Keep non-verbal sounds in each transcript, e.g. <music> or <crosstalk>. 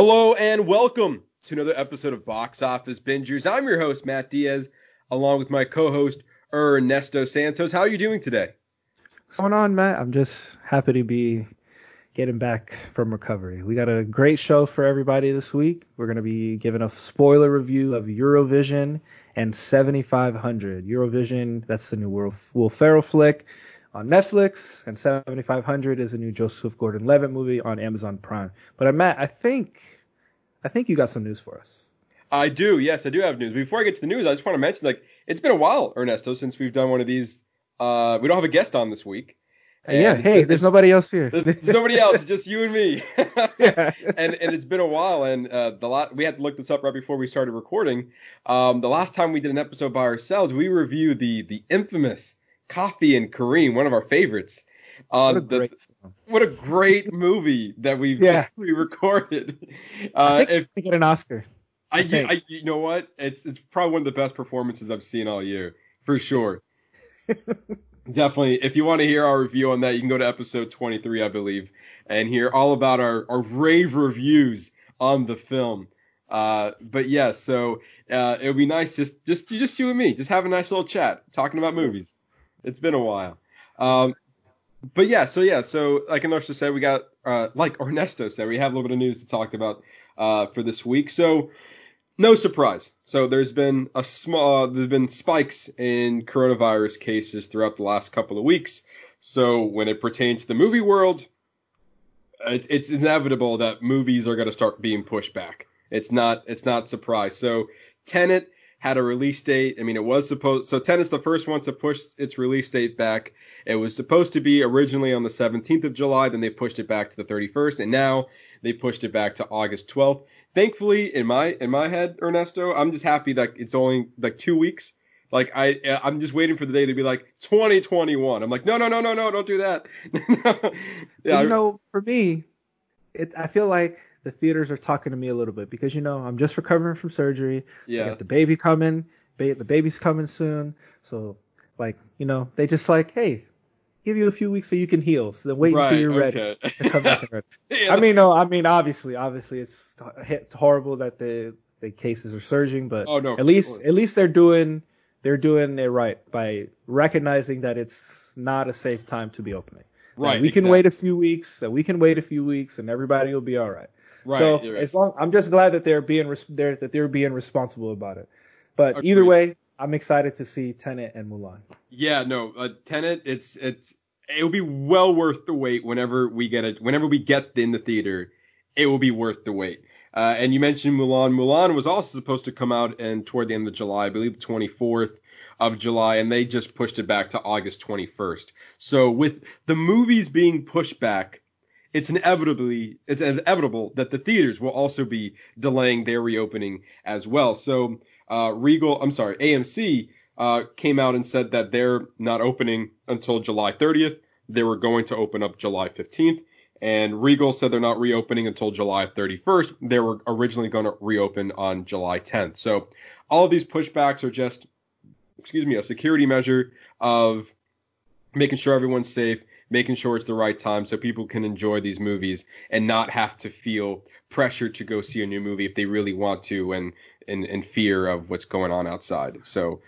Hello and welcome to another episode of Box Office Bingers. I'm your host, Matt Diaz, along with my co-host, Ernesto Santos. How are you doing today? What's going on, Matt? I'm just happy to be getting back from recovery. We got a great show for everybody this week. We're going to be giving a spoiler review of Eurovision and 7500. Eurovision, that's the new Will Ferrell flick on Netflix, and 7500 is a new Joseph Gordon-Levitt movie on Amazon Prime. But uh, Matt, I think I think you got some news for us. I do. Yes, I do have news. Before I get to the news, I just want to mention like it's been a while, Ernesto, since we've done one of these. Uh, we don't have a guest on this week. And yeah, hey, there's nobody else here. There's, there's nobody <laughs> else, just you and me. <laughs> yeah. And and it's been a while, and uh, the lot we had to look this up right before we started recording. Um, the last time we did an episode by ourselves, we reviewed the the infamous Coffee and Kareem, one of our favorites. Uh, what a great the, what a great movie that we yeah. we recorded. Uh, I think if, get an Oscar. I, I, I, you know what? It's it's probably one of the best performances I've seen all year for sure. <laughs> Definitely. If you want to hear our review on that, you can go to episode 23, I believe, and hear all about our, our rave reviews on the film. Uh, but yeah, so uh, it would be nice just just just you and me, just have a nice little chat talking about movies. It's been a while. Um, but yeah, so yeah, so like Ernesto said, we got uh, like Ernesto said, we have a little bit of news to talk about uh, for this week. So no surprise. So there's been a small, uh, there's been spikes in coronavirus cases throughout the last couple of weeks. So when it pertains to the movie world, it, it's inevitable that movies are going to start being pushed back. It's not, it's not surprise. So Tenet had a release date. I mean, it was supposed, so Tenet's the first one to push its release date back. It was supposed to be originally on the 17th of July, then they pushed it back to the 31st, and now they pushed it back to August 12th. Thankfully, in my in my head, Ernesto, I'm just happy that it's only like two weeks. Like I I'm just waiting for the day to be like 2021. I'm like, no, no, no, no, no, don't do that. <laughs> yeah, you know, for me, it I feel like the theaters are talking to me a little bit because you know I'm just recovering from surgery. Yeah. I got the baby coming. Ba- the baby's coming soon. So like you know they just like hey give you a few weeks so you can heal. So then wait right, until you're okay. ready to come back and ready. yeah. I mean no I mean obviously obviously it's, horrible that the the cases are surging, but oh, no, at least at least they're doing they're doing it right by recognizing that it's not a safe time to be opening. Right. we exactly. can wait a few weeks. we can wait a few weeks, and everybody will be all right. Right. So right. as long, I'm just glad that they're being res- they're, that they're being responsible about it. But Agreed. either way, I'm excited to see Tenet and Mulan. Yeah, no, uh, Tenet, it's it's it'll be well worth the wait whenever we get it. Whenever we get in the theater, it will be worth the wait. Uh, and you mentioned Mulan. Mulan was also supposed to come out and toward the end of July, I believe the 24th of July, and they just pushed it back to August 21st. So with the movies being pushed back, it's inevitably it's inevitable that the theaters will also be delaying their reopening as well. So uh, Regal, I'm sorry, AMC uh, came out and said that they're not opening until July 30th. They were going to open up July 15th. And Regal said they're not reopening until July 31st. They were originally going to reopen on July 10th. So all of these pushbacks are just, excuse me, a security measure of making sure everyone's safe, making sure it's the right time so people can enjoy these movies and not have to feel pressure to go see a new movie if they really want to and in, in fear of what's going on outside. So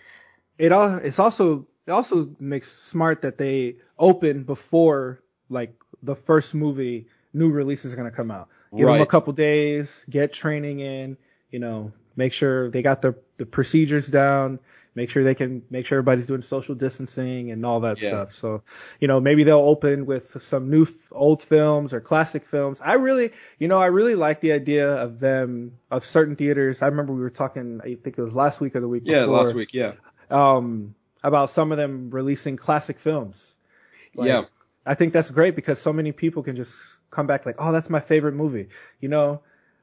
it all it's also it also makes smart that they open before like the first movie new release is going to come out. Give right. them a couple days, get training in, you know, make sure they got the the procedures down, make sure they can make sure everybody's doing social distancing and all that Yeah. stuff. So, you know, maybe they'll open with some new f- old films or classic films. I really, you know, I really like the idea of them of certain theaters. I remember we were talking, I think it was last week or the week yeah, before. last week, yeah, Um, about some of them releasing classic films. Like, yeah, I think that's great because so many people can just come back like, oh, that's my favorite movie. You know,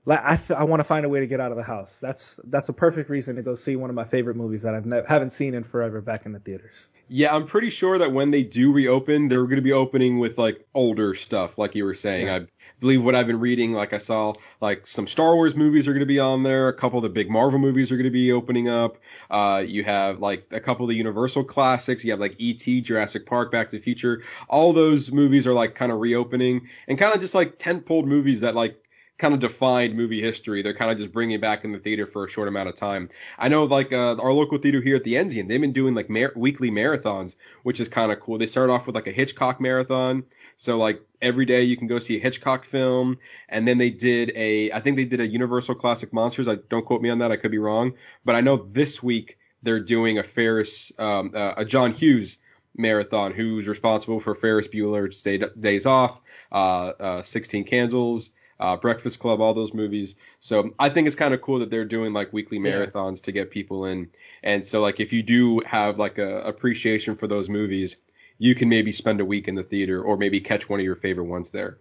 like I, f- I want to find a way to get out of the house. That's that's a perfect reason to go see one of my favorite movies that I've ne- haven't seen in forever back in the theaters. yeah. I'm pretty sure that when they do reopen, they're going to be opening with like older stuff, like you were saying. Yeah. I believe what I've been reading, like I saw like some Star Wars movies are going to be on there. A couple of the big Marvel movies are going to be opening up. Uh, you have like a couple of the Universal classics. You have like E.T., Jurassic Park, Back to the Future. All those movies are like kind of reopening and kind of just like tentpole movies that like kind of defined movie history. They're kind of just bringing it back in the theater for a short amount of time. I know like uh, our local theater here at the Enzian, they've been doing like mar- weekly marathons, which is kind of cool. They start off with like a Hitchcock marathon. So like every day you can go see a Hitchcock film, and then they did a, I think they did a Universal Classic Monsters. I don't quote me on that, I could be wrong, but I know this week they're doing a Ferris, um, uh, a John Hughes marathon, who's responsible for Ferris Bueller's Day, Days Off, uh, uh, 16 Candles, uh, Breakfast Club, all those movies. So I think it's kind of cool that they're doing like weekly marathons yeah. to get people in. And so like if you do have like a appreciation for those movies, you can maybe spend a week in the theater or maybe catch one of your favorite ones there.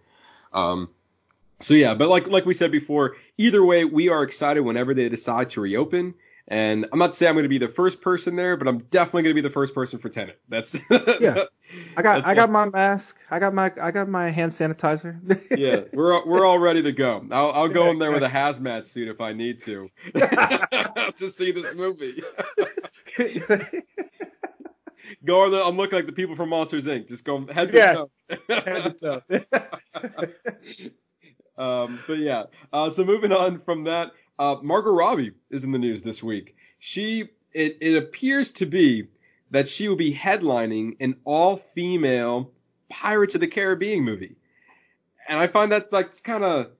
Um, so yeah, but like like we said before, either way, we are excited whenever they decide to reopen. And I'm not saying I'm going to be the first person there, but I'm definitely going to be the first person for Tenet. That's <laughs> yeah. I got I got my mask. I got my I got my hand sanitizer. <laughs> yeah, we're we're all ready to go. I'll I'll go in there with a hazmat suit if I need to <laughs> to see this movie. go on the, I'm looking like the people from Monsters Inc. Just go head to yeah. head to toe. um, but yeah. Uh, so moving on from that, uh, Margot Robbie is in the news this week. She it, it appears to be that she will be headlining an all-female Pirates of the Caribbean movie, and I find that like it's kind of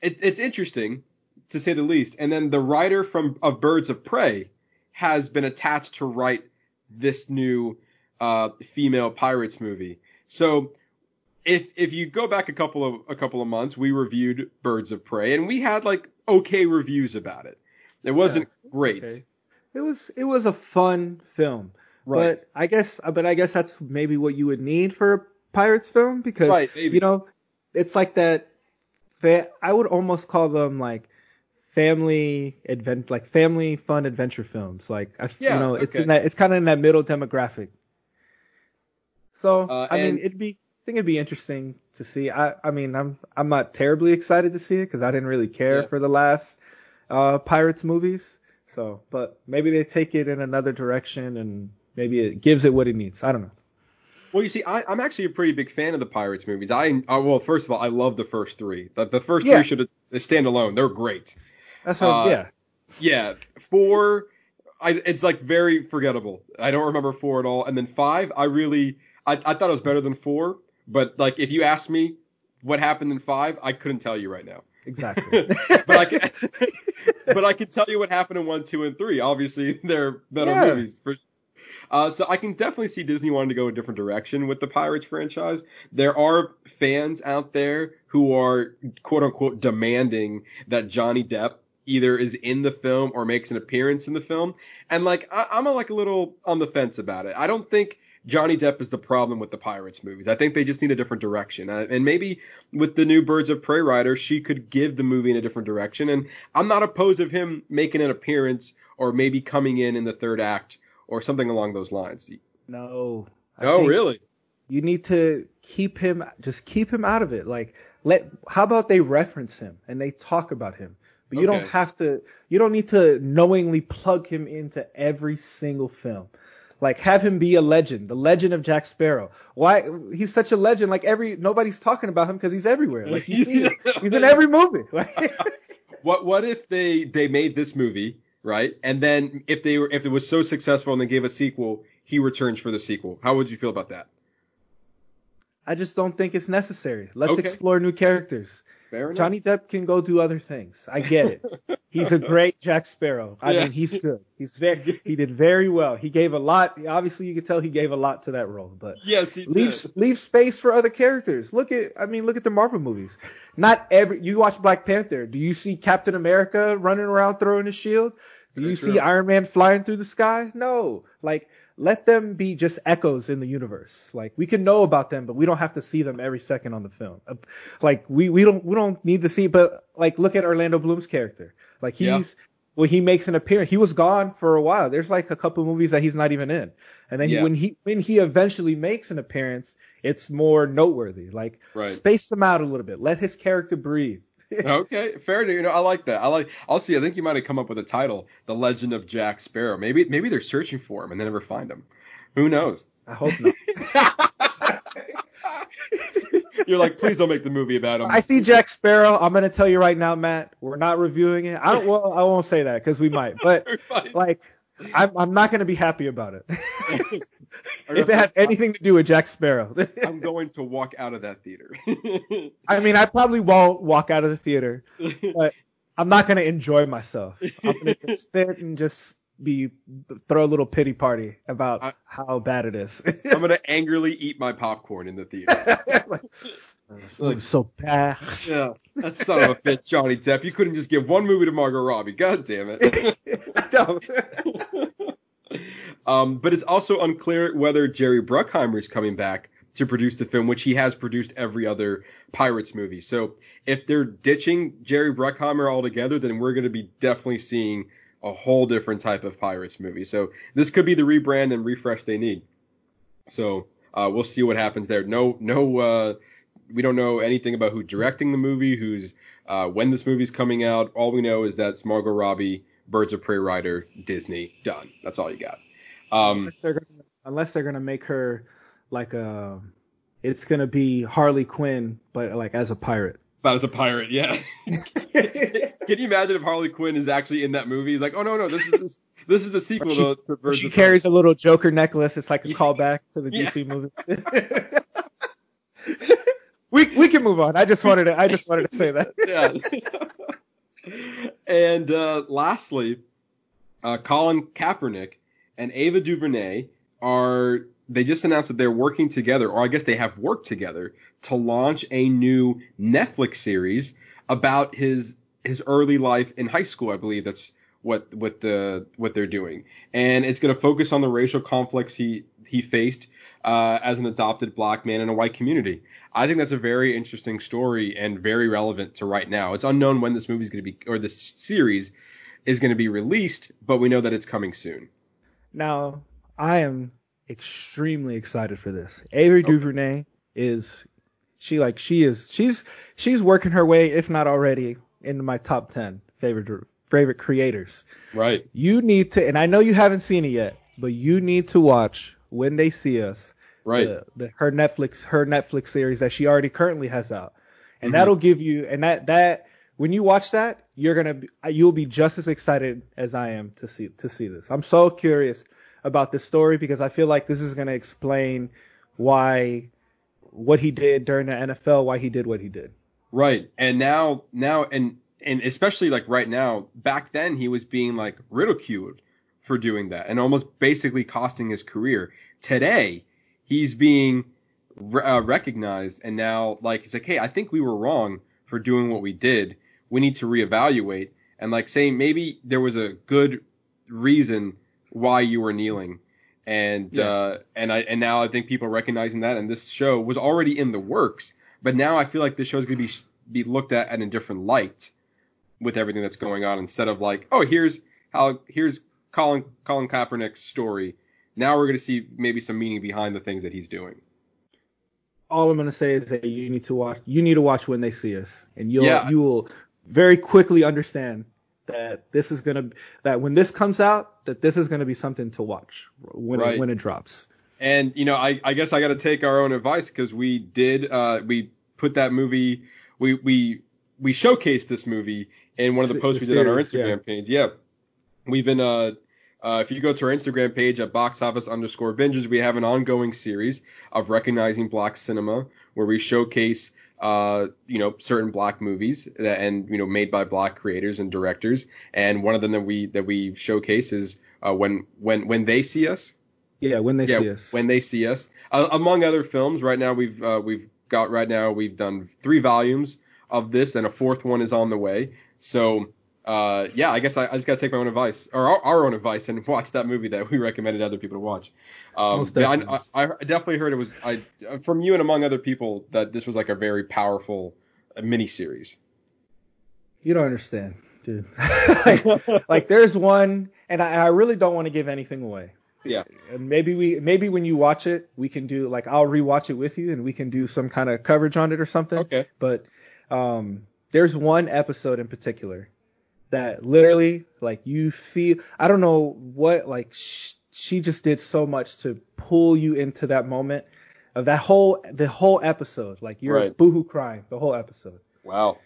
it, it's interesting to say the least. And then the writer from of Birds of Prey has been attached to write this new uh, female pirates movie. So if if you go back a couple of a couple of months, we reviewed Birds of Prey and we had like okay reviews about it. It wasn't yeah, great. Okay. It was it was a fun film. Right. But I guess but I guess that's maybe what you would need for a pirates film because right, you know it's like that. I would almost call them like family advent like family fun adventure films. Like yeah, you know, it's in that it's kind of in that middle demographic. So uh, I mean, it'd be think it'd be interesting to see. I I mean, I'm I'm not terribly excited to see it because I didn't really care yeah. for the last uh, Pirates movies. So, but maybe they take it in another direction and maybe it gives it what it needs. I don't know. Well, you see, I, am actually a pretty big fan of the Pirates movies. I uh, well, first of all, I love the first three. The, the first yeah. three should stand alone. They're great. That's what, uh, yeah. Yeah, four, I, it's like very forgettable. I don't remember four at all. And then five, I really, I, I thought it was better than four. But like, if you asked me what happened in five, I couldn't tell you right now. Exactly. <laughs> but I can, <laughs> but I can tell you what happened in one, two, and three. Obviously, <laughs> they're better yeah. movies. For, uh, so I can definitely see Disney wanting to go a different direction with the Pirates franchise. There are fans out there who are quote unquote demanding that Johnny Depp either is in the film or makes an appearance in the film. And like, I, I'm a, like a little on the fence about it. I don't think Johnny Depp is the problem with the Pirates movies. I think they just need a different direction. Uh, and maybe with the new Birds of Prey writer, she could give the movie in a different direction. And I'm not opposed of him making an appearance or maybe coming in in the third act or something along those lines. No. oh, really? You need to keep him, just keep him out of it. Like, let, how about they reference him and they talk about him? But you okay. don't have to. You don't need to knowingly plug him into every single film. Like have him be a legend, the legend of Jack Sparrow. Why he's such a legend? Like every nobody's talking about him because he's everywhere. Like you see him. he's in every movie. <laughs> what what if they they made this movie right, and then if they were if it was so successful and they gave a sequel, he returns for the sequel. How would you feel about that? I just don't think it's necessary. Let's okay. explore new characters. Johnny Depp can go do other things. I get it. He's a great Jack Sparrow. I yeah. mean, he's good. He's very, he did very well. He gave a lot. Obviously, you could tell he gave a lot to that role. But yes, he leave did. leave space for other characters. Look at, I mean, look at the Marvel movies. Not every. You watch Black Panther. Do you see Captain America running around throwing his shield? Do you see Iron Man flying through the sky? No. Like let them be just echoes in the universe. Like we can know about them, but we don't have to see them every second on the film. Uh, like we we don't we don't need to see. But like look at Orlando Bloom's character. Like he's yeah. when he makes an appearance, he was gone for a while. There's like a couple movies that he's not even in, and then yeah. when he when he eventually makes an appearance, it's more noteworthy. Like right. space him out a little bit, let his character breathe. Okay, fair. You know, I like that. I like. I'll see. I think you might have come up with a title, "The Legend of Jack Sparrow." Maybe, maybe they're searching for him and they never find him. Who knows? I hope not. <laughs> You're like, please don't make the movie about him. I see Jack Sparrow. I'm gonna tell you right now, Matt. We're not reviewing it. I don't. Well, I won't say that because we might. But <laughs> like, I'm, I'm not gonna be happy about it. <laughs> if it had anything to do with Jack Sparrow. <laughs> I'm going to walk out of that theater. <laughs> I mean, I probably won't walk out of the theater, but I'm not gonna enjoy myself. I'm gonna sit and just be throw a little pity party about I, how bad it is. I'm gonna angrily eat my popcorn in the theater. like, like, so bad. Yeah, that son of a bitch, Johnny Depp. You couldn't just give one movie to Margot Robbie. God damn it. <laughs> no. <laughs> um, but it's also unclear whether Jerry Bruckheimer is coming back to produce the film, which he has produced every other Pirates movie. So if they're ditching Jerry Bruckheimer altogether, then we're going to be definitely seeing a whole different type of Pirates movie. So this could be the rebrand and refresh they need. So uh, we'll see what happens there. No, no, uh, we don't know anything about who's directing the movie, who's uh, when this movie's coming out. All we know is that it's Margot Robbie, Birds of Prey writer, Disney. Done. That's all you got. Um, unless, they're gonna, unless they're gonna make her like a, it's gonna be Harley Quinn, but like as a pirate. But as a pirate, yeah. <laughs> Can you imagine if Harley Quinn is actually in that movie? He's like, oh no no, this is this, this is a sequel she, to, to Birds She carries a little Joker necklace. It's like a callback to the DC yeah. movie. <laughs> we we can move on. I just wanted to I just wanted to say that. <laughs> yeah. and uh, lastly, uh, Colin Kaepernick and Ava DuVernay are they just announced that they're working together, or I guess they have worked together to launch a new Netflix series about his his early life in high school. I believe that's what what the what they're doing, and it's going to focus on the racial conflicts he he faced uh, as an adopted black man in a white community. I think that's a very interesting story and very relevant to right now. It's unknown when this movie is going to be or this series is going to be released, but we know that it's coming soon. Now, I am extremely excited for this. Ava okay. DuVernay is she like she is she's she's working her way, if not already, into my top ten favorite favorite creators. Right. You need to, and I know you haven't seen it yet, but you need to watch when they see us. Right. The, the, her Netflix her Netflix series that she already currently has out, and mm-hmm. that'll give you and that that when you watch that you're gonna be, you'll be just as excited as I am to see to see this. I'm so curious about this story because I feel like this is gonna explain why what he did during the NFL, why he did what he did. Right. And now, now, and, and especially like right now, back then he was being like ridiculed for doing that and almost basically costing his career. Today, he's being uh, recognized and now like he's like, hey, I think we were wrong for doing what we did. We need to reevaluate and like saying maybe there was a good reason why you were kneeling and yeah. uh, and I and now I think people are recognizing that, and this show was already in the works, but now I feel like this show is going to be be looked at in a different light with everything that's going on, instead of like, oh, here's how here's Colin Colin Kaepernick's story. Now we're going to see maybe some meaning behind the things that he's doing. All I'm going to say is that you need to watch. You need to watch when they see us, and you'll yeah. you will very quickly understand that this is gonna that when this comes out that this is gonna be something to watch when right. it, when it drops. And you know, I, I guess I got to take our own advice because we did uh, we put that movie we we we showcased this movie in one of the posts the we did on our Instagram yeah. page. Yeah, we've been uh, uh, if you go to our Instagram page at box office underscore bingers, we have an ongoing series of recognizing black cinema where we showcase uh, you know, certain black movies that, and, you know, made by black creators and directors. And one of them that we, that we showcase is, uh, when, when, when they see us. Yeah, when they yeah, see us. When they see us. Uh, among other films, right now we've, uh, we've got, right now we've done three volumes of this and a fourth one is on the way. So, uh, yeah, I guess I, I just gotta take my own advice or our, our, own advice and <laughs> watch that movie that we recommended other people to watch. Um, I, I, I, definitely heard it was I from you and among other people that this was like a very powerful mini series. You don't understand, dude. <laughs> like, like, there's one, and I, I really don't want to give anything away. Yeah. And maybe we maybe when you watch it, we can do like I'll rewatch it with you, and we can do some kind of coverage on it or something. Okay. But um, there's one episode in particular that literally like you feel I don't know what like. Sh- she just did so much to pull you into that moment of that whole the whole episode. Like you're Right. boohoo crying the whole episode. Wow.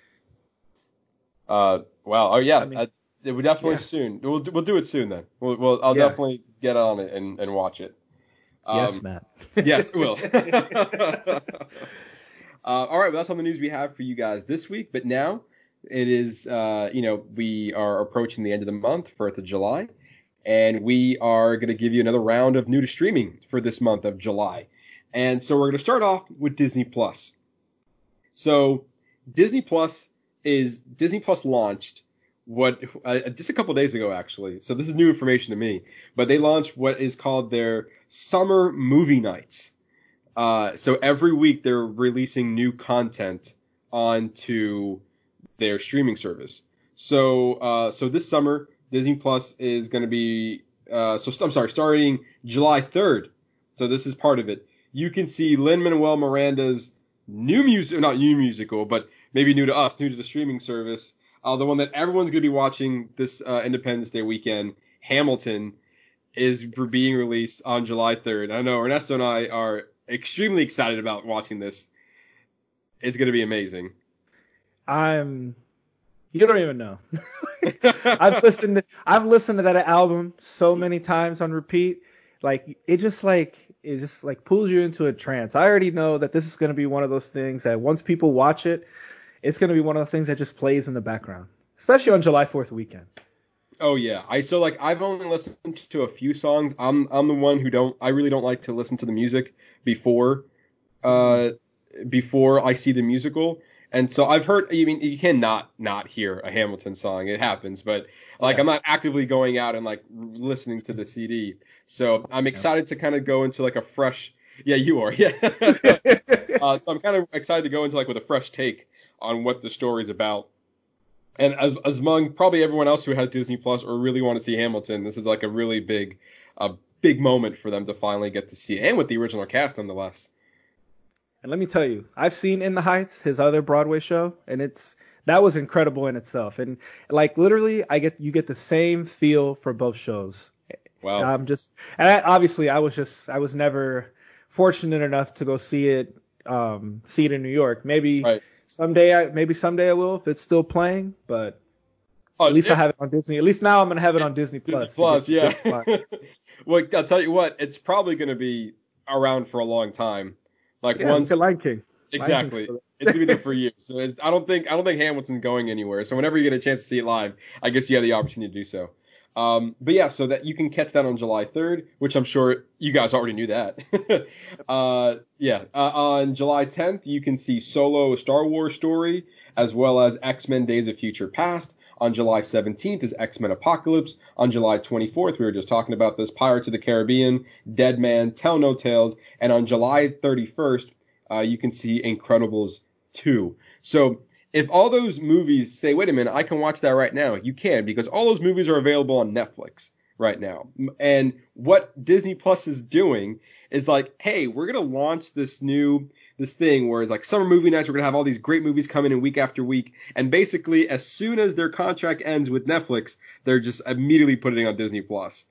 Uh, wow. Oh yeah. I mean- uh, it would definitely Yeah. soon. We'll we'll do it soon then. We'll, we'll I'll Yeah. definitely get on it and, and watch it. yes, Um, Matt. <laughs> yes, will. <laughs> <laughs> uh, all right, well, that's all the news we have for you guys this week. But now it is, uh, you know, we are approaching the end of the month, Fourth of July, and we are going to give you another round of new to streaming for this month of July. And so we're going to start off with Disney Plus. So Disney Plus is Disney Plus launched what uh, just a couple days ago actually. So this is new information to me, but they launched what is called their summer movie nights. Uh, so every week they're releasing new content onto their streaming service. So uh, so this summer Disney Plus is going to be uh, so I'm sorry, starting July 3rd. So this is part of it. You can see Lin Manuel Miranda's new music, not new musical, but maybe new to us, new to the streaming service. Uh, the one that everyone's going to be watching this uh, Independence Day weekend, Hamilton, is being released on July 3rd. I know Ernesto and I are extremely excited about watching this. It's going to be amazing. I'm. You don't even know. <laughs> I've listened. To, I've listened to that album so many times on repeat. Like it just like it just like pulls you into a trance. I already know that this is going to be one of those things that once people watch it, it's going to be one of the things that just plays in the background, especially on July 4th weekend. Oh yeah, I so like I've only listened to a few songs. I'm I'm the one who don't I really don't like to listen to the music before uh before I see the musical. And so I've heard I mean you cannot not hear a Hamilton song. It happens, but like Yeah. I'm not actively going out and like listening to the CD. So I'm excited to kind of go into like a fresh Yeah, you are. <laughs> Yeah. <laughs> uh, so I'm kind of excited to go into like with a fresh take on what the story's about. And as, as among probably everyone else who has Disney Plus or really want to see Hamilton, this is like a really big, a big moment for them to finally get to see it, and with the original cast nonetheless. And let me tell you, I've seen In the Heights, his other Broadway show, and it's that was incredible in itself. And like literally, I get you get the same feel for both shows. Wow. I'm just, and I, obviously, I was just, I was never fortunate enough to go see it, um, see it in New York. Maybe Right. Someday, I maybe someday I will if it's still playing. But Oh, at least yeah, I have it on Disney. At least now I'm gonna have it on Disney Disney Plus. to Plus, yeah. Plus. <laughs> well, I'll tell you what, it's probably going to be around for a long time. Like yeah, once, Lion King. exactly. It's gonna be there for <laughs> years. So it's, I don't think I don't think Hamilton's going anywhere. So whenever you get a chance to see it live, I guess you have the opportunity to do so. Um, but yeah, so that you can catch that on July 3rd, which I'm sure you guys already knew that. <laughs> uh, yeah, uh, on July 10th, you can see Solo: A Star Wars Story, as well as X-Men: Days of Future Past. On July 17th is X-Men Apocalypse. On July 24th, we were just talking about this, Pirates of the Caribbean, Dead Men, Tell No Tales, and on July 31st, uh, you can see Incredibles 2. So if all those movies say, wait a minute, I can watch that right now, you can because all those movies are available on Netflix right now. And what Disney Plus is doing is like, hey, we're gonna launch this new this thing where it's like summer movie nights. We're gonna have all these great movies coming in week after week, and basically as soon as their contract ends with Netflix, they're just immediately putting it on Disney Plus.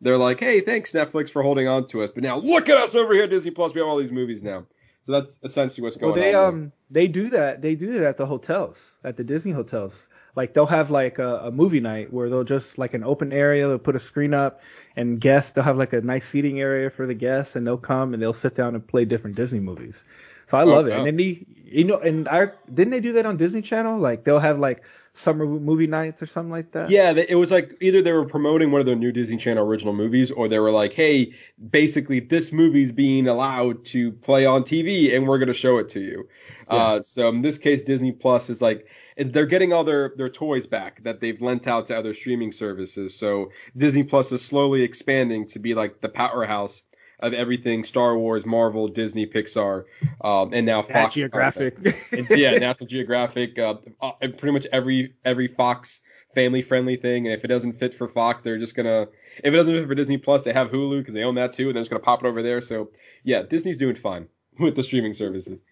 They're like, hey, thanks Netflix for holding on to us, but now look at us over here, at Disney Plus. We have all these movies now. So that's essentially what's going on. Well, they on. there. um they do that. They do that at the hotels, at the Disney hotels. Like they'll have like a, a movie night where they'll just like an open area. They'll put a screen up, and guests. They'll have like a nice seating area for the guests, and they'll come and they'll sit down and play different Disney movies. So I Oh, love it. wow. And then they, you know, and I didn't they do that on Disney Channel? Like they'll have like summer movie nights or something like that. Yeah, it was like either they were promoting one of their new Disney Channel original movies, or they were like, "Hey, basically this movie's being allowed to play on TV, and we're going to show it to you." Uh, so in this case, Disney Plus is like they're getting all their their toys back that they've lent out to other streaming services. So Disney Plus is slowly expanding to be like the powerhouse of everything Star Wars, Marvel, Disney, Pixar, um, and now Nat Fox. Geographic. And, yeah, National Geographic, uh, uh, pretty much every every Fox family friendly thing. And if it doesn't fit for Fox, they're just gonna. If it doesn't fit for Disney Plus, they have Hulu because they own that too, and they're just gonna pop it over there. So yeah, Disney's doing fine <laughs> with the streaming services.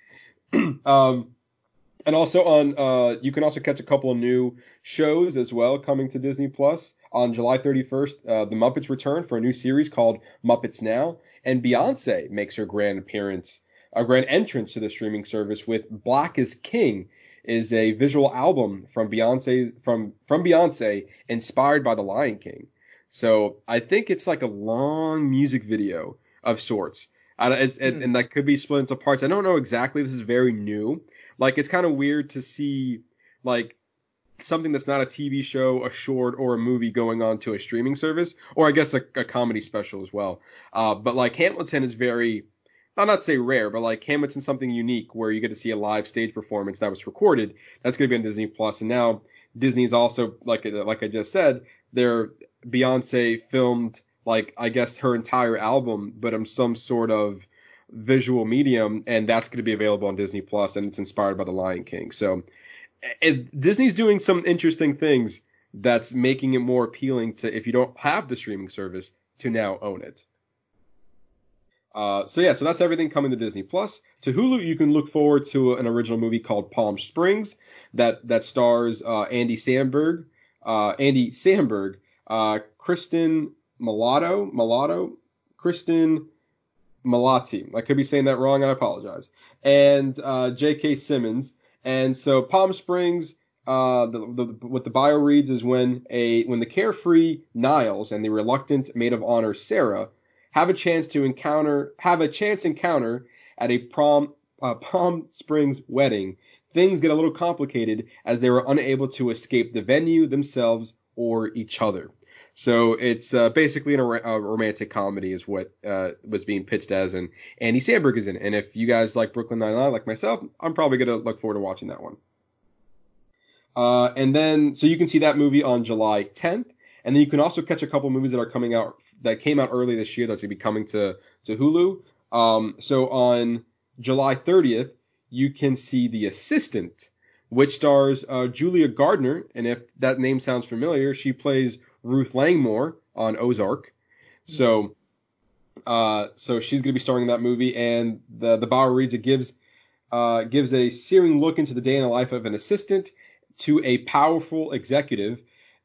<clears throat> um, and also on, uh, you can also catch a couple of new shows as well coming to Disney Plus on July 31st. Uh, the Muppets return for a new series called Muppets Now, and Beyonce makes her grand appearance a grand entrance to the streaming service with Black is King is a visual album from Beyonce from from Beyonce inspired by The Lion King. So I think it's like a long music video of sorts. Mm. and, and that could be split into parts. I don't know exactly. This is very new. Like it's kind of weird to see like something that's not a TV show, a short, or a movie going on to a streaming service, or I guess a, a comedy special as well. Uh, but like Hamilton is very, I'll not say rare, but like Hamilton's something unique where you get to see a live stage performance that was recorded. That's going to be on Disney Plus. And now Disney's also like like I just said, their Beyonce filmed like I guess her entire album, but on some sort of visual medium, and that's going to be available on Disney Plus, and it's inspired by The Lion King. So Disney's doing some interesting things that's making it more appealing to if you don't have the streaming service to now own it. Uh, so yeah, so that's everything coming to Disney Plus. To Hulu, you can look forward to an original movie called Palm Springs that that stars uh, Andy Samberg, uh, Andy Samberg, uh, Kristen Mulatto, Mulatto, Kristen Malati. I could be saying that wrong. I apologize. And uh, J.K. Simmons. And so Palm Springs, uh, the, the, what the bio reads is when a when the carefree Niles and the reluctant maid of honor Sarah have a chance to encounter have a chance encounter at a prom uh, Palm Springs wedding, things get a little complicated as they were unable to escape the venue themselves or each other. So it's uh, basically a, a, romantic comedy is what uh, was being pitched as, and Andy Samberg is in it. And if you guys like Brooklyn Nine-Nine like myself, I'm probably gonna look forward to watching that one. Uh, and then so you can see that movie on July 10th, and then you can also catch a couple movies that are coming out that came out early this year that's gonna be coming to to Hulu. Um, so on July 30th, you can see The Assistant, which stars uh, Julia Garner, and if that name sounds familiar, she plays Ruth Langmore on Ozark. So, uh, so she's going to be starring in that movie, and the the Bauer reads it gives uh, gives a searing look into the day in the life of an assistant to a powerful executive.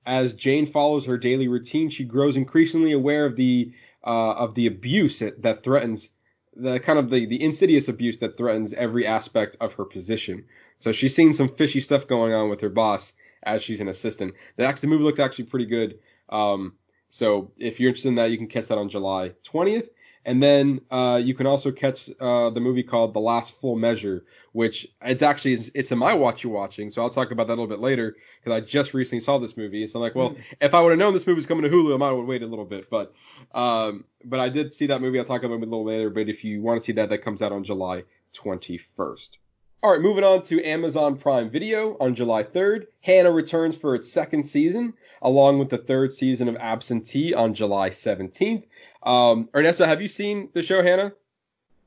As Jane follows her daily routine, she grows increasingly aware of the uh, of the abuse that, that threatens the kind of the, the insidious abuse that threatens every aspect of her position. So she's seen some fishy stuff going on with her boss as she's an assistant. The, the movie looked actually pretty good. Um, so if you're interested in that, you can catch that on July 20th. And then uh, you can also catch uh, the movie called The Last Full Measure, which it's actually it's, it's in my watch you watching. So I'll talk about that a little bit later because I just recently saw this movie. So I'm like, well, mm. if I would have known this movie was coming to Hulu, I might have waited a little bit. But um, but I did see that movie. I'll talk about it a little later. But if you want to see that, that comes out on July 21st. All right, moving on to Amazon Prime Video on July 3rd. Hanna returns for its second season, along with the third season of Absentia on July 17th. Um, Ernesto, have you seen the show Hanna?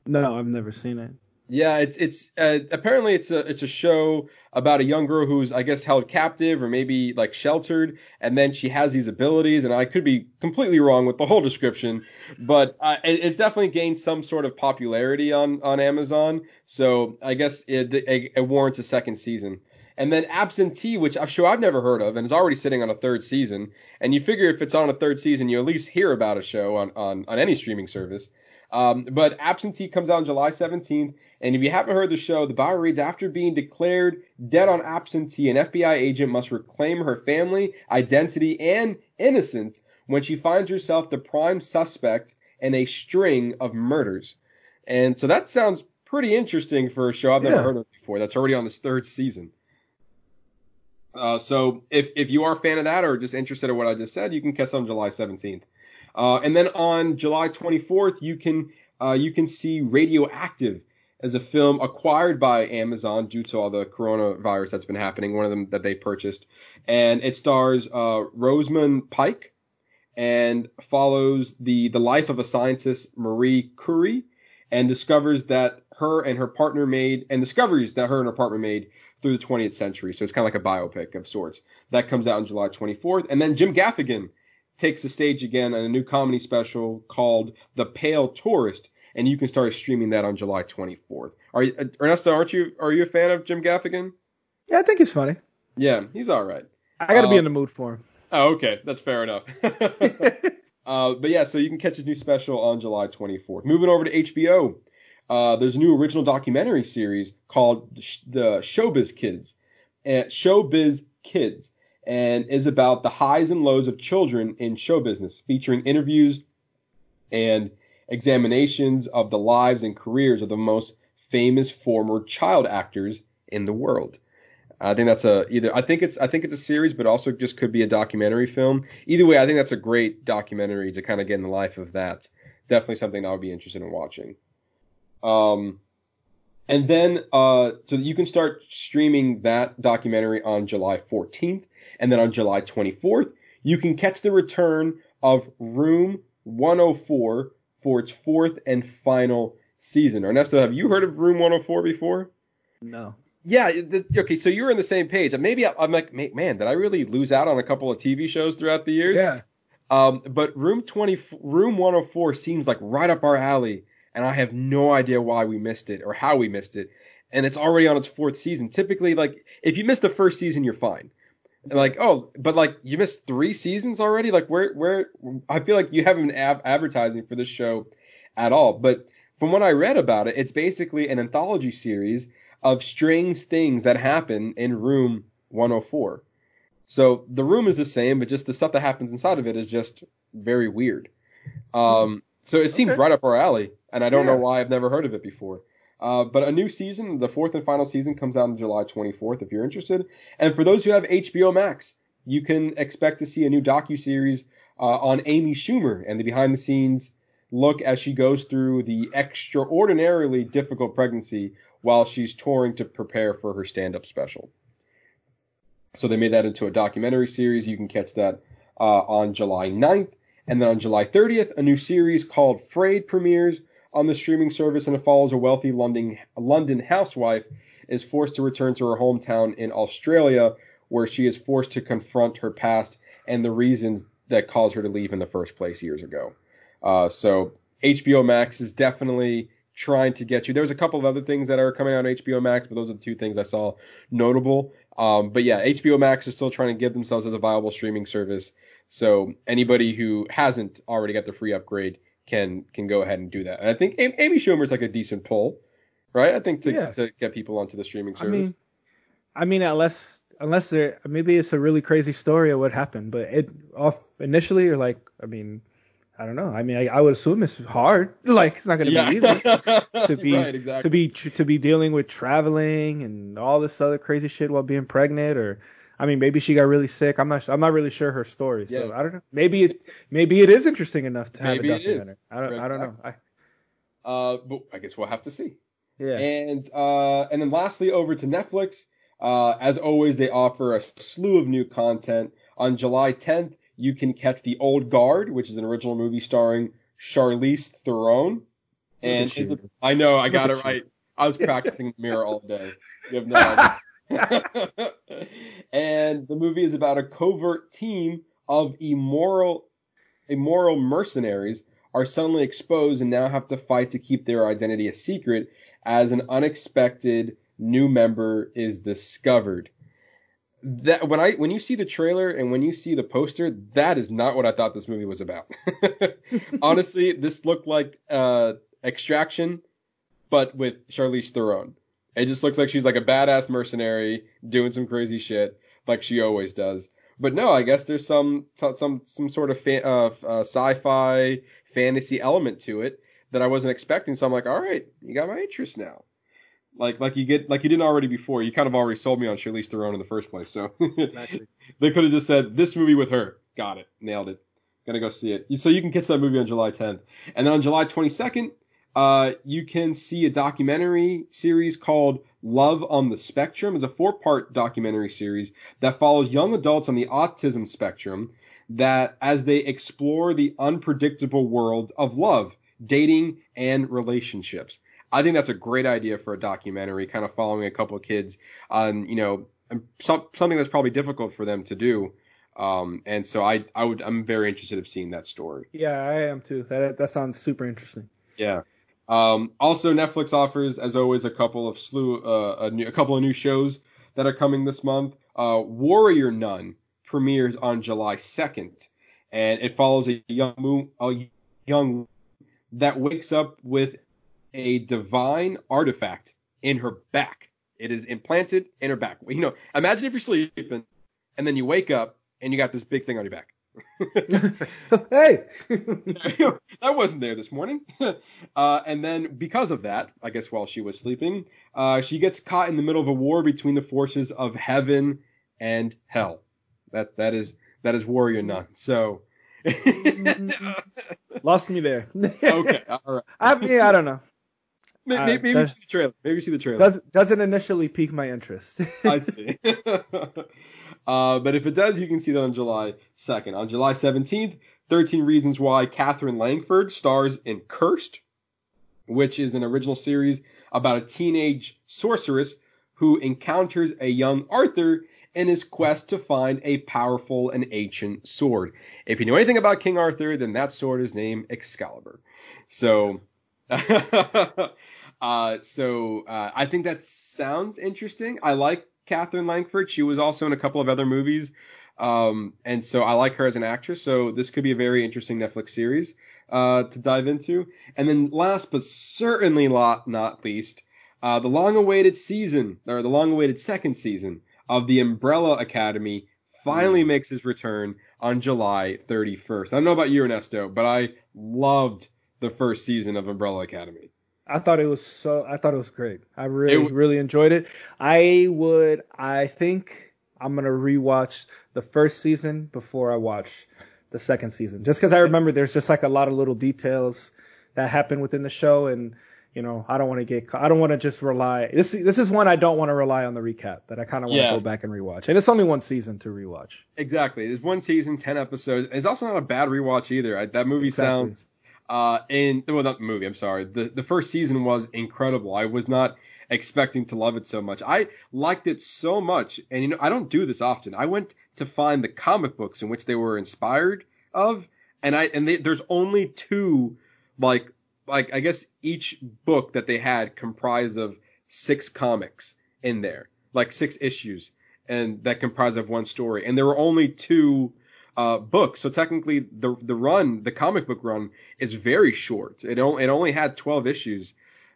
No, I've never seen it. Yeah, it's it's uh, apparently it's a it's a show about a young girl who's I guess held captive or maybe like sheltered, and then she has these abilities. And I could be completely wrong with the whole description, but uh, it, it's definitely gained some sort of popularity on on Amazon. So I guess it, it, it warrants a second season. And then Absentia, which I'm sure I've never heard of, and is already sitting on a third season. And you figure if it's on a third season, you at least hear about a show on on, on any streaming service. Um, but Absentia comes out on July 17th, and if you haven't heard the show, the bio reads after being declared dead on absentia, an FBI agent must reclaim her family, identity, and innocence when she finds herself the prime suspect in a string of murders. And so that sounds pretty interesting for a show I've never yeah. heard of before. That's already on its third season. Uh, so if if you are a fan of that or just interested in what I just said, you can catch on July 17th. Uh, and then on July 24th, you can uh, you can see Radioactive as a film acquired by Amazon due to all the coronavirus that's been happening. One of them that they purchased, and it stars uh, Rosamund Pike and follows the the life of a scientist Marie Curie, and discovers that her and her partner made and discoveries that her and her partner made through the 20th century. So it's kind of like a biopic of sorts. That comes out on July 24th, and then Jim Gaffigan takes the stage again on a new comedy special called The Pale Tourist, and you can start streaming that on July 24th. Are you, Ernesto? Aren't you? Are you a fan of Jim Gaffigan? Yeah, I think he's funny. Yeah, he's all right. I got to be in the mood for him. Oh, okay, that's fair enough. <laughs> <laughs> uh, but yeah, so you can catch his new special on July 24th. Moving over to HBO. Uh, there's a new original documentary series called the Showbiz Kids, uh, Showbiz Kids, and is about the highs and lows of children in show business, featuring interviews and examinations of the lives and careers of the most famous former child actors in the world. I think that's a either I think it's I think it's a series, but also just could be a documentary film. Either way, I think that's a great documentary to kind of get in the life of that. Definitely something I would be interested in watching. Um, and then uh, so you can start streaming that documentary on July 14th, and then on July 24th you can catch the return of Room 104 for its fourth and final season. Ernesto, have you heard of Room 104 before? No. Yeah. The, okay. So you're on the same page. Maybe I, am like, man, did I really lose out on a couple of TV shows throughout the years? Yeah. Um, but Room 20, Room 104 seems like right up our alley, and I have no idea why we missed it or how we missed it. And it's already on its fourth season. Typically, like if you miss the first season, you're fine. Like, oh, but like you missed three seasons already. Like where, where? I feel like you haven't been advertising for this show at all. But from what I read about it, it's basically an anthology series of strange things that happen in room 104. So the room is the same, but just the stuff that happens inside of it is just very weird. Um, so it seems okay. right up our alley, and I don't yeah. know why I've never heard of it before. Uh, but a new season, the fourth and final season, comes out on July 24th if you're interested. And for those who have HBO Max, you can expect to see a new docu series uh, on Amy Schumer and the behind the scenes look as she goes through the extraordinarily difficult pregnancy while she's touring to prepare for her stand up special. So they made that into a documentary series. You can catch that uh, on July 9th. And then on July 30th, a new series called Frayed premieres on the streaming service and it follows a wealthy London, London housewife is forced to return to her hometown in Australia where she is forced to confront her past and the reasons that caused her to leave in the first place years ago. Uh, so HBO Max is definitely trying to get you. There's a couple of other things that are coming out on HBO Max, but those are the two things I saw notable. Um, but yeah, HBO Max is still trying to give themselves as a viable streaming service. So anybody who hasn't already got the free upgrade can can go ahead and do that. And I think Amy Schumer is like a decent pull, right? I think to, yeah. to get people onto the streaming service. I mean, I mean, unless unless there maybe it's a really crazy story of what happened, but it off initially or like I mean I don't know. I mean, I, I, would assume it's hard. <laughs> Like it's not going to yeah. be easy <laughs> to be right, exactly. to be to be dealing with traveling and all this other crazy shit while being pregnant. Or I mean, maybe she got really sick. I'm not. I'm not really sure her story. So yeah. I don't know. Maybe it maybe it is interesting enough to maybe have a documentary. I don't. I don't know. I, uh, but I guess we'll have to see. Yeah. And uh, and then lastly, over to Netflix. Uh, as always, they offer a slew of new content. On July 10th, you can catch The Old Guard, which is an original movie starring Charlize Theron. And I know I got it right. I was practicing the mirror all day. You have no <laughs> idea. <laughs> and the movie is about a covert team of immoral immoral mercenaries are suddenly exposed and now have to fight to keep their identity a secret as an unexpected new member is discovered that when I when you see the trailer and when you see the poster, that is not what I thought this movie was about. <laughs> Honestly, this looked like uh, Extraction, but with Charlize Theron. It just looks like she's like a badass mercenary doing some crazy shit like she always does. But no, I guess there's some some some sort of fa- uh, uh, sci-fi fantasy element to it that I wasn't expecting. So I'm like, all right, you got my interest now. Like like you get like you didn't already before. You kind of already sold me on Charlize Theron in the first place. So <laughs> exactly. they could have just said this movie with her. Got it. Nailed it. Gonna go see it. So you can catch that movie on July 10th, and then on July 22nd, uh, you can see a documentary series called Love on the Spectrum. It's a four-part documentary series that follows young adults on the autism spectrum that as they explore the unpredictable world of love, dating, and relationships. I think that's a great idea for a documentary, kind of following a couple of kids on, you know, some, something that's probably difficult for them to do. Um, and so I, I would, I'm very interested in seeing that story. Yeah, I am too. That, that sounds super interesting. Yeah. Um, also Netflix offers, as always, a couple of slew, uh, a, new, a couple of new shows that are coming this month. Uh, Warrior Nun premieres on July 2nd, and it follows a young moon, a young that wakes up with a divine artifact in her back. It is implanted in her back. You know, imagine if you're sleeping and then you wake up and you got this big thing on your back. <laughs> hey, <laughs> that wasn't there this morning. <laughs> Uh, and then because of that, I guess while she was sleeping, uh, she gets caught in the middle of a war between the forces of heaven and hell. That that is that is warrior nun. So lost me there. okay, all right. I mean, I don't know. Maybe, Uh, maybe you see the trailer. Maybe you see the trailer. Does, doesn't initially pique my interest. I see. Uh, but if it does, you can see that on July 2nd. On July 17th, 13 Reasons Why Katherine Langford stars in Cursed, which is an original series about a teenage sorceress who encounters a young Arthur in his quest to find a powerful and ancient sword. If you know anything about King Arthur, then that sword is named Excalibur. So, <laughs> uh, so uh, I think that sounds interesting. I like Katherine Langford. She was also in a couple of other movies, um, and so I like her as an actress. So this could be a very interesting Netflix series uh, to dive into. And then last but certainly not, not least, uh, the long-awaited season or the long-awaited second season of the Umbrella Academy finally makes his return on July 31st. I don't know about you, Ernesto, but I loved the first season of Umbrella Academy. I thought it was so. I thought it was great. I really, w- really enjoyed it. I would. I think I'm gonna rewatch the first season before I watch the second season, just because I remember there's just like a lot of little details that happen within the show, and you know, I don't want to get. I don't want to just rely. This this is one I don't want to rely on the recap. That I kind of want to Yeah. go back and rewatch, and it's only one season to rewatch. Exactly. There's one season, 10 episodes. It's also not a bad rewatch either. I, that movie Exactly. sounds uh in well not the movie, I'm sorry. The the first season was incredible. I was not expecting to love it so much. I liked it so much and you know I don't do this often. I went to find the comic books in which they were inspired of and I and they, there's only two like like I guess each book that they had comprised of six comics in there. Like six issues and that comprised of one story. And there were only two uh, books. So technically, the the run, the comic book run, is very short. It only it only had 12 issues,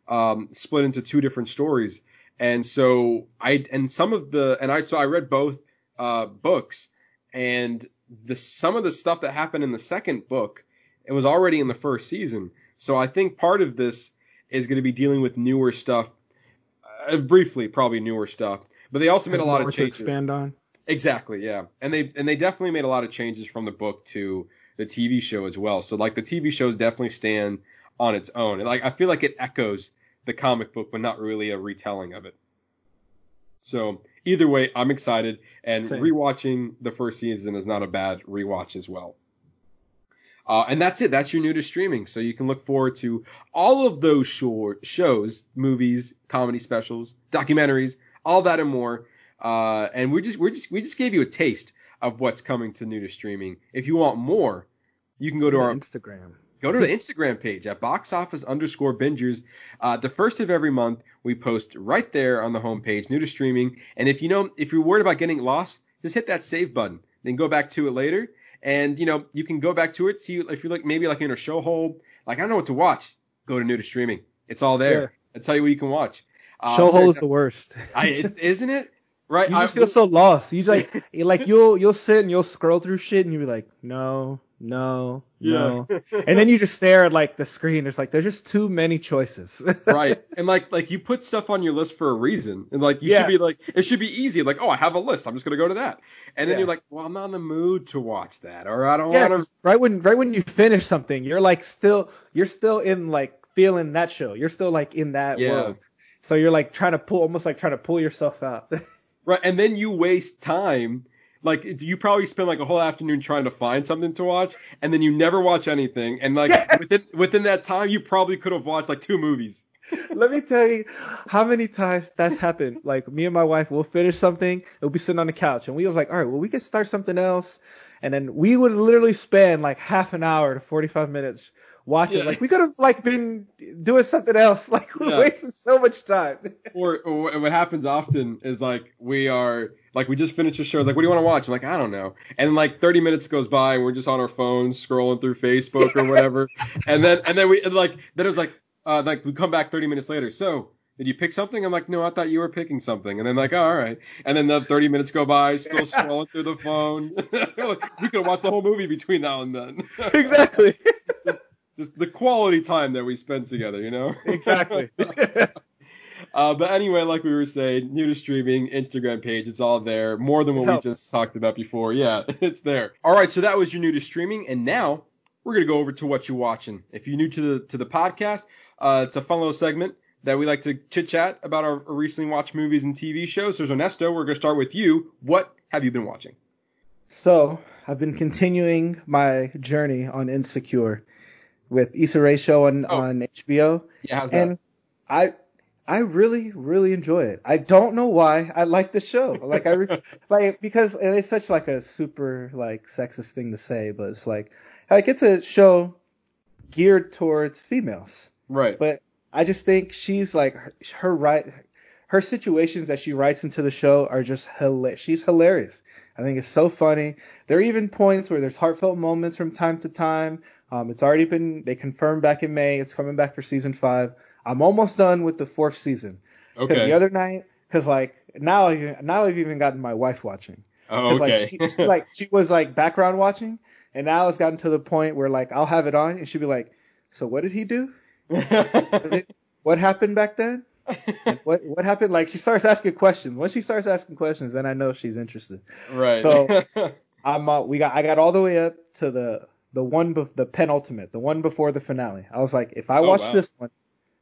um, split into two different stories. And so I and some of the and I so I read both uh, books, and the some of the stuff that happened in the second book, it was already in the first season. So I think part of this is going to be dealing with newer stuff, uh, briefly probably newer stuff. But they also made a lot of to changes. expand on. Exactly, yeah. And they and they definitely made a lot of changes from the book to the TV show as well. So like the TV shows definitely stand on its own. And like I feel like it echoes the comic book but not really a retelling of it. So either way, I'm excited and Same. rewatching the first season is not a bad rewatch as well. Uh, and that's it. That's your new to streaming. So you can look forward to all of those short shows, movies, comedy specials, documentaries, all that and more. Uh, and we just we just we just gave you a taste of what's coming to new to streaming. If you want more, you can go to our Instagram. go to the <laughs> Instagram page at box office underscore bingers. Uh, the first of every month, we post right there on the homepage, new to streaming. And if you know, if you're worried about getting lost, just hit that save button, then go back to it later. And you know, you can go back to it, see if you're like maybe like in a show hole, like I don't know what to watch. Go to new to streaming. It's all there. Yeah. I tell you what you can watch. Uh, Show hole is the worst. I, isn't it? Right. You I- just feel so lost. You just like <laughs> like you'll you'll sit and you'll scroll through shit and you'll be like, no, no, no. <laughs> And then you just stare at like the screen. It's like there's just too many choices. <laughs> right. And like like you put stuff on your list for a reason. And like you Yeah. should be like it should be easy. Like, oh I have a list. I'm just gonna go to that. And then Yeah. you're like, well I'm not in the mood to watch that or I don't yeah, wanna right when right when you finish something, you're like still you're still in like feeling that show. You're still like in that Yeah. world. So you're like trying to pull almost like trying to pull yourself out. Right. And then you waste time. Like you probably spend like a whole afternoon trying to find something to watch and then you never watch anything. And like Yeah. <laughs> within within that time you probably could have watched like two movies. <laughs> Let me tell you how many times that's happened. Like me and my wife will finish something, we'll be sitting on the couch, and we was like, all right, well we could start something else, and then we would literally spend like half an hour to 45 minutes watching. Yeah. Like we could have like been doing something else. <laughs> Like we Yeah. wasted so much time. <laughs> Or, or what happens often is like we are like we just finished a show. Like, what do you want to watch? I'm like, I don't know. And like 30 minutes goes by, and we're just on our phones scrolling through Facebook or <laughs> whatever. and then and then we and like then it was like, uh, like we come back 30 minutes later. So did you pick something? I'm like, no, I thought you were picking something. And then like, oh, all right. And then the 30 minutes go by, still scrolling through the phone. we could watch the whole movie between now and then. exactly. just, just the quality time that we spend together, you know? <laughs> Exactly. <laughs> Uh, but anyway, like we were saying, new to streaming, Instagram page, it's all there. More than what we just talked about before. Yeah, <laughs> it's there. All right, so that was your new to streaming, and now we're gonna go over to what you're watching. If you're new to the to the podcast, uh, it's a fun little segment that we like to chit chat about our recently watched movies and TV shows. So Ernesto, we're gonna start with you. What have you been watching? So I've been continuing my journey on Insecure with Issa Rae show on oh. on HBO. Yeah, how's and that? I I really, really enjoy it. I don't know why I like the show. Like I re- <laughs> like because it's such like a super like sexist thing to say, but it's like like it's a show geared towards females. Right. But I just think she's like her, her right her situations that she writes into the show are just hilarious. She's hilarious. I think it's so funny. There are even points where there's heartfelt moments from time to time. Um, it's already been they confirmed back in May. It's coming back for season five. I'm almost done with the fourth season. Okay. Because the other night, because like now, now I've even gotten my wife watching. Oh, okay. Like she, she, like she was like background watching, and now it's gotten to the point where like I'll have it on, and she'll be like, "So what did he do? <laughs> what happened back then? What what happened?" Like she starts asking questions. Once she starts asking questions, then I know she's interested. Right. So <laughs> I'm uh, we got I got all the way up to the the one be- the penultimate, the one before the finale. I was like, if I Oh, watch wow. this one,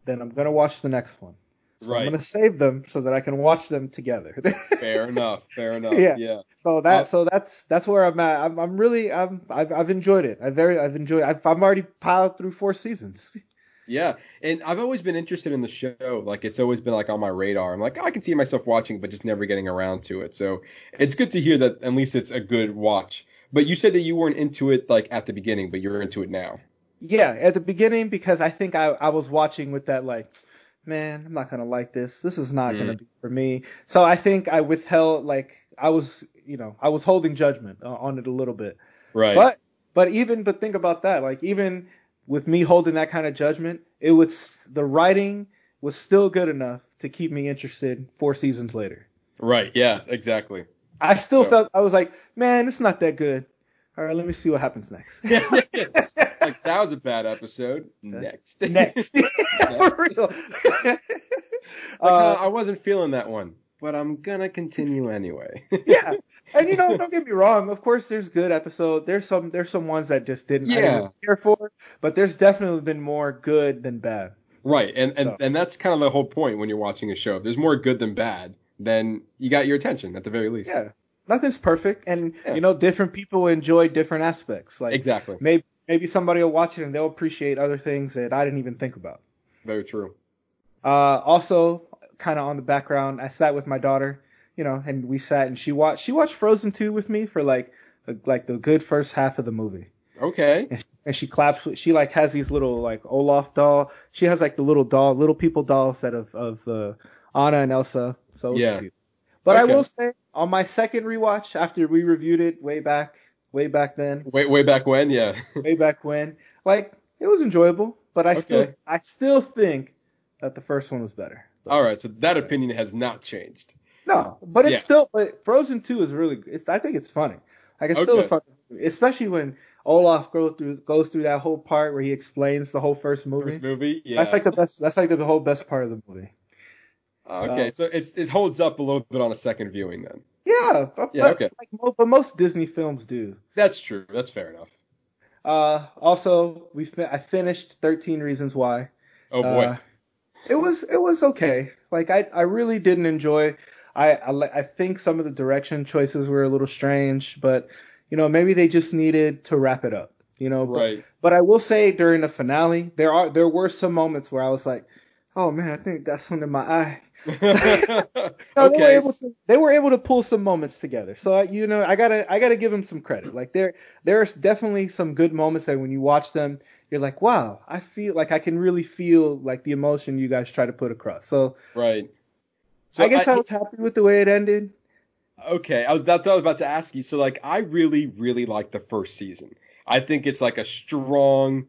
then I'm gonna watch the next one. So Right. I'm gonna save them so that I can watch them together. <laughs> fair enough. Fair enough. Yeah. yeah. so that Uh, so that's that's where I'm at. I'm I'm really I'm I've I've enjoyed it. I very I've enjoyed. I've I'm already piled through four seasons. <laughs> Yeah, and I've always been interested in the show. Like it's always been like on my radar. I'm like, oh, I can see myself watching, but just never getting around to it. So it's good to hear that at least it's a good watch. But you said that you weren't into it like at the beginning, but you're into it now. Yeah, at the beginning because I think I I was watching with that like, man, I'm not gonna like this. This is not gonna mm. be for me. So I think I withheld like I was you know I was holding judgment on it a little bit. Right. But but even but think about that. Like even with me holding that kind of judgment, it was the writing was still good enough to keep me interested four seasons later. right. Yeah. Exactly. I still So- felt I was like, man, it's not that good. All right, let me see what happens next. <laughs> like that was a bad episode. <laughs> Next. next. <laughs> For real. Like, Uh, uh, I wasn't feeling that one, but I'm gonna continue anyway. <laughs> yeah. And you know, don't get me wrong. Of course, there's good episodes. There's some there's some ones that just didn't I didn't Yeah. care for, but there's definitely been more good than bad. Right, and and, So. and that's kind of the whole point when you're watching a show. If there's more good than bad, then you got your attention at the very least. Yeah. Nothing's perfect, and Yeah. you know, different people enjoy different aspects. Like Exactly. maybe maybe somebody will watch it and they'll appreciate other things that I didn't even think about. Very true. Uh, also, kind of on the background, I sat with my daughter, you know, and we sat and she watched she watched Frozen 2 with me for like like the good first half of the movie. Okay. And she claps. She like has these little like Olaf doll. She has like the little doll, little people doll set of of uh, Anna and Elsa. So it was Yeah. cute. But I will say, on my second rewatch after we reviewed it way back, way back then, Way way back when, yeah. <laughs> way back when, like it was enjoyable. But I still I still think that the first one was better. All right, so that opinion has not changed. No, but it's Yeah. still. But Frozen Two is really. It's. I think it's funny. Like it's still a fun, movie, especially when Olaf go through goes through that whole part where he explains the whole first movie. First movie, yeah. That's like the best. That's like the whole best part of the movie. okay, so it's it holds up a little bit on a second viewing then. Yeah, but, Yeah, okay. like, but most Disney films do. That's true. That's fair enough. Uh, also, we I finished Thirteen Reasons Why. Oh boy. Uh, it was it was okay. Like I I really didn't enjoy. I I, I think some of the direction choices were a little strange, but you know maybe they just needed to wrap it up. You know, but, right. but I will say during the finale there are there were some moments where I was like, oh man, I think that's something in my eye. <laughs> No, they were able to they were able to pull some moments together. So I- you know, I gotta I gotta give them some credit. Like there there's definitely some good moments that when you watch them, you're like, wow, I feel like I can really feel like the emotion you guys try to put across. So, Right. So I guess I, was happy with the way it ended. Okay, I was, that's what I was about to ask you. So like, I really, really like the first season. I think it's like a strong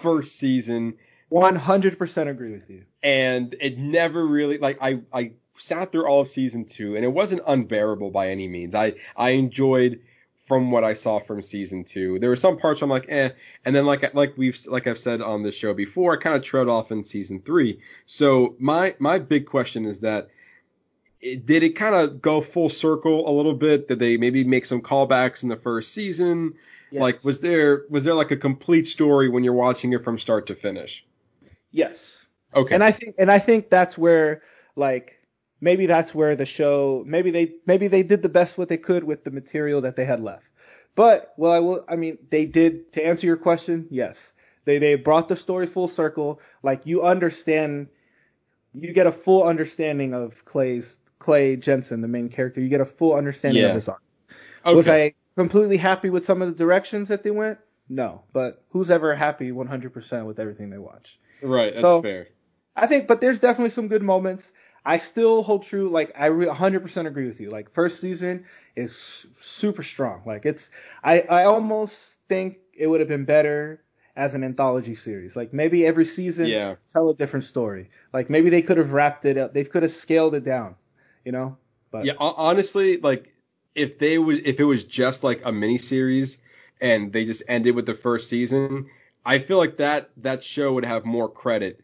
first season. 100% agree with you. And it never really like I I sat through all of season two, and it wasn't unbearable by any means. I I enjoyed from what I saw from season two. There were some parts I'm like, eh, and then like like we've like I've said on this show before, I kind of trailed off in season three. So my my big question is that it, did it kind of go full circle a little bit? Did they maybe make some callbacks in the first season? Yes. Like was there was there like a complete story when you're watching it from start to finish? Yes. Okay. And I think and I think that's where like maybe that's where the show maybe they maybe they did the best what they could with the material that they had left. But well I will I mean they did to answer your question, yes. They they brought the story full circle. Like you understand you get a full understanding of Clay's Clay Jensen, the main character. You get a full understanding yeah. of his arc. Okay. Was I completely happy with some of the directions that they went? No, but who's ever happy 100% with everything they watch? Right, that's so, fair. I think, but there's definitely some good moments. I still hold true. Like I 100% agree with you. Like first season is super strong. Like it's I I almost think it would have been better as an anthology series. Like maybe every season yeah. tell a different story. Like maybe they could have wrapped it up. They could have scaled it down. You know. But yeah, honestly, like if they would if it was just like a mini series and they just ended with the first season, I feel like that that show would have more credit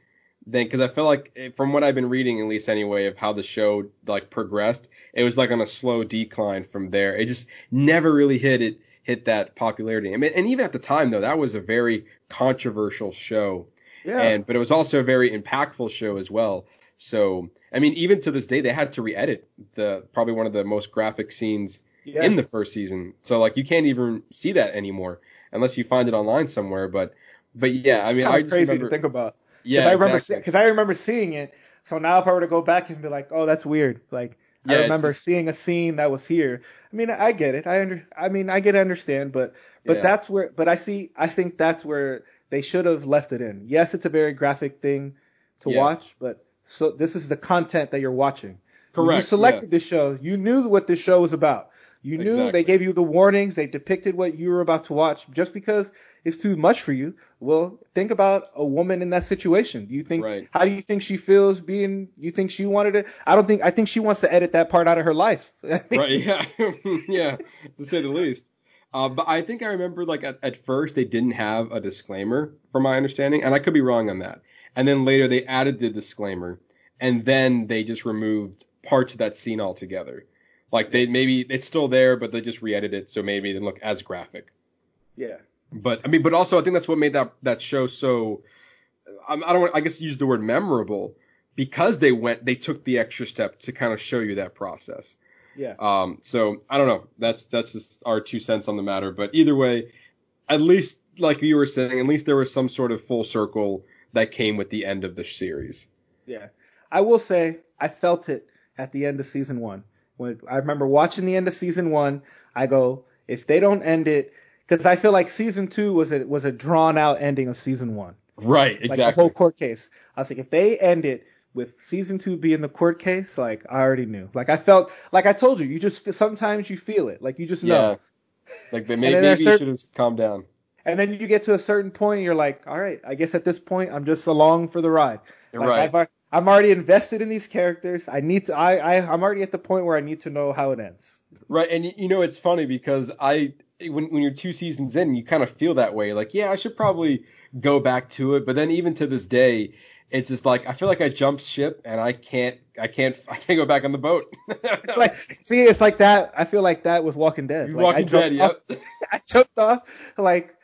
then because I feel like eh, from what I've been reading at least anyway of how the show like progressed, it was like on a slow decline from there. It just never really hit it hit that popularity. I mean, and even at the time though, that was a very controversial show. Yeah. And but it was also a very impactful show as well. So I mean, even to this day, they had to re-edit the probably one of the most graphic scenes yeah. in the first season. So like you can't even see that anymore unless you find it online somewhere. But but yeah, it's I mean, I just crazy remember, to think about. Yeah, I remember because exactly. I remember seeing it. So now if I were to go back and be like, oh, that's weird. Like yeah, I remember seeing a scene that was here. I mean, I get it. I under. I mean, I get understand, but but yeah. that's where. But I see. I think that's where they should have left it in. Yes, it's a very graphic thing to yeah. watch, but so this is the content that you're watching. Correct. When you selected this show. You knew what this show was about. You knew exactly. they gave you the warnings. They depicted what you were about to watch. Just because it's too much for you, well, think about a woman in that situation. Do you think, right. how do you think she feels being? You think she wanted it? I don't think. I think she wants to edit that part out of her life. <laughs> right. Yeah. <laughs> yeah. To say the least. Uh, but I think I remember like at, at first they didn't have a disclaimer, from my understanding, and I could be wrong on that. And then later they added the disclaimer, and then they just removed parts of that scene altogether. Like they maybe it's still there, but they just re-edited it so maybe it didn't look as graphic. Yeah. But I mean, but also I think that's what made that that show so. I, I don't. I guess use the word memorable because they went. They took the extra step to kind of show you that process. Yeah. Um. So I don't know. That's that's just our two cents on the matter. But either way, at least like you were saying, at least there was some sort of full circle that came with the end of the series. Yeah. I will say I felt it at the end of season one. When I remember watching the end of season one, I go, if they don't end it, because I feel like season two was a was a drawn out ending of season one. Right, exactly. Like the whole court case. I was like, if they end it with season two being the court case, like I already knew. Like I felt, like I told you, you just sometimes you feel it, like you just know. Yeah. Like maybe, maybe you should have calmed down. And then you get to a certain point, and you're like, all right, I guess at this point I'm just along for the ride. Like, right. I've, I'm already invested in these characters. I need to. I, I I'm already at the point where I need to know how it ends. Right, and you know it's funny because I when when you're two seasons in, you kind of feel that way. Like, yeah, I should probably go back to it. But then even to this day, it's just like I feel like I jumped ship and I can't I can't <laughs> I can't go back on the boat. <laughs> it's like see, it's like that. I feel like that with Walking Dead. Like, Walking Dead, yep. <laughs> I jumped off like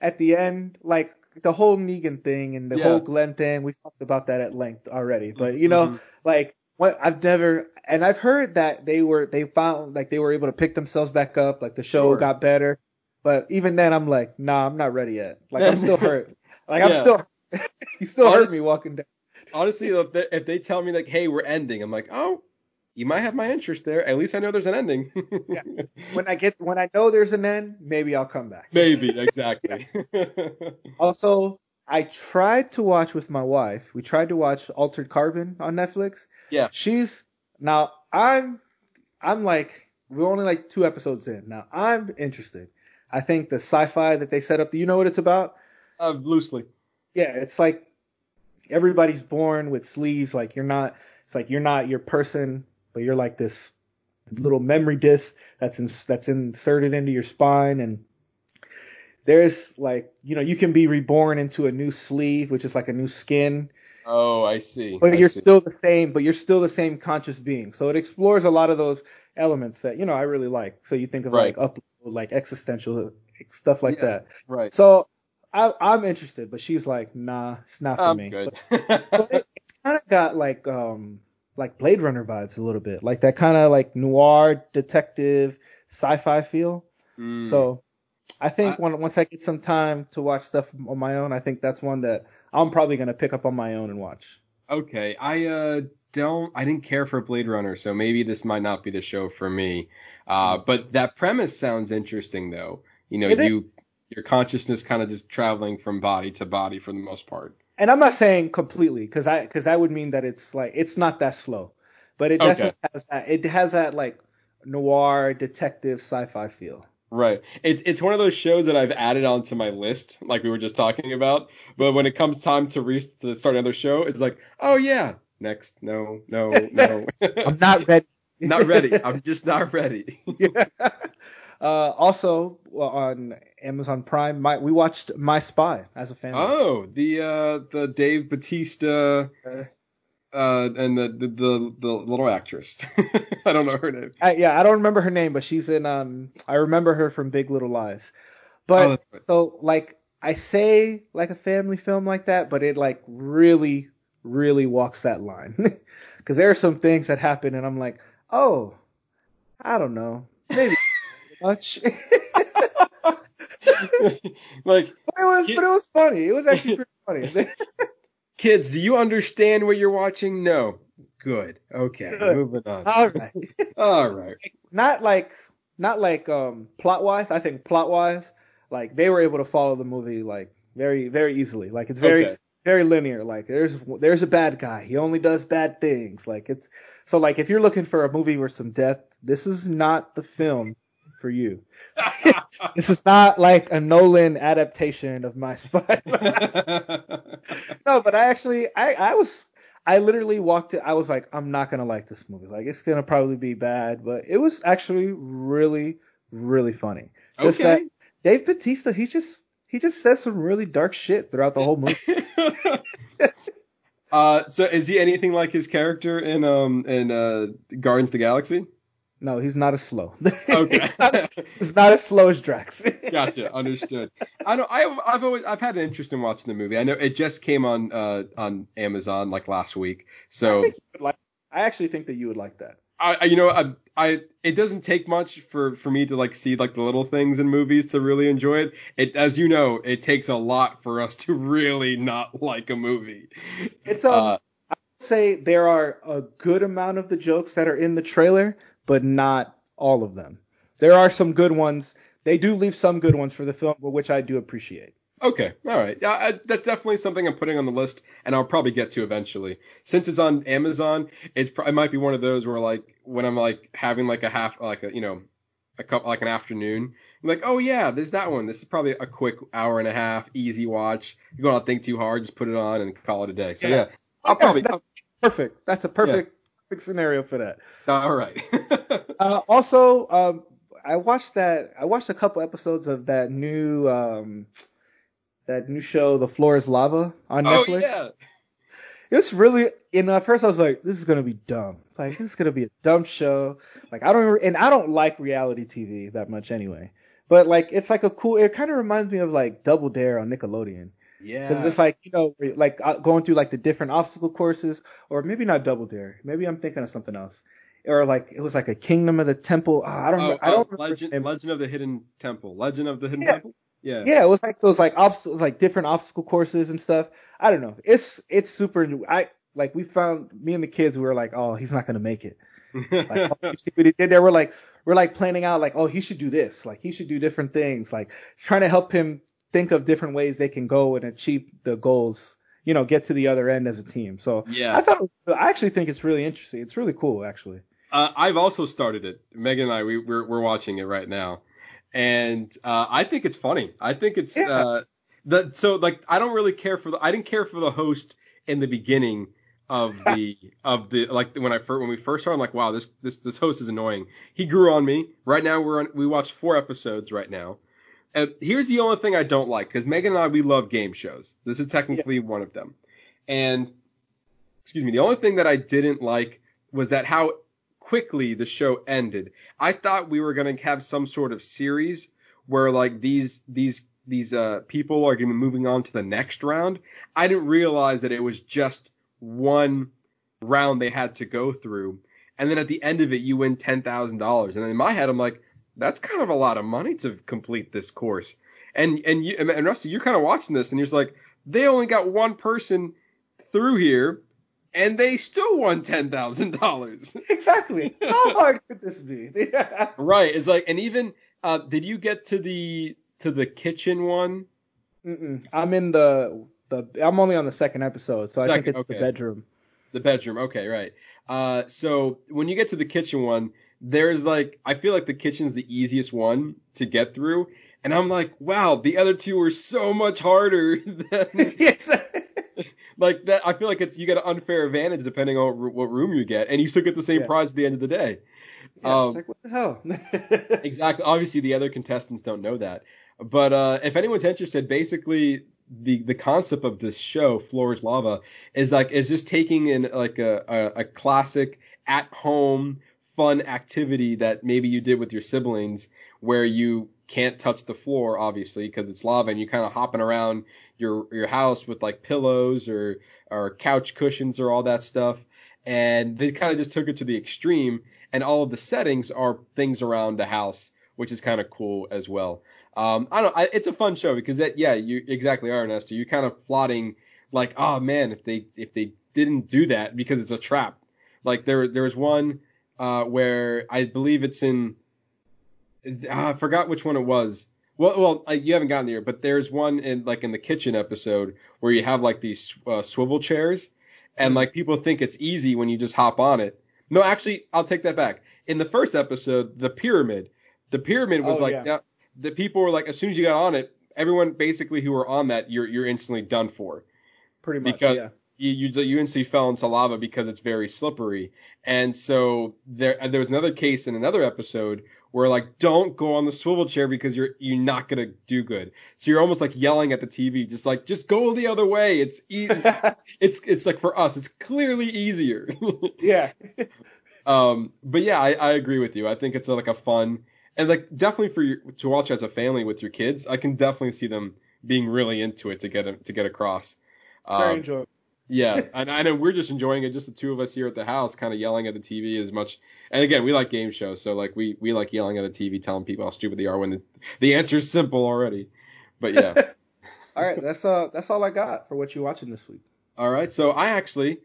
at the end, like the whole Negan thing and the yeah. whole Glenn thing, we talked about that at length already. But you know, mm-hmm. like what I've never and I've heard that they were they found like they were able to pick themselves back up, like the show sure. got better. But even then I'm like, nah, I'm not ready yet. Like I'm still hurt. <laughs> Like I'm still <laughs> you still Honest, hurt me walking down. Honestly, if they, if they tell me like, hey, we're ending, I'm like, oh, you might have my interest there. At least I know there's an ending. yeah. <laughs> When I get when I know there's an end, maybe I'll come back. Maybe exactly. also, I tried to watch with my wife. We tried to watch Altered Carbon on Netflix. Yeah. She's now I'm I'm like we're only like two episodes in. Now I'm interested. I think the sci-fi that they set up. Do you know what it's about? Uh, loosely. Yeah, it's like everybody's born with sleeves. Like you're not. It's like you're not your person, but you're like this little memory disc that's in, that's inserted into your spine and there's like you know you can be reborn into a new sleeve which is like a new skin oh i see but I you're see. still the same but you're still the same conscious being so it explores a lot of those elements that you know i really like so you think of Right. like up like existential stuff like Yeah. that right so I, i'm interested but she's like nah it's not for i'm me good but it, it's kind of got like um like Blade Runner vibes a little bit, like that kind of like noir detective sci-fi feel. Mm. So I think I- when, once I get some time to watch stuff on my own, I think that's one that I'm probably gonna pick up on my own and watch. Okay, I uh don't I didn't care for Blade Runner, so maybe this might not be the show for me. Uh but that premise sounds interesting though. You know, It is. you your consciousness kind of just traveling from body to body for the most part. And I'm not saying completely, because I because that would mean that it's like it's not that slow, but it Okay. definitely has that. It has that like noir detective sci-fi feel. Right. It's it's one of those shows that I've added onto my list, like we were just talking about. But when it comes time to re- to start another show, it's like, oh yeah, next, no, no, no, <laughs> I'm not ready. <laughs> not ready. I'm just not ready. Yeah. <laughs> Uh, also on Amazon Prime, my, we watched My Spy as a family. Oh, the uh the Dave Batista Uh, uh and the the the, the little actress. <laughs> I don't know her name. I, yeah, I don't remember her name, but she's in. Um, I remember her from Big Little Lies. But Oh, right. so like I say like a family film like that, but it like really, really walks that line. <laughs> Because there are some things that happen, and I'm like, oh, I don't know, maybe <laughs> much. like But it was, but it was funny. It was actually pretty funny. Kids, do you understand what you're watching? No. Good. Okay. Good. Moving on. All right. All right. <laughs> Not like, not like um plot wise. I think plot wise, like they were able to follow the movie like very, very easily. Like it's very, Okay. very linear. Like there's, there's a bad guy. He only does bad things. Like it's so like if you're looking for a movie with some death, this is not the film for you. <laughs> This is not like a Nolan adaptation of My Spy. <laughs> no, but I actually, I, I was, I literally walked it. I was like, I'm not gonna like this movie. Like, it's gonna probably be bad, but it was actually really, really funny. Just okay. that Dave Batista, he just, he just says some really dark shit throughout the whole movie. <laughs> uh, so is he anything like his character in um in uh Guardians of the Galaxy? No, he's not as slow. Okay. <laughs> he's, not, he's not as slow as Drax. <laughs> gotcha. Understood. I don't. I've I've always I've had an interest in watching the movie. I know it just came on uh on Amazon like last week. I, So think you would like, I actually think that you would like that. I, I you know I I it doesn't take much for for me to like see like the little things in movies to really enjoy it. It as you know it takes a lot for us to really not like a movie. It's um, Uh, say there are a good amount of the jokes that are in the trailer, but not all of them. There are some good ones. They do leave some good ones for the film, which I do appreciate. Okay, all right. Yeah, I, that's definitely something I'm putting on the list, and I'll probably get to eventually. Since it's on Amazon, it, it might be one of those where like when I'm like having like a half, like a you know, a couple like an afternoon, I'm like, oh yeah, there's that one. This is probably a quick hour and a half, easy watch. You don't think too hard, just put it on and call it a day. So Yeah. yeah, I'll probably. that's perfect. That's a perfect, perfect scenario for that. all right. <laughs> Uh, also, um, I watched that. I watched a couple episodes of that new um, that new show, The Floor Is Lava, on oh Netflix. yeah. It was really, you know, at first I was like, this is gonna be dumb. Like this is gonna be a dumb show. Like I don't, and I don't like reality TV that much anyway. But like it's like a cool. It kind of reminds me of like Double Dare on Nickelodeon. Yeah. Because it's like you know, like uh, going through like the different obstacle courses, or maybe not Double Dare. Maybe I'm thinking of something else. Or like it was like a Kingdom of the Temple. ah, I don't. Oh, I don't oh, Legend. Legend of the Hidden Temple. Legend of the Hidden Yeah. Temple. Yeah. Yeah, it was like those like obstacles, like different obstacle courses and stuff. I don't know. It's it's super. I like we found me and the kids. We were like, oh, he's not gonna make it. Like, oh, see what he did there? We're like, we're like planning out like, oh, he should do this. Like he should do different things. Like trying to help him think of different ways they can go and achieve the goals. You know, get to the other end as a team. So yeah. I thought, was, I actually think it's really interesting. It's really cool, actually. Uh, I've also started it. Megan and I, we, we're, we're watching it right now, and uh, I think it's funny. I think it's Yeah. uh, the so like I don't really care for the I didn't care for the host in the beginning of the <laughs> of the like when I first when we first started. I'm like, wow, this this this host is annoying. He grew on me. Right now we're on we watched four episodes right now. And here's the only thing I don't like because Megan and I we love game shows. This is technically yeah. one of them. And excuse me, the only thing that I didn't like was that how quickly the show ended. I thought we were gonna have some sort of series where like these these these uh people are gonna be moving on to the next round. I didn't realize that it was just one round they had to go through. And then at the end of it, you win ten thousand dollars. And in my head, I'm like, that's kind of a lot of money to complete this course. And and you and Rusty, you're kind of watching this, and you're like, they only got one person through here, and they still won ten thousand dollars. <laughs> Exactly. How hard could this be? <laughs> right. It's like, and even uh, did you get to the to the kitchen one? Mm-mm. I'm in the the. I'm only on the second episode, so second, I think it's okay. the bedroom. The bedroom. Okay, right. Uh, so when you get to the kitchen one, there's like I feel like the kitchen's the easiest one to get through, and I'm like, wow, the other two are so much harder <laughs> than. <laughs> like that, I feel like it's you get an unfair advantage depending on what room you get, and you still get the same yeah. prize at the end of the day. Yeah, um, like, what the hell? <laughs> exactly. Obviously, the other contestants don't know that. But uh, if anyone's interested, basically the the concept of this show, Floor is Lava, is like is just taking in like a, a, a classic at home fun activity that maybe you did with your siblings, where you can't touch the floor, obviously, because it's lava, and you're kind of hopping around your your house with like pillows or or couch cushions or all that stuff. And they kind of just took it to the extreme, and all of the settings are things around the house, which is kind of cool as well. Um, I don't. I, it's a fun show because that, yeah, you exactly are, Ernesto. You're kind of plotting like, oh man, if they if they didn't do that because it's a trap. Like there there was one uh, where I believe it's in. I forgot which one it was. Well, well, uh, you haven't gotten there, but there's one in like in the kitchen episode where you have like these uh, swivel chairs, and like people think it's easy when you just hop on it. No, actually, I'll take that back. In the first episode, the pyramid, the pyramid was oh, like yeah. the people were like as soon as you got on it, everyone basically who were on that, you're you're instantly done for. Pretty much, because yeah. You, you, instantly fell into lava because it's very slippery. And so there there was another case in another episode where like don't go on the swivel chair because you're you're not gonna do good. So you're almost like yelling at the TV, just like just go the other way. It's easy. <laughs> it's it's like for us, it's clearly easier. <laughs> yeah. um, but yeah, I, I agree with you. I think it's a, like a fun and like definitely for you to watch as a family with your kids. I can definitely see them being really into it to get to get across. Very um, enjoyable. Yeah, and I know we're just enjoying it, just the two of us here at the house, kind of yelling at the TV as much. And again, we like game shows, so like we we like yelling at the TV, telling people how stupid they are when the, the answer is simple already. But yeah. <laughs> all right, that's uh that's all I got for what you're watching this week. All right, so I actually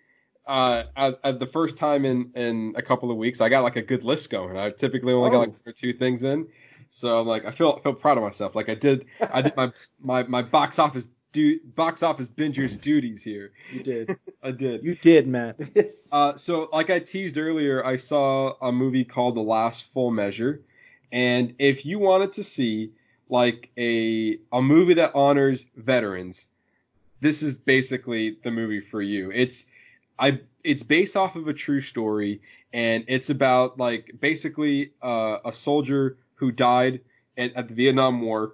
uh at, at, the first time in in a couple of weeks, I got like a good list going. I typically only oh. got like two things in. So I'm like, I feel feel proud of myself. Like I did, I did my my my box office du- box office binger's duties here. You did. <laughs> I did. You did, Matt. <laughs> uh, so, like I teased earlier, I saw a movie called The Last Full Measure, and if you wanted to see like a a movie that honors veterans, this is basically the movie for you. It's I it's based off of a true story, and it's about like basically uh, a soldier who died at, at the Vietnam War,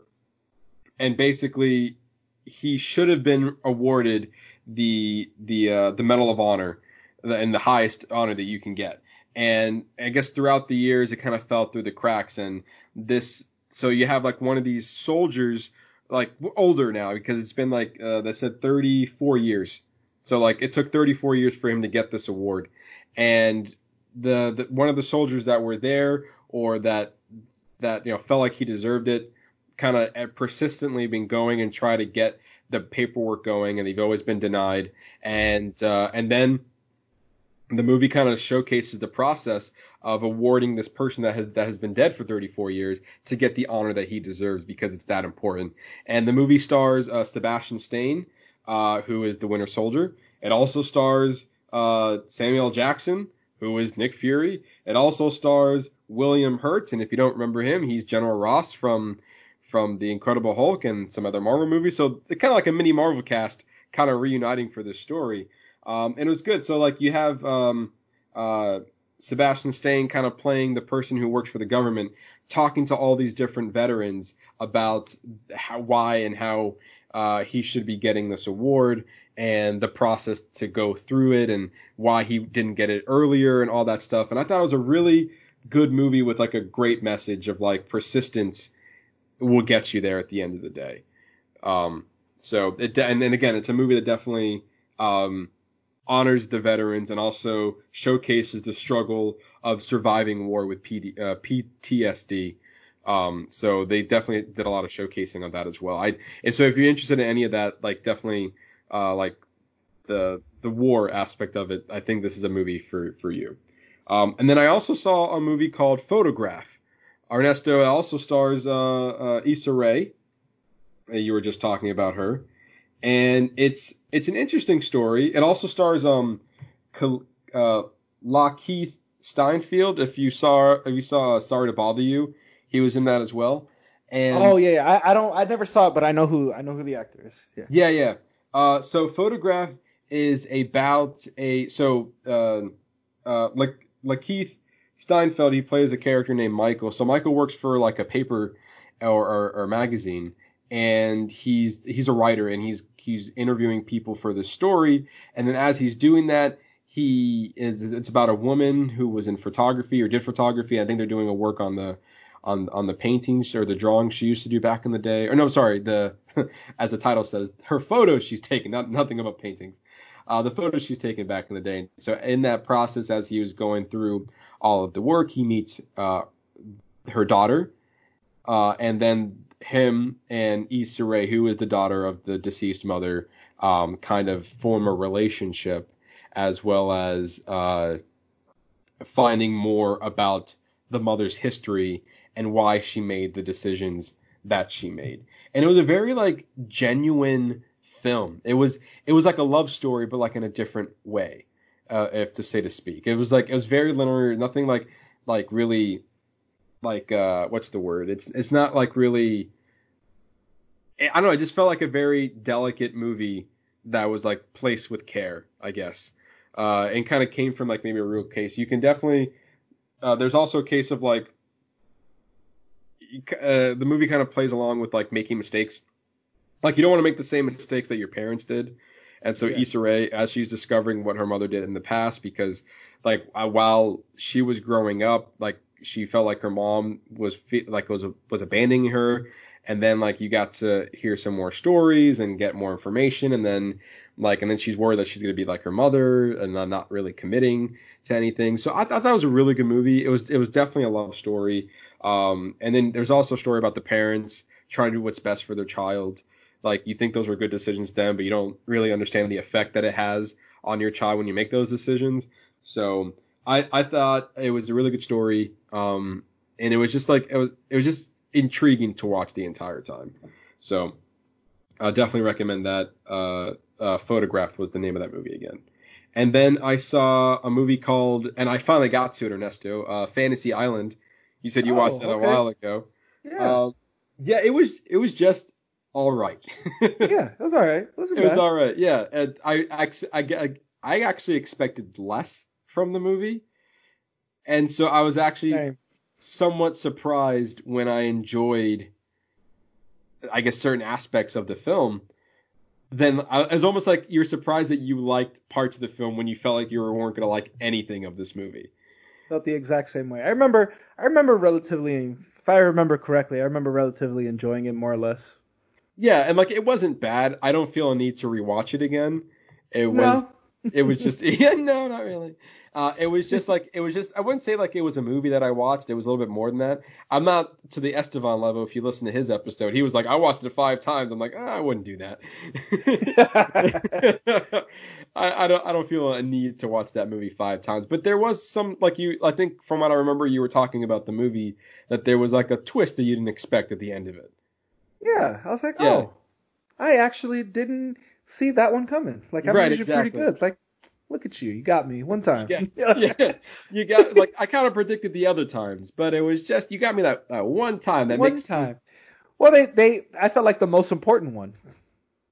and basically he should have been awarded the the uh, the Medal of Honor and the highest honor that you can get. And I guess throughout the years it kind of fell through the cracks and this so you have like one of these soldiers like older now because it's been like uh, they said 34 years. So like it took 34 years for him to get this award. And the, the one of the soldiers that were there or that that you know felt like he deserved it kind of persistently been going and try to get the paperwork going, and they've always been denied. And uh, and then the movie kind of showcases the process of awarding this person that has that has been dead for 34 years to get the honor that he deserves because it's that important. And the movie stars uh, Sebastian Stan, uh, who is the Winter Soldier. It also stars uh, Samuel Jackson, who is Nick Fury. It also stars William Hurt, and if you don't remember him, he's General Ross from from the Incredible Hulk and some other Marvel movies. So kind of like a mini Marvel cast kind of reuniting for this story. Um, and it was good. So like you have um, uh, Sebastian Stan kind of playing the person who works for the government, talking to all these different veterans about how, why and how uh, he should be getting this award and the process to go through it and why he didn't get it earlier and all that stuff. And I thought it was a really good movie with like a great message of like persistence will get you there at the end of the day. Um, so it, and then again, it's a movie that definitely, um, honors the veterans and also showcases the struggle of surviving war with PD, uh, PTSD. Um, so they definitely did a lot of showcasing of that as well. I, and so if you're interested in any of that, like definitely, uh, like the, the war aspect of it, I think this is a movie for, for you. Um, and then I also saw a movie called Photograph. Ernesto also stars uh, uh, Issa Rae. You were just talking about her, and it's it's an interesting story. It also stars um uh, Lakeith Stanfield. If you saw if you saw uh, Sorry to Bother You, he was in that as well. And oh yeah, yeah. I, I don't I never saw it, but I know who I know who the actor is. Yeah. Yeah, yeah. Uh, so Photograph is about a so uh, uh, like Lakeith Steinfeld, he plays a character named Michael. So Michael works for like a paper or, or, or magazine, and he's he's a writer and he's he's interviewing people for the story. And then as he's doing that, he is it's about a woman who was in photography or did photography. I think they're doing a work on the on on the paintings or the drawings she used to do back in the day. Or no, sorry, the <laughs> as the title says, her photos she's taken, not nothing about paintings uh, the photos she's taken back in the day. So in that process, as he was going through all of the work, he meets uh, her daughter, uh, and then him and Issa Rae, who is the daughter of the deceased mother, um, kind of form a relationship, as well as uh, finding more about the mother's history and why she made the decisions that she made. And it was a very like genuine film. It was it was like a love story, but like in a different way, uh, if to say to speak. It was like it was very linear, nothing like like really like uh what's the word? It's it's not like really. I don't know. It just felt like a very delicate movie that was like placed with care, I guess, uh, and kind of came from like maybe a real case. You can definitely. Uh, there's also a case of like uh, the movie kind of plays along with like making mistakes like you don't want to make the same mistakes that your parents did. And so yeah. Issa Rae, as she's discovering what her mother did in the past, because like uh, while she was growing up, like she felt like her mom was like was was abandoning her, and then like you got to hear some more stories and get more information, and then like and then she's worried that she's gonna be like her mother and not really committing to anything. So I thought that was a really good movie. It was it was definitely a love story. Um, and then there's also a story about the parents trying to do what's best for their child like you think those were good decisions then, but you don't really understand the effect that it has on your child when you make those decisions. So I, I thought it was a really good story. Um, and it was just like, it was, it was just intriguing to watch the entire time. So I definitely recommend that. Uh, uh, Photograph was the name of that movie again. And then I saw a movie called, and I finally got to it, Ernesto, uh, Fantasy Island. You said you oh, watched that okay. a while ago. Yeah. Uh, yeah, it was, it was just all right. <laughs> yeah, it was all right. It, was, it was all right. Yeah, and I, I, I, I actually expected less from the movie, and so I was actually Same. somewhat surprised when I enjoyed, I guess, certain aspects of the film. Then I, it was almost like you're surprised that you liked parts of the film when you felt like you weren't gonna like anything of this movie. Felt the exact same way. I remember, I remember relatively, if I remember correctly, I remember relatively enjoying it more or less. Yeah, and like it wasn't bad. I don't feel a need to rewatch it again. It was no. it was just <laughs> <laughs> yeah, no, not really. Uh, it was just like it was just I wouldn't say like it was a movie that I watched. It was a little bit more than that. I'm not to the Estevan level. If you listen to his episode, he was like, I watched it five times. I'm like, oh, I wouldn't do that. <laughs> I, I don't I don't feel a need to watch that movie five times. But there was some like you I think from what I remember you were talking about the movie that there was like a twist that you didn't expect at the end of it. Yeah, I was like, yeah. oh, I actually didn't see that one coming. Like I'm right, exactly. pretty good. Like, look at you, you got me one time. Yeah, <laughs> yeah, you got like I kind of predicted the other times, but it was just you got me that, that one time. That one time. Me... Well, they they I felt like the most important one.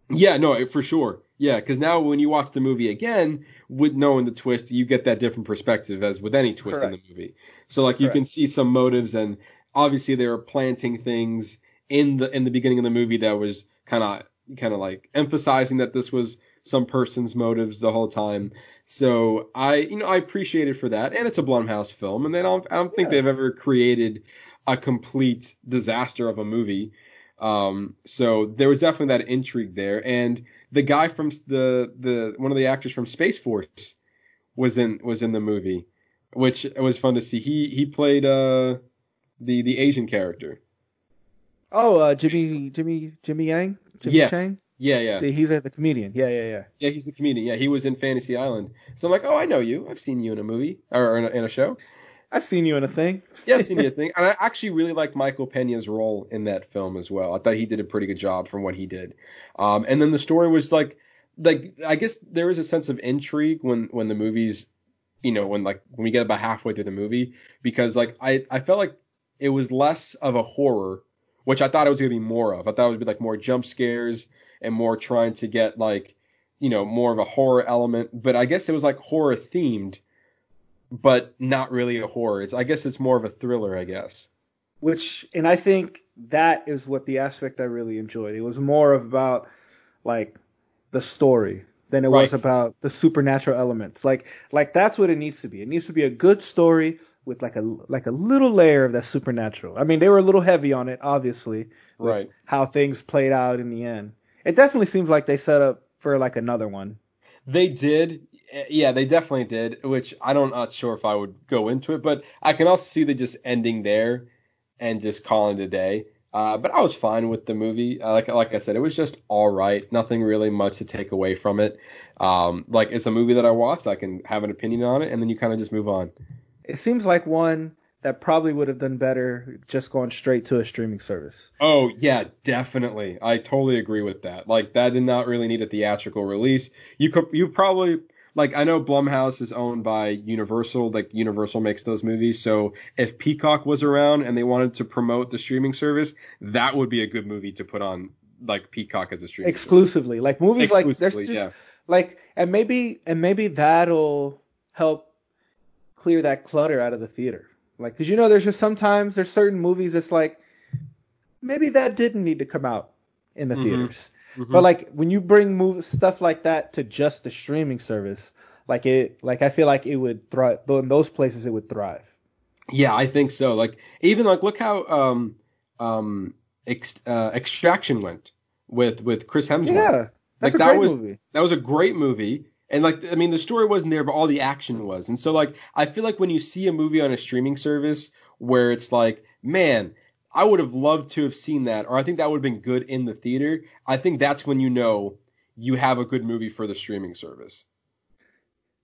Yeah, no, for sure. Yeah, because now when you watch the movie again, with knowing the twist, you get that different perspective as with any twist Correct. in the movie. So like you Correct. can see some motives, and obviously they were planting things in the in the beginning of the movie that was kind of kind of like emphasizing that this was some person's motives the whole time. So I you know I appreciate it for that, and it's a Blumhouse film, and they don't I don't think Yeah. they've ever created a complete disaster of a movie. Um, so there was definitely that intrigue there, and the guy from the the one of the actors from Space Force was in was in the movie, which was fun to see. He he played uh the the Asian character. Oh, uh, Jimmy Jimmy Jimmy Yang. Jimmy Yes. Chang. Yeah, yeah, He's uh, the comedian. Yeah, yeah, yeah. yeah. He's the comedian. Yeah, he was in Fantasy Island. So I'm like, oh, I know you. I've seen you in a movie or in a, in a show. I've seen you in a thing. Yeah, I've seen you in a <laughs> thing. And I actually really liked Michael Pena's role in that film as well. I thought he did a pretty good job from what he did. Um, and then the story was like, like I guess there is a sense of intrigue when when the movies, you know, when like when we get about halfway through the movie, because like I I felt like it was less of a horror, which I thought it was gonna be more of. I thought it would be like more jump scares and more trying to get like, you know, more of a horror element. But I guess it was like horror themed, but not really a horror. It's I guess it's more of a thriller. I guess. which and I think that is what the aspect I really enjoyed. It was more about like the story than it was about the supernatural elements. Like like that's what it needs to be. It needs to be a good story with like a like a little layer of that supernatural. I mean, they were a little heavy on it, obviously, Right. how things played out in the end. It definitely seems like they set up for like another one. They did. Yeah, they definitely did, which I don't not sure if I would go into it, but I can also see the just ending there and just calling it a day. Uh, but I was fine with the movie. Uh, like like I said, it was just all right. Nothing really much to take away from it. Um, like it's a movie that I watched. I can have an opinion on it, and then you kind of just move on. It seems like one that probably would have done better just going straight to a streaming service. Oh yeah, definitely. I totally agree with that. Like that did not really need a theatrical release. You could you probably like I know Blumhouse is owned by Universal, like Universal makes those movies. So if Peacock was around and they wanted to promote the streaming service, that would be a good movie to put on like Peacock as a streaming service. exclusively. Like movies like there's just yeah. like and maybe and maybe that'll help clear that clutter out of the theater. Like cuz you know there's just sometimes there's certain movies that's like maybe that didn't need to come out in the Mhm. theaters. Mhm. But like when you bring move stuff like that to just the streaming service, like it like I feel like it would thrive in those places it would thrive. Yeah, I think so. Like even like look how um um ex, uh, Extraction went with with Chris Hemsworth. Yeah. That's Like, a that great was- movie. that was a great movie. And like, I mean, the story wasn't there, but all the action was. And so like, I feel like when you see a movie on a streaming service where it's like, man, I would have loved to have seen that, or I think that would have been good in the theater. I think that's when you know you have a good movie for the streaming service.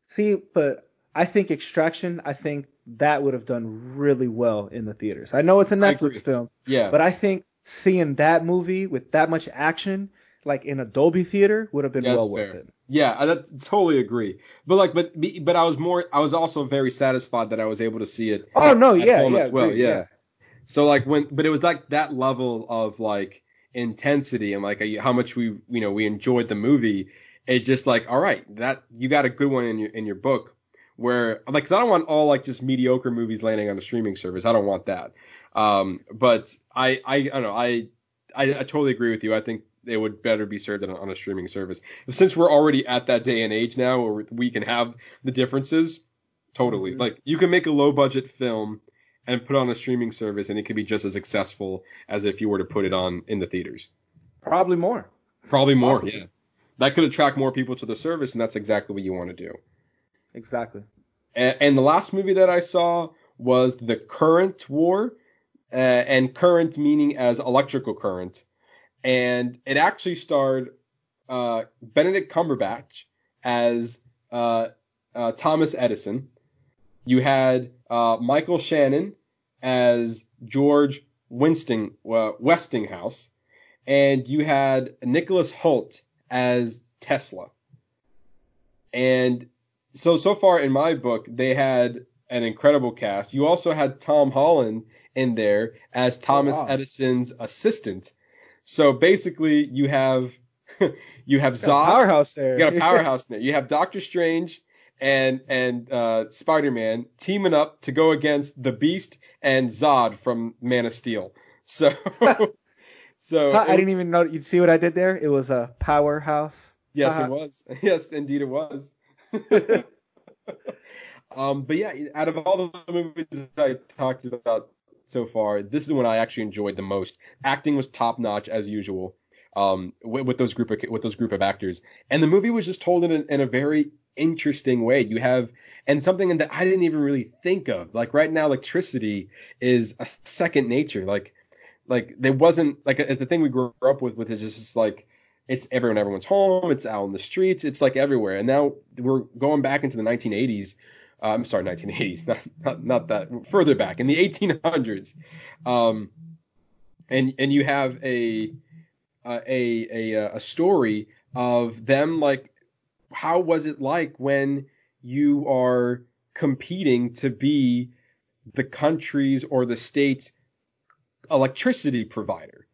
See, but I think Extraction, I think that would have done really well in the theaters. I know it's a. Netflix film, Yeah. but I think seeing that movie with that much action, like in a Dolby theater, would have been Yeah, well worth it. Yeah, I that, totally agree. But like, but but I was more, I was also very satisfied that I was able to see it Oh no, at yeah, yeah, well. agreed, yeah. So like when, but it was like that level of like intensity and like how much we, you know, we enjoyed the movie. It just like, all right, that you got a good one in your in your book. Where like, 'cause I don't want all like just mediocre movies landing on a streaming service. I don't want that. Um, but I, I, I don't know. I, I, I totally agree with you. I think it would better be served on, on a streaming service. Since we're already at that day and age now where we can have the differences, totally. Mhm. Like you can make a low budget film and put on a streaming service and it could be just as successful as if you were to put it on in the theaters. Probably more. Probably more, Possibly. yeah. That could attract more people to the service and that's exactly what you want to do. Exactly. And, and the last movie that I saw was The Current War, uh, and current meaning as electrical current. And it actually starred uh, Benedict Cumberbatch as uh, uh, Thomas Edison. You had uh, Michael Shannon as George Winston uh, Westinghouse, and you had Nicholas Hoult as Tesla. And so so far in my book, they had an incredible cast. You also had Tom Holland in there as Thomas wow. Edison's assistant. So basically, you have <laughs> you have Zod. powerhouse there. You got a <laughs> powerhouse there. You have Doctor Strange and and uh, Spider Man teaming up to go against the Beast and Zod from Man of Steel. <laughs> So so I didn't even know. you'd see what I did there? It was a powerhouse. Yes, Haha. it was. Yes, indeed it was. um, but yeah, out of all the movies that I talked about so far, this is the one I actually enjoyed the most. Acting was top notch as usual. Um, with, with those group of with those group of actors, and the movie was just told in a, in a very interesting way. You have and something that I didn't even really think of. Like right now, electricity is a second nature. Like like there wasn't like the thing we grew up with with it just is like it's everyone everyone's home it's out in the streets it's like everywhere and now we're going back into the 1980s uh, i'm sorry 1980s <laughs> not, not not that further back in the 1800s um and and you have a a a a story of them like how was it like when you are competing to be the country's or the state's electricity provider?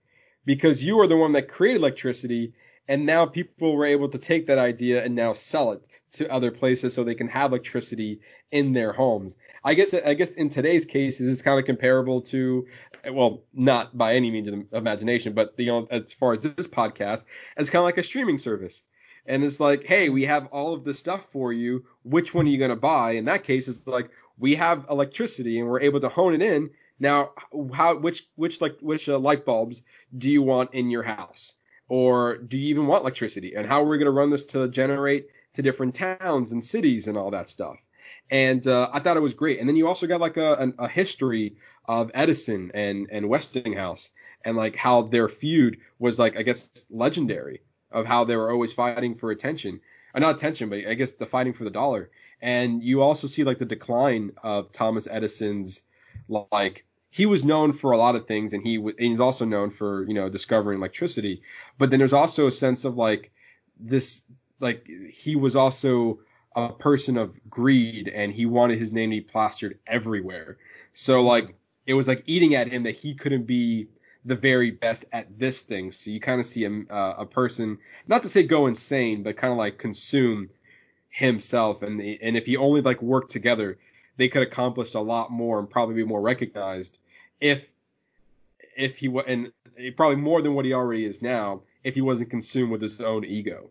Because you are the one that created electricity and now people were able to take that idea and now sell it to other places so they can have electricity in their homes. I guess I guess in today's cases it's kind of comparable to well not by any means of imagination but you know as far as this podcast it's kind of like a streaming service. And it's like, hey, we have all of this stuff for you. Which one are you going to buy? In that case, it's like we have electricity and we're able to hone it in. Now, how which which like which uh, light bulbs do you want in your house, or do you even want electricity? And how are we going to run this to generate to different towns and cities and all that stuff? And uh, I thought it was great. And then you also got like a, an- a history of Edison and and Westinghouse and like how their feud was like I guess legendary of how they were always fighting for attention, uh, not attention, but I guess the fighting for the dollar. And you also see like the decline of Thomas Edison's like he was known for a lot of things and he w- and he's also known for you know discovering electricity but then there's also a sense of like this like he was also a person of greed and he wanted his name to be plastered everywhere. So like it was like eating at him that he couldn't be the very best at this thing. So you kind of see a, uh, a person not to say go insane but kind of like consume himself. And and if he only like worked together they could accomplish a lot more and probably be more recognized if if he and probably more than what he already is now if he wasn't consumed with his own ego.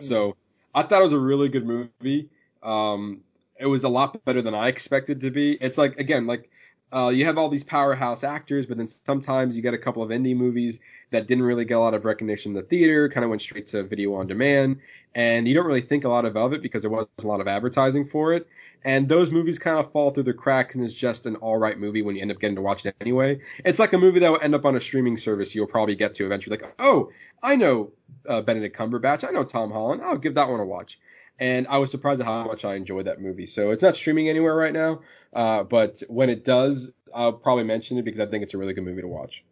So I thought it was a really good movie. Um, it was a lot better than I expected to be. It's like again like uh, you have all these powerhouse actors, but then sometimes you get a couple of indie movies that didn't really get a lot of recognition in the theater, kind of went straight to video on demand, and you don't really think a lot of, of it because there wasn't a lot of advertising for it. And those movies kind of fall through the cracks and it's just an all right movie when you end up getting to watch it anyway. It's like a movie that will end up on a streaming service you'll probably get to eventually. Like, oh, I know uh, Benedict Cumberbatch, I know Tom Holland, I'll give that one a watch. And I was surprised at how much I enjoyed that movie. So it's not streaming anywhere right now, uh, but when it does, I'll probably mention it because I think it's a really good movie to watch.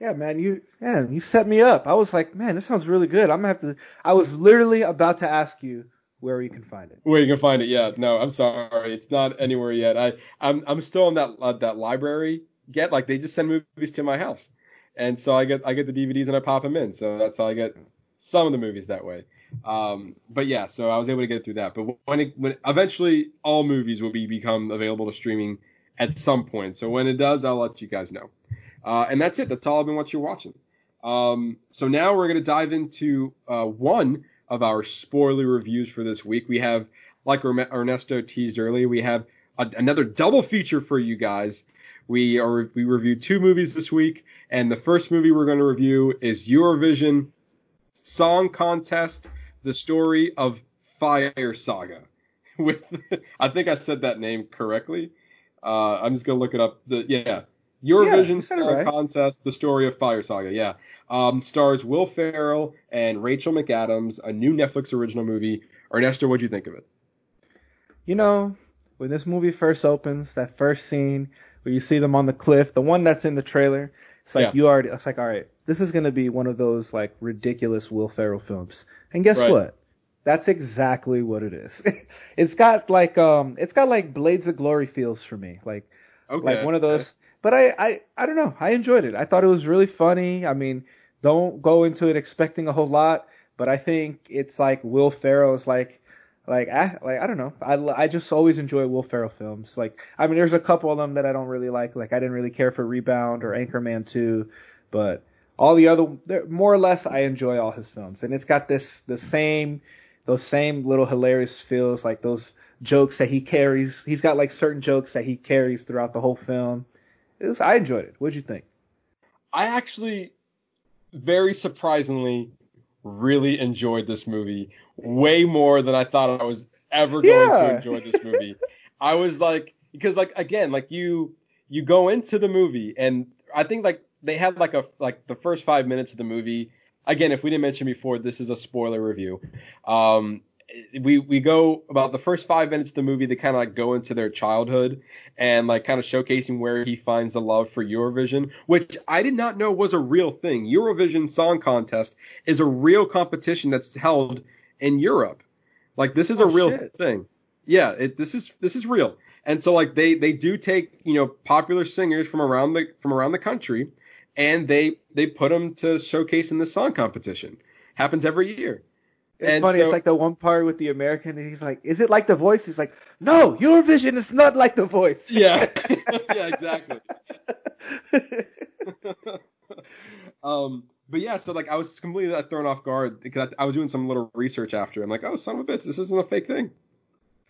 Yeah, man, you man, you set me up. I was like, man, this sounds really good. I'm gonna have to. I was literally about to ask you where you can find it. Where you can find it? Yeah, no, I'm sorry, it's not anywhere yet. I I'm I'm still in that uh, that library. Get like they just send movies to my house, and so I get I get the DVDs and I pop them in. So that's how I get some of the movies that way. Um, but yeah, so I was able to get through that. But when it when eventually all movies will be become available to streaming at some point. So when it does, I'll let you guys know. Uh, and that's it. That's all I've been you're watching. Um, so now we're going to dive into uh, one of our spoiler reviews for this week. We have, like Ernesto teased earlier, we have a, another double feature for you guys. We are we reviewed two movies this week, and the first movie we're going to review is Eurovision Song Contest: The Story of Fire Saga. <laughs> With I think I said that name correctly. Uh, I'm just gonna look it up. The yeah, Eurovision it right. Contest: The Story of Fire Saga. Yeah, um, stars Will Ferrell and Rachel McAdams, a new Netflix original movie. Ernesto, what'd you think of it? You know, when this movie first opens, that first scene where you see them on the cliff, the one that's in the trailer, it's like Yeah. you already. It's like, all right, this is gonna be one of those like ridiculous Will Ferrell films. And guess Right. what? That's exactly what it is. <laughs> it's got like um, it's got like Blades of Glory feels for me, like Okay, like one of those. But I, I, I don't know. I enjoyed it. I thought it was really funny. I mean, don't go into it expecting a whole lot. but I think it's like Will Ferrell's like like I like I don't know. I I just always enjoy Will Ferrell films. Like I mean, there's a couple of them that I don't really like. Like I didn't really care for Rebound or Anchorman 2, but all the other more or less I enjoy all his films. And it's got this the same those same little hilarious feels like those jokes that he carries. He's got like certain jokes that he carries throughout the whole film. Was, I enjoyed it. What'd you think? I actually very surprisingly really enjoyed this movie way more than I thought I was ever going yeah. to enjoy this movie. I was like, because like again, like you you go into the movie and I think like they had like a like the first five minutes of the movie. Again, if we didn't mention before, this is a spoiler review. Um, we we go about the first five minutes of the movie. They kind of like go into their childhood and like kind of showcasing where he finds the love for Eurovision, which I did not know was a real thing. Eurovision Song Contest is a real competition that's held in Europe. Like this is oh, a real shit. thing. Yeah, it, this is this is real. And so like they they do take you know popular singers from around the from around the country, and they they put them to showcase in the song competition. Happens every year. It's and funny. So, it's like the one part with the American. he's like, "Is it like The Voice?" He's like, "No, Eurovision is not like The Voice." Yeah, <laughs> yeah, exactly. <laughs> um, but yeah, so like I was completely thrown off guard because I, I, was doing some little research after. I'm like, "Oh, son of a bitch, this isn't a fake thing.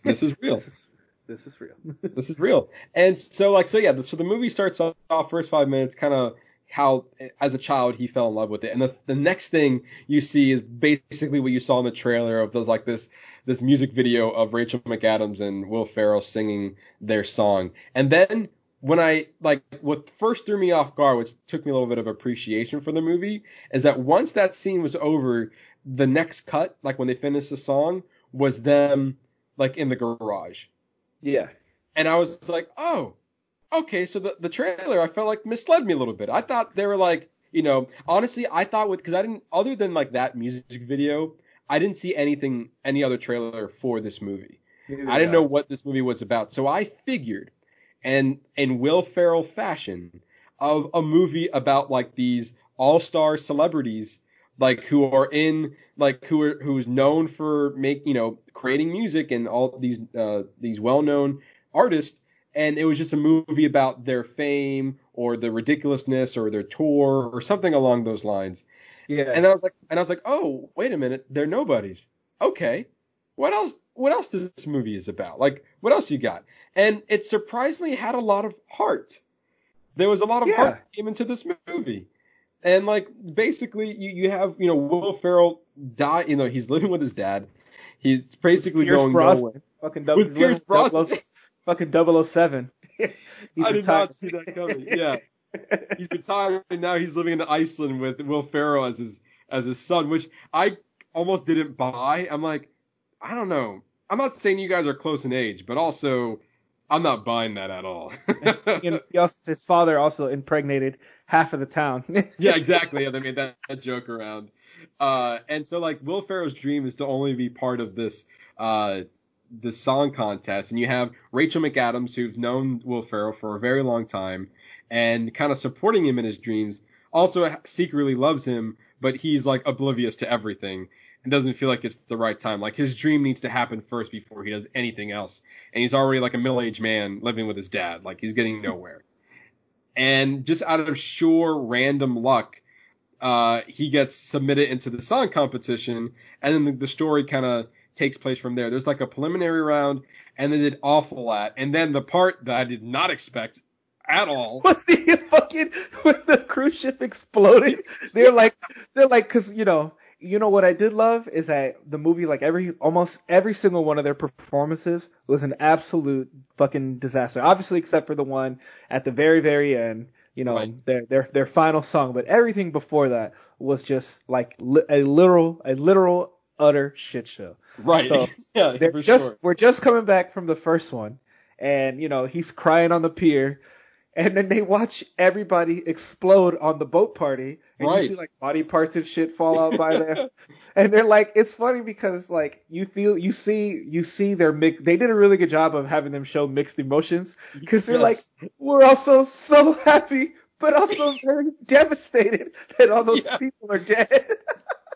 This is real. <laughs> this, is, this is real. this is real." And so like, so yeah, so the movie starts off first five minutes kind of how as a child he fell in love with it. And the, the next thing you see is basically what you saw in the trailer of those like this this music video of Rachel McAdams and Will Ferrell singing their song. And then when I like what first threw me off guard, which took me a little bit of appreciation for the movie, is that once that scene was over, the next cut, like when they finished the song, was them like in the garage. Yeah. And I was like, oh, okay, so the, the trailer I felt like misled me a little bit. I thought they were like, you know, honestly, I thought with because I didn't other than like that music video, I didn't see anything any other trailer for this movie. Yeah. I didn't know what this movie was about, so I figured, and in Will Ferrell fashion, of a movie about like these all star celebrities like who are in like who are who's known for make you know creating music and all these uh, these well known artists and it was just a movie about their fame or the ridiculousness or their tour or something along those lines. Yeah. And I was like, and I was like, oh, wait a minute, they're nobodies. Okay, what else? What else does this movie is about? Like, what else you got? And it surprisingly had a lot of heart. There was a lot of yeah. heart came into this movie. And like basically you, you have, you know, Will Ferrell die you know, he's living with his dad. He's basically Pierce going Brosnan. nowhere. Fucking with Pierce Brosnan fucking 007. <laughs> he's I did not see that coming. Yeah. he's retired and now he's living in Iceland with Will Ferrell as his as his son, which I almost didn't buy. I'm like, I don't know. I'm not saying you guys are close in age, but also I'm not buying that at all. <laughs> also, his father also impregnated half of the town. <laughs> yeah, exactly. Yeah, they made that, that joke around. Uh, and so like Will Ferrell's dream is to only be part of this uh, the song contest, and you have Rachel McAdams, who's known Will Ferrell for a very long time, and kind of supporting him in his dreams. Also secretly loves him, but he's like oblivious to everything and doesn't feel like it's the right time. Like his dream needs to happen first before he does anything else. And he's already like a middle-aged man living with his dad. Like he's getting nowhere. And just out of sheer random luck, uh, he gets submitted into the song competition, and then the, the story kind of takes place from there. There's like a preliminary round, and they did awful at, and then the part that I did not expect at all. <laughs> When the fucking when the cruise ship exploded, they're like they're like because you know you know what I did love is that the movie like every almost every single one of their performances was an absolute fucking disaster. Obviously except for the one at the very very end. You know right. their their their final song, but everything before that was just like li- a literal a literal utter shit show. Right. So <laughs> yeah, they're just sure. we're just coming back from the first one, and you know he's crying on the pier, and then they watch everybody explode on the boat party, and right. you see like body parts and shit fall out by there, <laughs> and they're like, it's funny because like you feel you see you see their mix. They did a really good job of having them show mixed emotions because they're yes. like, we're also so <laughs> happy, but also very devastated that all those yeah. people are dead.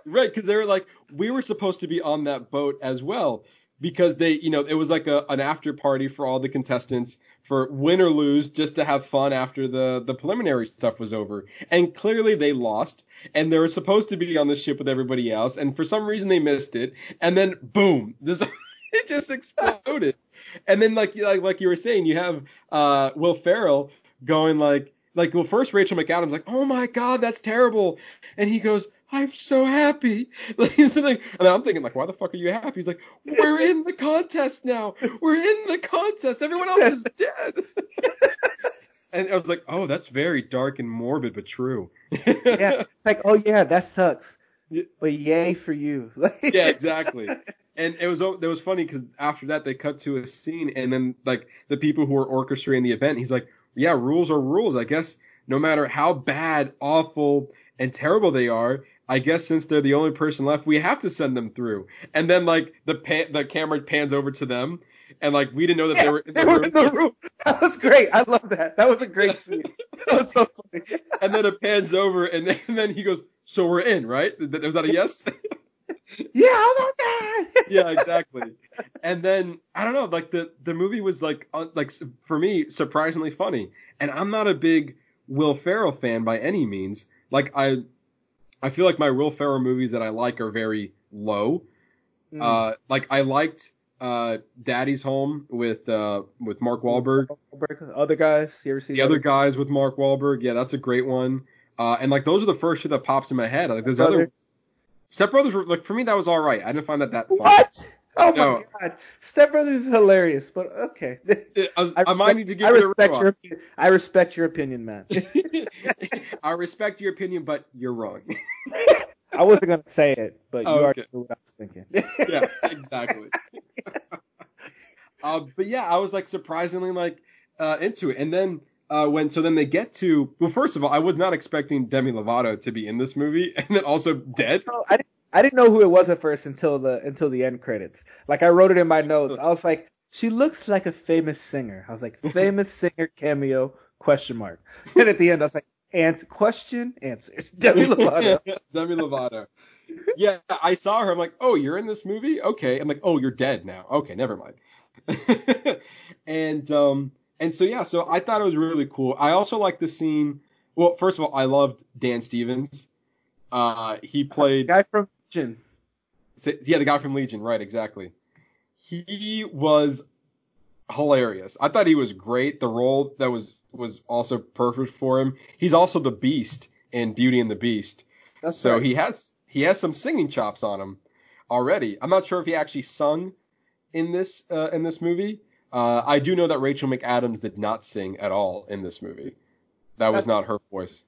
right, because they were like, we were supposed to be on that boat as well because they, you know, it was like a, an after party for all the contestants for win or lose, just to have fun after the the preliminary stuff was over. And clearly they lost, and they were supposed to be on the ship with everybody else, and for some reason they missed it. And then boom, <laughs> this it just exploded. and then like like like you were saying, you have uh Will Ferrell going like like well first Rachel McAdams like oh my god that's terrible, and he goes I'm so happy. <laughs> Like, he's like, and I'm thinking, like, why the fuck are you happy? He's like, we're in the contest now. We're in the contest. Everyone else is <laughs> dead. <laughs> and I was like, oh, that's very dark and morbid, but true. yeah, like, oh yeah, that sucks. But yay for you. yeah, exactly. And it was it was funny because after that they cut to a scene, and then like the people who were orchestrating the event, he's like, yeah, rules are rules. I guess no matter how bad, awful, and terrible they are, I guess since they're the only person left, we have to send them through. And then like the pan, the camera pans over to them, and like we didn't know that yeah, they were in the, <laughs> they were in the room. <laughs> That was great. I love that. That was a great scene. <laughs> That was so funny. and then it pans over, and then, and then he goes, "So we're in, right? Was that a yes?" yeah, how about that? yeah, exactly. And then I don't know, like the the movie was like uh, like for me surprisingly funny, and I'm not a big Will Ferrell fan by any means. Like I I feel like my Will Ferrell movies that I like are very low. Mm. Uh, like I liked uh, Daddy's Home with uh, with Mark Wahlberg. Other guys, you ever see the other guys with Mark Wahlberg? Yeah, that's a great one. Uh, and like those are the first two that pops in my head. Like there's other Step Brothers were like for me that was all right. I didn't find that that fun. What? Oh no. my god, Step Brothers is hilarious, but okay. I, I, I might need to give I respect your opinion. I respect your opinion, man. <laughs> I respect your opinion, but you're wrong. <laughs> I wasn't gonna say it, but oh, you already knew what I was thinking. yeah, exactly. <laughs> uh, but yeah, I was like surprisingly like uh, into it, and then uh, when so then they get to well, first of all, I was not expecting Demi Lovato to be in this movie, and then also dead. I didn't I didn't know who it was at first until the until the end credits. Like I wrote it in my notes. I was like, she looks like a famous singer. I was like, <laughs> famous singer cameo question mark. And at the end, I was like, and question answers. <laughs> Demi Lovato. <laughs> Demi Lovato. Yeah, I saw her. I'm like, oh, you're in this movie? Okay. I'm like, oh, you're dead now. Okay, never mind. and um and so yeah, so I thought it was really cool. I also like the scene. Well, first of all, I loved Dan Stevens. Uh, he played guy from Legion. Yeah, the guy from Legion, right? Exactly. He was hilarious. I thought he was great. The role that was was also perfect for him. He's also the Beast in Beauty and the Beast. That's so right. he has he has some singing chops on him already. I'm not sure if he actually sung in this uh, in this movie. Uh, I do know that Rachel McAdams did not sing at all in this movie. That was not her voice.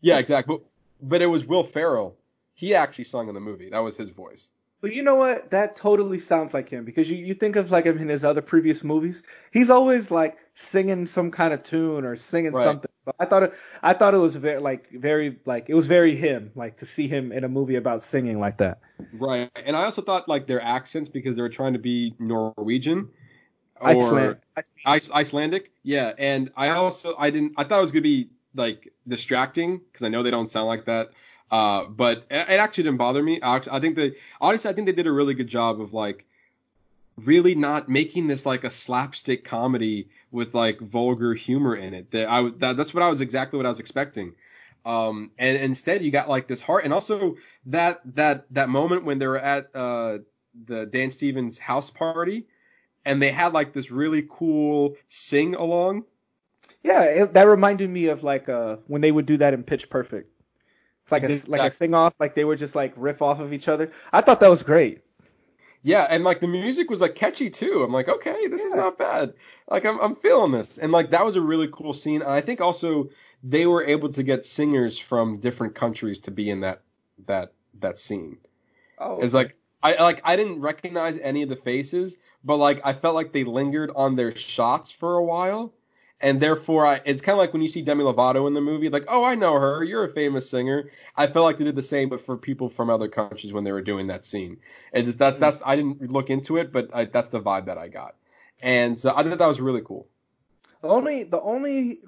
Yeah, exactly. But, but it was Will Ferrell he actually sung in the movie. That was his voice. But you know what? That totally sounds like him because you, you think of like him in his other previous movies. He's always like singing some kind of tune or singing right. something. But I thought it, I thought it was very like very like it was very him like to see him in a movie about singing like that. Right. And I also thought like their accents because they were trying to be Norwegian or Iceland. Icelandic. Yeah. And I also I didn't I thought it was gonna be like distracting because I know they don't sound like that. Uh, but it, actually didn't bother me. I, think they honestly, I think they did a really good job of like really not making this like a slapstick comedy with like vulgar humor in it. That I that, that's what I was exactly what I was expecting. Um, and instead you got like this heart, and also that that that moment when they were at uh the Dan Stevens house party, and they had like this really cool sing along. Yeah, it, that reminded me of like uh when they would do that in Pitch Perfect. It's like a like a sing off, like they would just like riff off of each other. I thought that was great. Yeah, and like the music was like catchy too. I'm like, okay, this yeah. is not bad. Like I'm I'm feeling this, and like that was a really cool scene. And I think also they were able to get singers from different countries to be in that that that scene. Oh, it's like I like I didn't recognize any of the faces, but like I felt like they lingered on their shots for a while and therefore I, it's kind of like when you see Demi Lovato in the movie, like, oh, I know her, you're a famous singer. I felt like they did the same, but for people from other countries when they were doing that scene. And just that, that's I didn't look into it, but I, that's the vibe that I got, and so I thought that was really cool. The only the only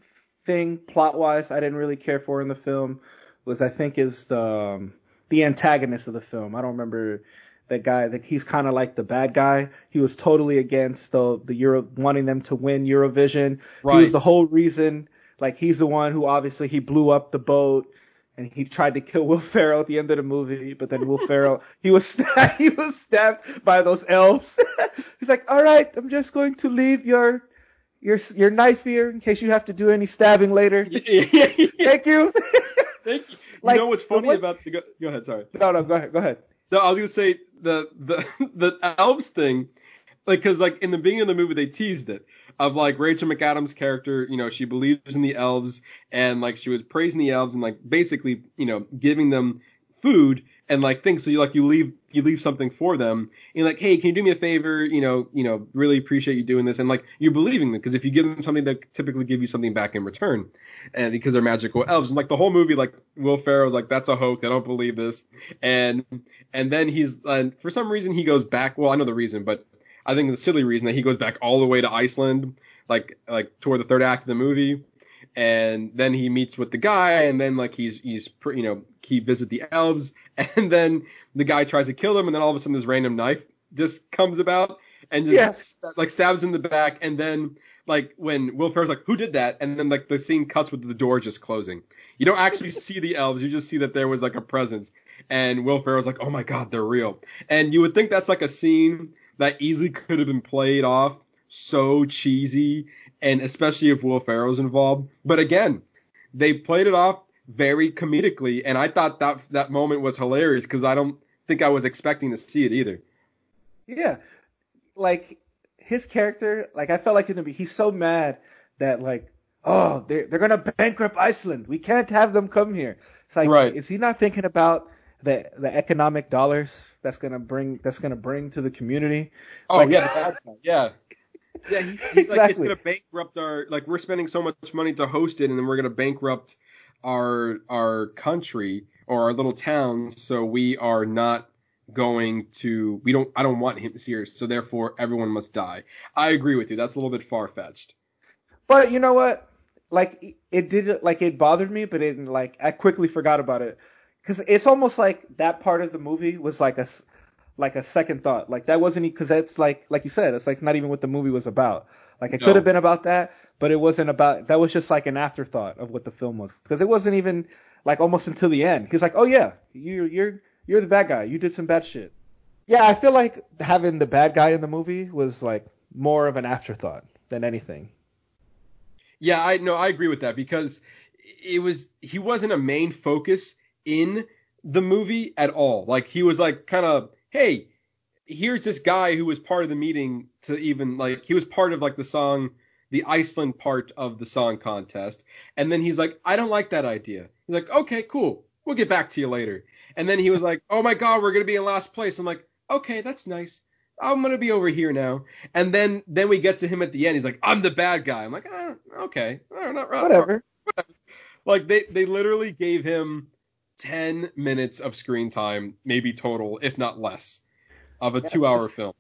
thing plot wise I didn't really care for in the film was I think is the um, the antagonist of the film. I don't remember that guy. That he's kind of like the bad guy. He was totally against the the Euro wanting them to win Eurovision. Right. He was the whole reason. Like he's the one who obviously he blew up the boat and he tried to kill <laughs> Will Ferrell at the end of the movie, but then Will Ferrell he was <laughs> stabbed, he was stabbed by those elves. <laughs> he's like, "All right, I'm just going to leave your your your knife here in case you have to do any stabbing later." Thank you. Thank you. Like, you know what's funny what, about the go, go ahead, sorry. No, no, go ahead. Go ahead. No, I was gonna say the the <laughs> the elves thing, like because like in the beginning of the movie they teased it of like Rachel McAdams' character, you know, she believes in the elves and like she was praising the elves and like basically, you know, giving them food and like things. So you like you leave you leave something for them and like, hey, can you do me a favor? You know, you know, really appreciate you doing this and like you're believing them because if you give them something, they typically give you something back in return, and because they're magical elves. And like the whole movie, like Will Ferrell's like that's a hoax. I don't believe this. And and then he's and for some reason he goes back. Well, I know the reason, but I think the silly reason that he goes back all the way to Iceland, like like toward the third act of the movie and then he meets with the guy, and then like he's he's you know he visit the elves, <laughs> and then the guy tries to kill him, and then all of a sudden this random knife just comes about and just yes. like stabs in the back, and then like when Will Ferrell's like, "Who did that?" and then like the scene cuts with the door just closing. You don't actually <laughs> see the elves, you just see that there was like a presence, and Will Ferrell's like, "Oh my god, they're real," and you would think that's like a scene that easily could have been played off so cheesy and especially if Will Ferrell's involved. But again, they played it off very comedically, and I thought that that moment was hilarious because I don't think I was expecting to see it either. Yeah, like his character, like I felt like in the he's so mad that like oh they're they're gonna bankrupt Iceland, we can't have them come here. It's like right. is he not thinking about the the economic dollars that's gonna bring that's gonna bring to the community? Oh like, yeah, <laughs> yeah. Yeah, he, he's exactly. like it's gonna bankrupt our like we're spending so much money to host it, and then we're gonna bankrupt our our country or our little town, so we are not going to we don't I don't want him here, so therefore everyone must die. I agree with you. That's a little bit far fetched. But you know what? Like it did like it bothered me, but it like I quickly forgot about it because it's almost like that part of the movie was like a like a second thought. Like that wasn't because that's like like you said, it's like not even what the movie was about. Like it no. could have been about that, but it wasn't about. That was just like an afterthought of what the film was because it wasn't even like almost until the end. He's like, oh yeah, you you're you're the bad guy. You did some bad shit. Yeah, I feel like having the bad guy in the movie was like more of an afterthought than anything. Yeah, I know I agree with that because it was he wasn't a main focus in the movie at all. Like he was like kind of hey, here's this guy who was part of the meeting to even like he was part of like the song the Iceland part of the song contest. And then he's like, I don't like that idea. He's like, okay, cool. We'll get back to you later. And then he was like, oh my God, we're going to be in last place. I'm like, okay, that's nice. I'm going to be over here now. And then, then we get to him at the end. He's like, I'm the bad guy. I'm like, oh, okay. Not, not, whatever. whatever. <laughs> Like they, they literally gave him 10 minutes of screen time, maybe total, if not less, of a two hour film.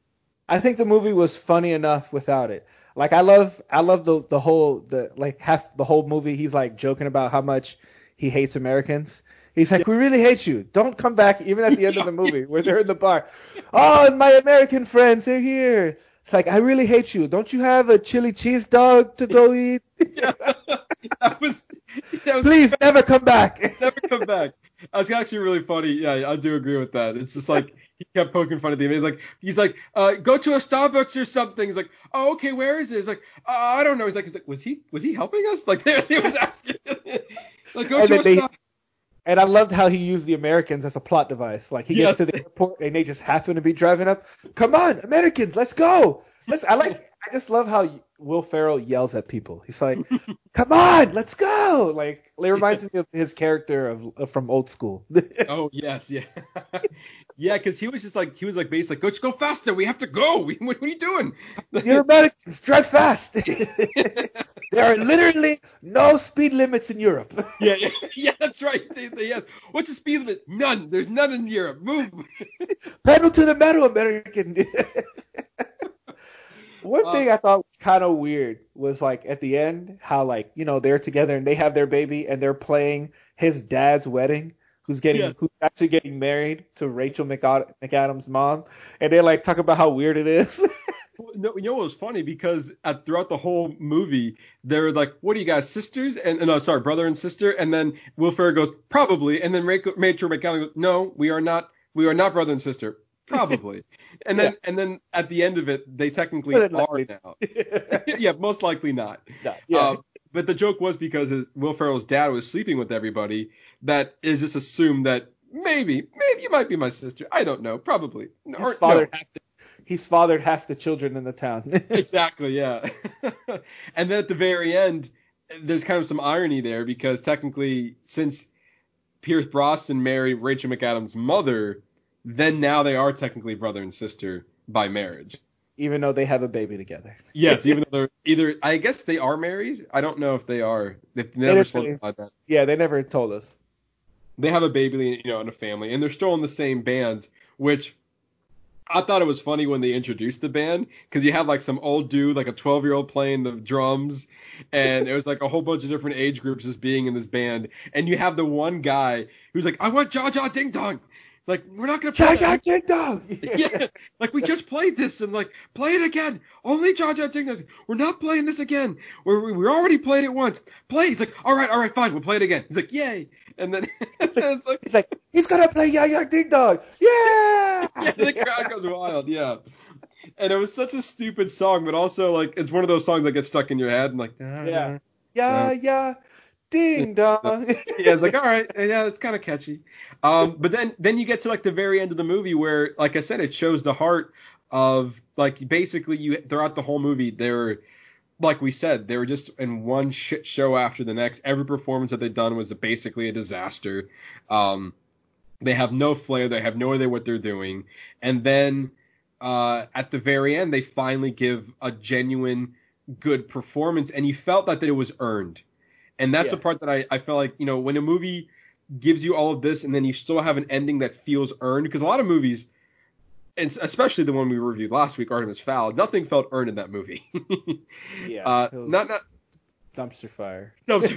I think the movie was funny enough without it. Like I love I love the the whole the like half the whole movie he's like joking about how much he hates Americans. He's like, yeah. we really hate you. Don't come back even at the end of the <laughs> movie where they're in the bar. Oh, and my American friends, they're here. It's like, I really hate you. Don't you have a chili cheese dog to go <laughs> eat? yeah, <laughs> that was, that was Please never come back. never come back. That's actually really funny. Yeah, I do agree with that. It's just like he kept poking fun at the He's like, he's like, uh, go to a Starbucks or something. He's like, oh, okay, where is it? He's like, uh, I don't know. He's like, he's like, was he was he helping us? Like <laughs> he was asking. like, go and to a they, Starbucks. And I loved how he used the Americans as a plot device. Like he yes. gets to the airport and they just happen to be driving up. Come on, Americans, let's go. Let's. I like. I just love how Will Ferrell yells at people. He's like, "Come on, let's go!" Like it reminds me of his character of, of from Old School. <laughs> oh yes, yeah, <laughs> yeah, because he was just like he was like basically like, "Go, just go faster. We have to go. what, <laughs> what, are you doing?" You're Americans, drive fast. there are literally no speed limits in Europe. yeah, yeah, yeah, that's right. Yeah. What's the speed limit? None. There's none in Europe. Move. Pedal to the metal, American. One uh, thing I thought was kind of weird was like at the end how like you know they're together and they have their baby and they're playing his dad's wedding who's getting Yeah. who's actually getting married to Rachel McAd- McAdams' mom, and they like talk about how weird it is. <laughs> No, you know what was funny because at, throughout the whole movie, they're like, "What are you guys, sisters?" And no, sorry, brother and sister. And then Will Ferrell goes, "Probably." And then Rachel, Rachel McAdams goes, "No, we are not. We are not brother and sister. Probably." and then and then at the end of it, they technically are now. <laughs> yeah, most likely not. <laughs> yeah. Uh, but the joke was because his, Will Ferrell's dad was sleeping with everybody that it just assumed that maybe, maybe you might be my sister. I don't know. Probably. he's Or- no. fathered half the, he's fathered half the children in the town. <laughs> exactly, yeah. and then at the very end, there's kind of some irony there because technically, since Pierce Brosnan married Rachel McAdams' mother, then now they are technically brother and sister by marriage. Even though they have a baby together. Yes, even though they're either, I guess they are married. I don't know if they are. They've never solidified that. Yeah, they never told us. They have a baby, you know, and a family, and they're still in the same band, which I thought it was funny when they introduced the band because you had like some old dude, like a 12 year old playing the drums, and it was like a whole bunch of different age groups just being in this band, and you have the one guy who's like, I want Ja Ja Ding Dong. Like we're not gonna play. Jaja. Ding Dong. <laughs> yeah, like we just played this and like play it again. Only Ja Ding Dong. We're not playing this again. We we already played it once. Play. He's like, all right, all right, fine, we'll play it again. He's like, yay. And then <laughs> it's like, He's like, he's gonna play Ya Ding Dong. Yeah. yeah, <laughs> the crowd goes wild. Yeah. And it was such a stupid song, but also like it's one of those songs that gets stuck in your head and like, Yeah. yeah, Ya Ding <laughs> Dong. yeah, it's like all right, yeah, it's kind of catchy. Um, but then then you get to like the very end of the movie where, like I said, it shows the heart of like basically you throughout the whole movie they're like we said they were just in one shit show after the next. Every performance that they've done was basically a disaster. Um, they have no flair. They have no idea what they're doing. And then uh, at the very end, they finally give a genuine good performance, and you felt that, that it was earned. And that's Yeah. the part that I, I felt like, you know, when a movie gives you all of this and then you still have an ending that feels earned, because a lot of movies, and especially the one we reviewed last week, Artemis Fowl, nothing felt earned in that movie. <laughs> Yeah, uh, not not Dumpster fire. no, <laughs>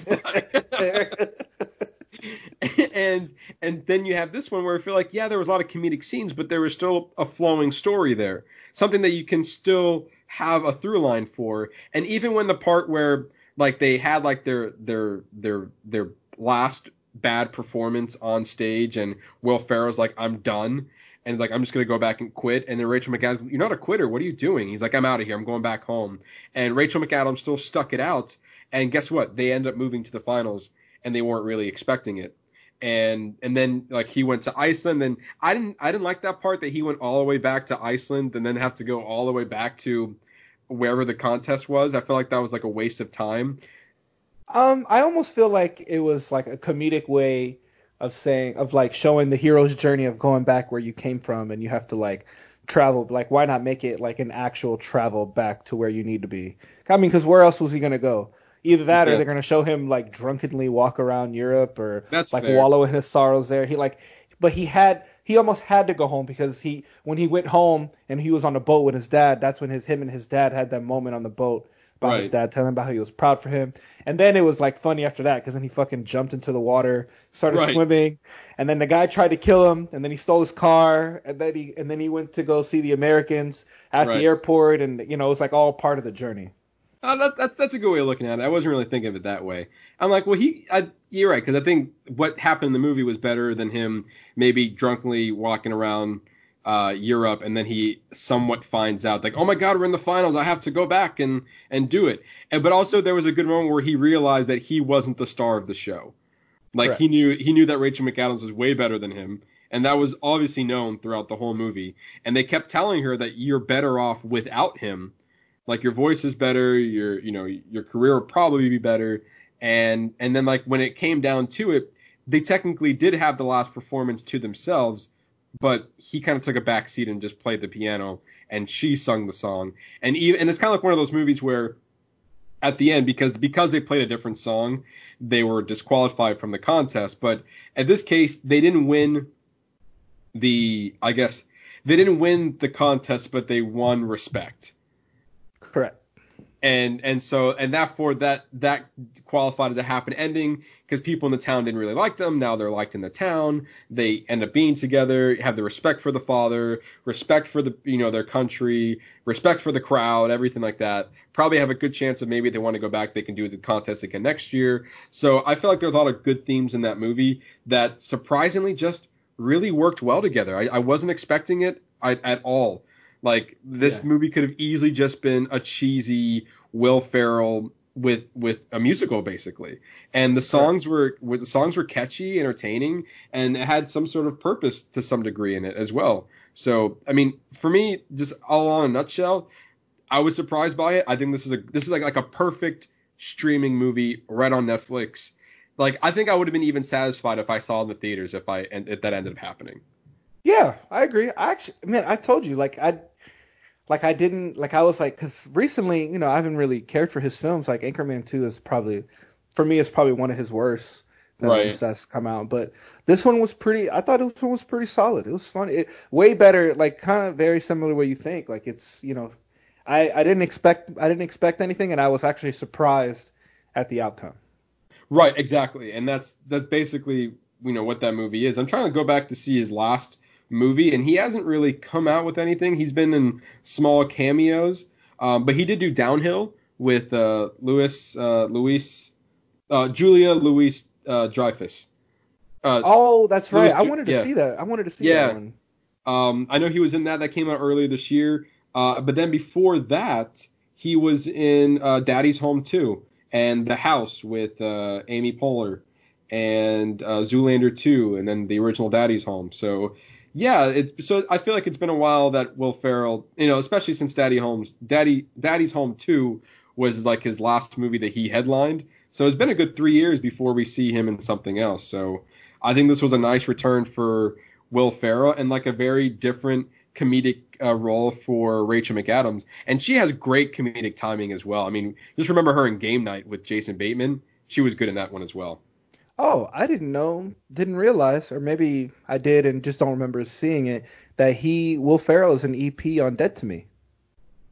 <laughs> and and then you have this one where I feel like yeah, there was a lot of comedic scenes, but there was still a flowing story there, something that you can still have a through line for. And even when the part where like they had like their their their their last bad performance on stage, and Will Ferrell's like I'm done. And like I'm just gonna go back and quit, and then Rachel McAdams, you're not a quitter. What are you doing? He's like, I'm out of here. I'm going back home. And Rachel McAdams still stuck it out. And guess what? They end up moving to the finals, and they weren't really expecting it. And and then like he went to Iceland, and I didn't I didn't like that part that he went all the way back to Iceland, and then have to go all the way back to wherever the contest was. I felt like that was like a waste of time. Um, I almost feel like it was like a comedic way of saying of like showing the hero's journey of going back where you came from, and you have to like travel. Like, why not make it like an actual travel back to where you need to be? I mean, because where else was he gonna go? Either that, or they're gonna show him like drunkenly walk around Europe, or That's like fair. wallow in his sorrows there. He like, but he had he almost had to go home because he when he went home and he was on the boat with his dad, that's when his him and his dad had that moment on the boat about his dad telling him about how he was proud for him. And then it was like funny after that because then he fucking jumped into the water, started Right. swimming, and then the guy tried to kill him, and then he stole his car, and then he and then he went to go see the Americans at Right. the airport, and you know it was like all part of the journey. Uh, that, that, that's a good way of looking at it. I wasn't really thinking of it that way. I'm like, well, he, I, you're right, because I think what happened in the movie was better than him maybe drunkenly walking around uh, Europe, and then he somewhat finds out, like, oh my God, we're in the finals. I have to go back and and do it. And but also there was a good moment where he realized that he wasn't the star of the show. Like Correct. he knew he knew that Rachel McAdams was way better than him, and that was obviously known throughout the whole movie. And they kept telling her that you're better off without him like your voice is better, your you know your career will probably be better, and and then like when it came down to it, they technically did have the last performance to themselves, but he kind of took a back seat and just played the piano, and she sung the song, and even and it's kind of like one of those movies where at the end because because they played a different song, they were disqualified from the contest, but at this case they didn't win the I guess they didn't win the contest, but they won respect. Correct. and and so and that for that that qualified as a happy ending because people in the town didn't really like them. Now they're liked in the town. They end up being together, have the respect for the father, respect for the you know their country, respect for the crowd, everything like that. Probably have a good chance of maybe if they want to go back, they can do the contest again next year. So I feel like there's a lot of good themes in that movie that surprisingly just really worked well together. I, I wasn't expecting it at all. Like this yeah. movie could have easily just been a cheesy Will Ferrell with with a musical basically, and the songs were, were the songs were catchy, entertaining, and it had some sort of purpose to some degree in it as well. So I mean, for me, just all in a nutshell, I was surprised by it. I think this is a this is like like a perfect streaming movie right on Netflix. Like I think I would have been even satisfied if I saw it in the theaters if I and if that ended up happening. Yeah, I agree. I actually, man, I told you, like I, like I didn't, like I was like, because recently, you know, I haven't really cared for his films. Like Anchorman Two is probably, for me, it's probably one of his worst right. that's come out. But this one was pretty. I thought this one was pretty solid. It was fun. It way better, like kind of very similar to what you think. Like it's, you know, I I didn't expect I didn't expect anything, and I was actually surprised at the outcome. Right, exactly, and that's that's basically you know what that movie is. I'm trying to go back to see his last movie, and he hasn't really come out with anything. He's been in small cameos, um, but he did do Downhill with uh, Louis uh, Louis uh, Julia Louis uh, Dreyfus. Uh, oh, that's right. I wanted to yeah. see that. I wanted to see yeah. that one. Um, I know he was in that. That came out earlier this year. Uh, but then before that, he was in uh, Daddy's Home too, and The House with uh, Amy Poehler and uh, Zoolander 2 and then the original Daddy's Home. So yeah, it, so I feel like it's been a while that Will Ferrell, you know, especially since Daddy Homes, Daddy Daddy's Home 2 was like his last movie that he headlined. So it's been a good three years before we see him in something else. So I think this was a nice return for Will Ferrell and like a very different comedic uh, role for Rachel McAdams, and she has great comedic timing as well. I mean, just remember her in Game Night with Jason Bateman. She was good in that one as well. Oh, I didn't know, didn't realize, or maybe I did and just don't remember seeing it, that he, Will Ferrell, is an EP on Dead to Me.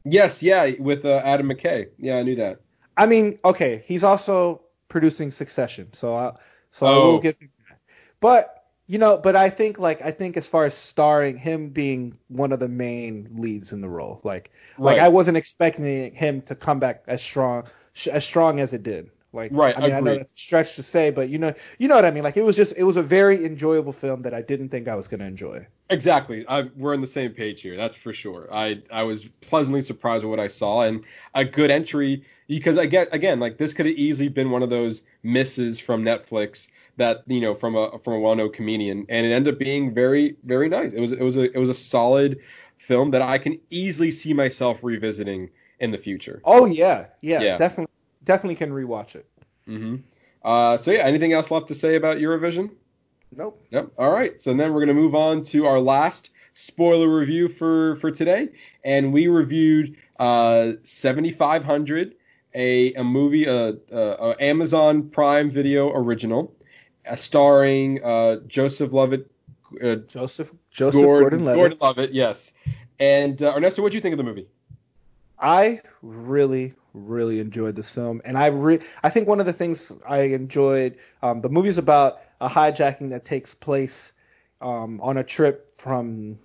Yes, yeah, with uh, Adam McKay. Yeah, I knew that. I mean, okay, he's also producing Succession, so I, so oh. I will give him that. But you know, but I think like I think as far as starring him being one of the main leads in the role, like right. like I wasn't expecting him to come back as strong as strong as it did. Like right, I mean, I know that's a stretch to say, but you know, you know what I mean. Like it was just, it was a very enjoyable film that I didn't think I was gonna enjoy. Exactly, I, we're on the same page here. That's for sure. I I was pleasantly surprised with what I saw and a good entry because I get again like this could have easily been one of those misses from Netflix that you know from a from a well-known comedian, and it ended up being very very nice. It was it was a it was a solid film that I can easily see myself revisiting in the future. Oh yeah, yeah, yeah. definitely definitely can rewatch it. Mm-hmm. Uh, so yeah, anything else left to say about Eurovision? Nope. Yep. All right. So then we're gonna move on to our last spoiler review for for today, and we reviewed uh, 7500, a a movie, a, a, a Amazon Prime Video original uh, starring uh, Joseph Lovett. Uh, Joseph Joseph Gordon, Levitt. Gordon Levitt, yes. And uh, Ernesto, what do you think of the movie? I really, really enjoyed this film, and I re- I think one of the things I enjoyed um, the movie's about a hijacking that takes place um, on a trip from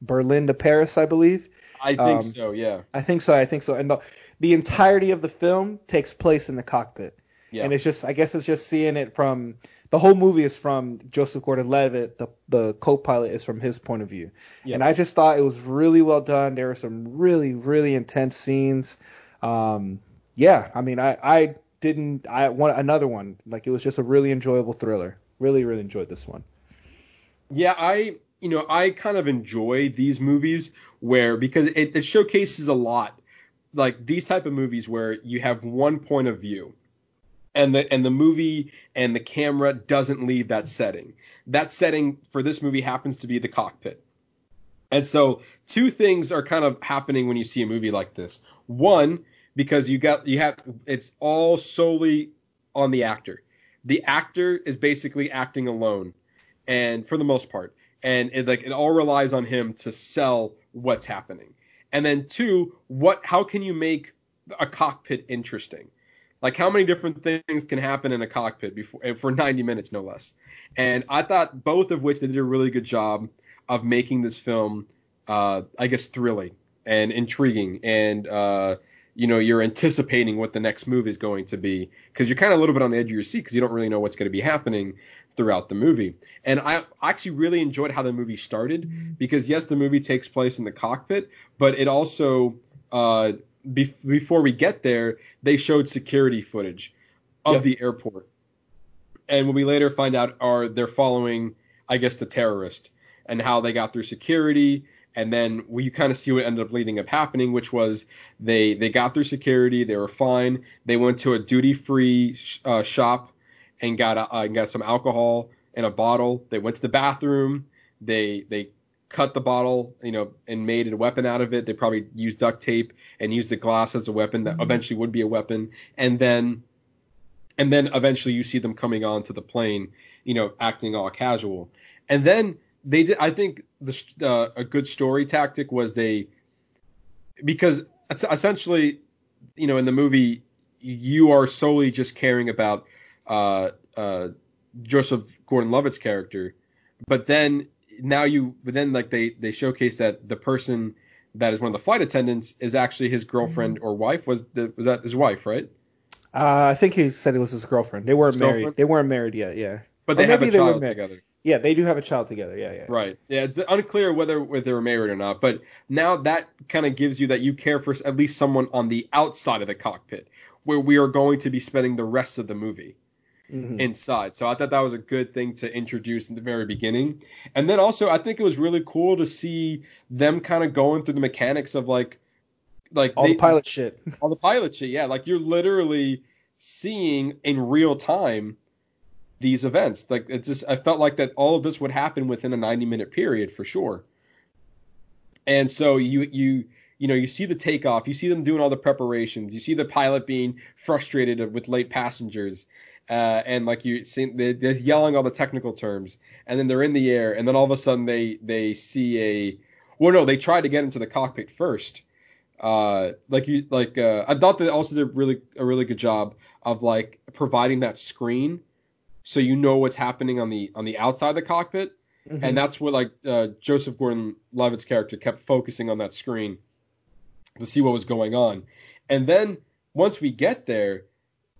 Berlin to Paris, I believe. I think um, so, yeah. I think so. I think so. And the the entirety of the film takes place in the cockpit. Yeah. And it's just, I guess it's just seeing it from the whole movie is from Joseph Gordon-Levitt. The the co-pilot is from his point of view. Yeah. And I just thought it was really well done. There were some really really intense scenes. Um, yeah, I mean, I I didn't I want another one. Like it was just a really enjoyable thriller. Really really enjoyed this one. Yeah, I you know I kind of enjoy these movies where because it, it showcases a lot like these type of movies where you have one point of view and the and the movie and the camera doesn't leave that setting. That setting for this movie happens to be the cockpit. And so two things are kind of happening when you see a movie like this. One, because you got you have it's all solely on the actor. The actor is basically acting alone and for the most part and it like it all relies on him to sell what's happening. And then two, what how can you make a cockpit interesting. Like how many different things can happen in a cockpit before eh, for 90 minutes no less. And I thought both of which they did a really good job of making this film, uh, I guess, thrilling and intriguing, and uh, you know you're anticipating what the next move is going to be because you're kind of a little bit on the edge of your seat because you don't really know what's going to be happening throughout the movie. And I actually really enjoyed how the movie started because yes, the movie takes place in the cockpit, but it also uh, be- before we get there, they showed security footage of Yep. the airport, and when we later find out are they're following, I guess, the terrorist and how they got through security. And then we kind of see what ended up leading up happening, which was they they got through security, they were fine. They went to a duty free uh, shop and got a, uh, got some alcohol in a bottle. They went to the bathroom. They they cut the bottle, you know, and made a weapon out of it. They probably used duct tape and used the glass as a weapon that eventually would be a weapon. And then and then eventually you see them coming onto the plane, you know, acting all casual. And then they did. I think the uh, a good story tactic was they because essentially, you know, in the movie you are solely just caring about uh, uh, Joseph Gordon-Levitt's character, but then now you, but then like they they showcase that the person that is one of the flight attendants is actually his girlfriend or wife. Was the, was that his wife, right? Uh, I think he said it was his girlfriend. They weren't His married. girlfriend? They weren't married yet. Yeah. But Or they have a maybe they were child together. Yeah, they do have a child together. Yeah, yeah. Right. Yeah, it's unclear whether whether they were married or not, but now that kind of gives you that you care for at least someone on the outside of the cockpit, where we are going to be spending the rest of the movie Mhm. inside. So I thought that was a good thing to introduce in the very beginning. And then also I think it was really cool to see them kind of going through the mechanics of like like All they, the pilot shit. all the pilot shit. Yeah, like you're literally seeing in real time these events. Like it's just I felt like that all of this would happen within a 90 minute period for sure. And so you you you know you see the takeoff, you see them doing all the preparations, you see the pilot being frustrated with late passengers. Uh, and like you see, they're, they're yelling all the technical terms, and then they're in the air, and then all of a sudden they they see a, well no, they try to get into the cockpit first, uh, like you like uh, I thought that also did really a really good job of like providing that screen, so you know what's happening on the on the outside of the cockpit, Mhm. and that's what like uh, Joseph Gordon-Levitt's character kept focusing on that screen to see what was going on, and then once we get there,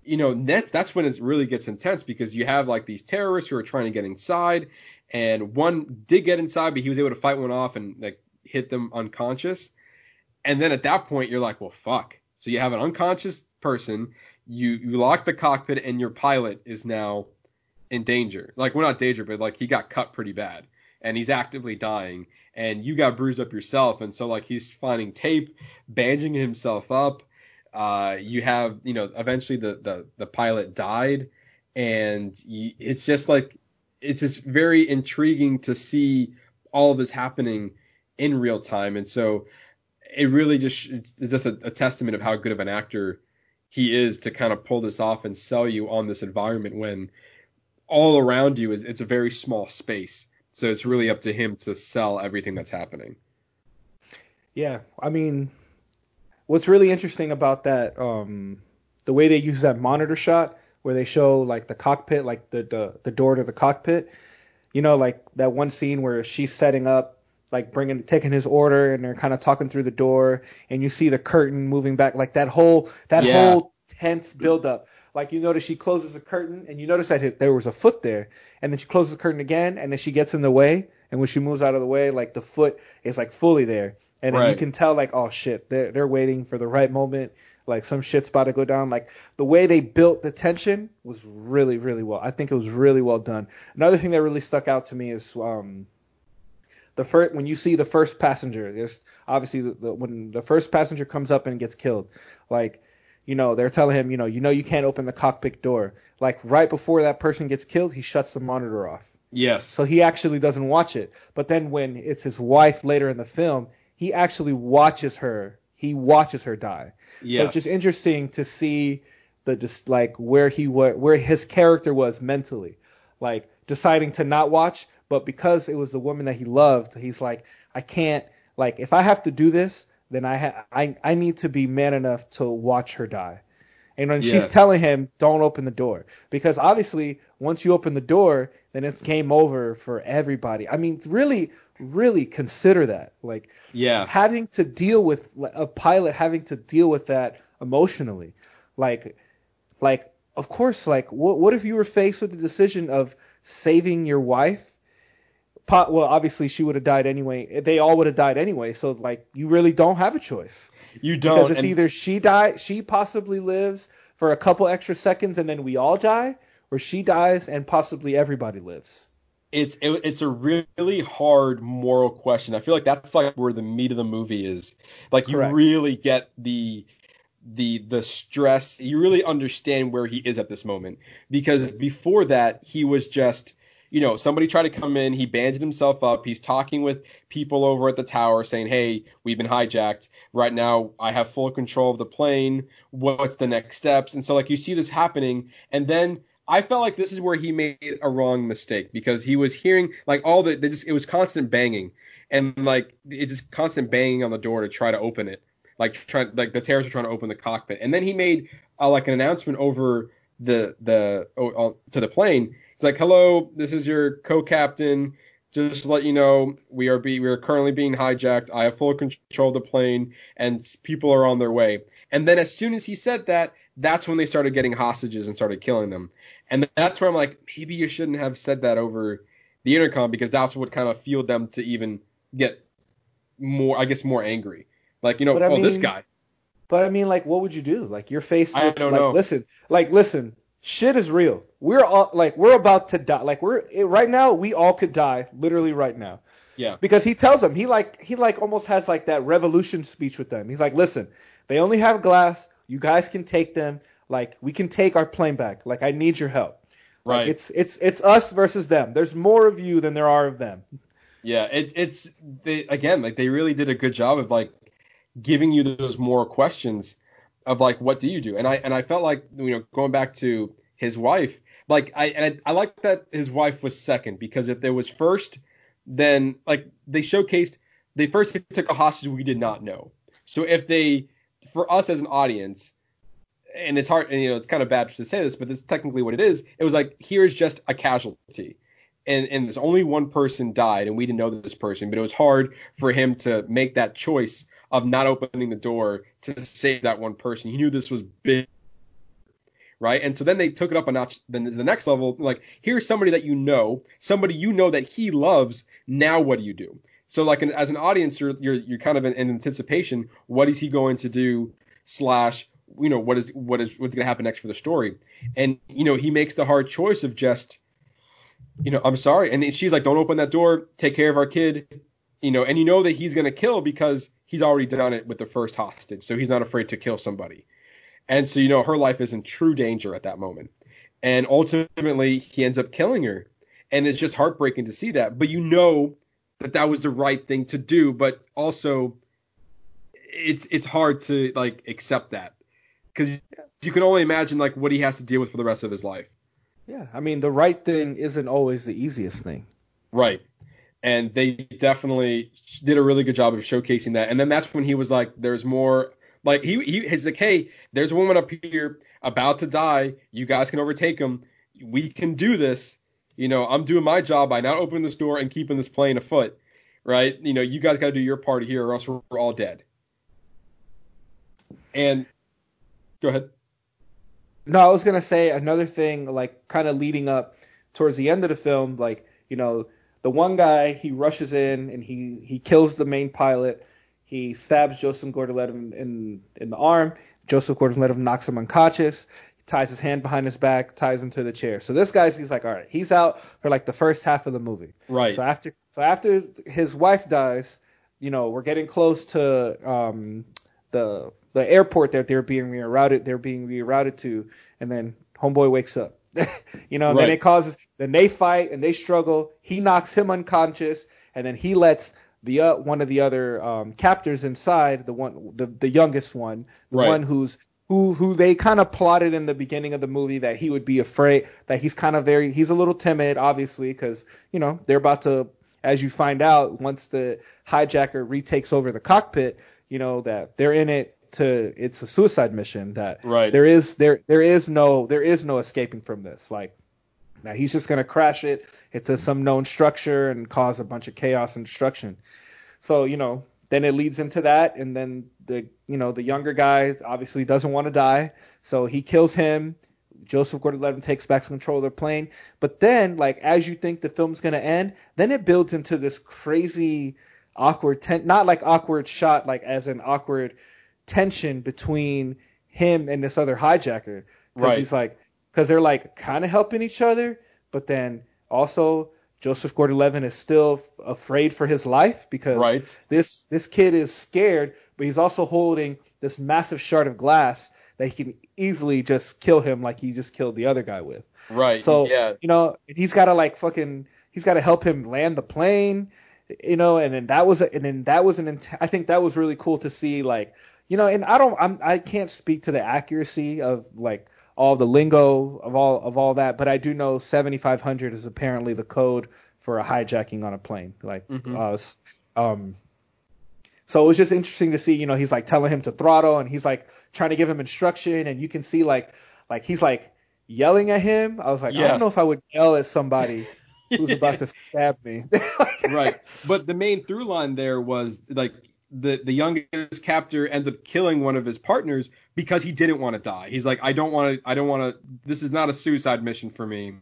you know that's that's when it really gets intense because you have like these terrorists who are trying to get inside, and one did get inside, but he was able to fight one off and like hit them unconscious. And then at that point, you're like, well, fuck. So you have an unconscious person, you you lock the cockpit, and your pilot is now in danger. Like, well, not danger, but like he got cut pretty bad, and he's actively dying, and you got bruised up yourself, and so like he's finding tape, bandaging himself up. Uh, you have, you know, eventually the the the pilot died, and you, it's just like it's just very intriguing to see all of this happening in real time, and so it really just it's just a, a testament of how good of an actor he is to kind of pull this off and sell you on this environment when all around you is it's a very small space. So it's really up to him to sell everything that's happening. Yeah, I mean, what's really interesting about that, um, the way they use that monitor shot where they show like the cockpit, like the the, the door to the cockpit. You know, like that one scene where she's setting up, like bringing taking his order, and they're kind of talking through the door, and you see the curtain moving back, like that whole that Yeah. whole tense buildup. Like you notice she closes the curtain, and you notice that there was a foot there, and then she closes the curtain again, and then she gets in the way, and when she moves out of the way, like the foot is like fully there, and then you can tell like oh shit, they're they're waiting for the right moment, like some shit's about to go down. Like the way they built the tension was really really well. I think it was really well done. Another thing that really stuck out to me is um the first when you see the first passenger. There's obviously the, the, when the first passenger comes up and gets killed, like you know they're telling him you know you know you can't open the cockpit door. Like right before that person gets killed, he shuts the monitor off. Yes. So he actually doesn't watch it. But then when it's his wife later in the film, he actually watches her. He watches her die. So it's just interesting to see the just like where he was, where his character was mentally, like deciding to not watch, but because it was the woman that he loved, he's like, I can't. Like if I have to do this, then I ha- I I need to be man enough to watch her die. And when Yeah. she's telling him, don't open the door. Because obviously, once you open the door, then it's game over for everybody. I mean, really, really consider that. Like, Yeah. having to deal with a pilot having to deal with that emotionally like like of course like what, what if you were faced with the decision of saving your wife well obviously she would have died anyway they all would have died anyway so like you really don't have a choice You don't. because it's and- either she die she possibly lives for a couple extra seconds and then we all die or she dies and possibly everybody lives it's it, it's a really hard moral question. I feel like that's like where the meat of the movie is. Like you really get the the the stress. You really understand where he is at this moment because before that he was just you know somebody tried to come in. He banded himself up. He's talking with people over at the tower saying, "Hey, we've been hijacked. Right now, I have full control of the plane. What's the next steps?" And so like you see this happening, and then I felt like this is where he made a wrong mistake because he was hearing like all the just it was constant banging and like it's just constant banging on the door to try to open it like trying like the terrorists are trying to open the cockpit and then he made uh, like an announcement over the the oh, oh, to the plane like hello this is your co-captain just to let you know we are be we are currently being hijacked I have full control of the plane and people are on their way and then as soon as he said that that's when they started getting hostages and started killing them and that's where I'm like, maybe you shouldn't have said that over the intercom because that's what kind of fueled them to even get more, I guess, more angry. Like, you know, I oh, this guy. But I mean, like, what would you do? Like, you're faced I with, don't like, know. listen, like, listen, shit is real. We're all, like, we're about to die. Like, we're it, right now, we all could die, literally right now. Yeah. Because he tells them, he like, he like almost has like that revolution speech with them. He's like, listen, they only have glass. You guys can take them. Like, we can take our plane back. Like, I need your help. Like, Right. it's it's it's us versus them. There's more of you than there are of them. Yeah. It, it's, they, again, like, they really did a good job of, like, giving you those more questions of, like, what do you do? And I, and I felt like, you know, going back to his wife, like, I, and I, I like that his wife was second because if there was first, then, like, they showcased, they first took a hostage we did not know. So if they, for us as an audience, and it's hard, and you know, it's kind of bad to say this, but this is technically what it is. It was like, here's just a casualty, and and there's only one person died, and we didn't know this person, but it was hard for him to make that choice of not opening the door to save that one person. He knew this was big, right? And so then they took it up a notch. Then the next level, like, here's somebody that you know, somebody you know that he loves. Now what do you do? So like an, as an audience, you're you're you're kind of in, in anticipation. What is he going to do? Slash, you know, what is what is what's going to happen next for the story? And you know, he makes the hard choice of just, you know, I'm sorry. And she's like, don't open that door. Take care of our kid. You know, and you know that he's going to kill because he's already done it with the first hostage, so he's not afraid to kill somebody. And so you know, her life is in true danger at that moment. And ultimately, he ends up killing her. And it's just heartbreaking to see that. But you know that that was the right thing to do. But also, it's it's hard to like accept that because you can only imagine like what he has to deal with for the rest of his life. Yeah, I mean, the right thing isn't always the easiest thing. Right. And they definitely did a really good job of showcasing that. And then that's when he was like, "There's more." Like he he he's like, "Hey, there's a woman up here about to die. You guys can overtake him. We can do this. You know, I'm doing my job by not opening this door and keeping this plane afoot. Right? You know, you guys got to do your part here, or else we're, all dead." And go ahead. No, I was gonna say another thing, like kind of leading up towards the end of the film, like you know, the one guy he rushes in and he he kills the main pilot. He stabs Joseph Gordon-Levitt in, in the arm. Joseph Gordon-Levitt knocks him unconscious. He ties his hand behind his back, ties him to the chair. So this guy's he's like, all right, he's out for like the first half of the movie. Right. So after so after his wife dies, you know, we're getting close to um, the the airport that they're being rerouted they're being rerouted to, and then homeboy wakes up. <laughs> you know, and then it causes then they fight and they struggle. He knocks him unconscious, and then he lets the uh, one of the other um, captors inside, the one the the youngest one, the Right. one who's who who they kind of plotted in the beginning of the movie that he would be afraid that he's kind of very he's a little timid obviously because you know they're about to as you find out once the hijacker retakes over the cockpit you know, that they're in it to it's a suicide mission that Right. there is there there is no there is no escaping from this. Like now he's just gonna crash it into some known structure and cause a bunch of chaos and destruction. So, you know, then it leads into that and then the you know, the younger guy obviously doesn't want to die, so he kills him. Joseph Gordon-Levitt takes back control of their plane, but then, like, as you think the film's gonna end, then it builds into this crazy, awkward, ten- not like awkward shot, like as an awkward tension between him and this other hijacker. Because Right. he's like, because they're like kind of helping each other, but then also Joseph Gordon-Levitt is still f- afraid for his life because Right. this this kid is scared, but he's also holding this massive shard of glass that he can easily just kill him like he just killed the other guy with. Right. So yeah. you know, he's got to like fucking, he's got to help him land the plane, you know, and then that was, and then that was an, int- I think that was really cool to see, like, you know, and I don't, I'm, I can't speak to the accuracy of like all the lingo of all of all that, but I do know 7500 is apparently the code for a hijacking on a plane, like, Mhm. uh, um. So it was just interesting to see, you know, he's like telling him to throttle and he's like trying to give him instruction and you can see like like he's like yelling at him. I was like, I don't know if I would yell at somebody <laughs> who's about to stab me. <laughs> right. But the main through line there was like the the youngest captor ended up killing one of his partners because he didn't want to die. He's like, I don't want to. I don't want to. This is not a suicide mission for me.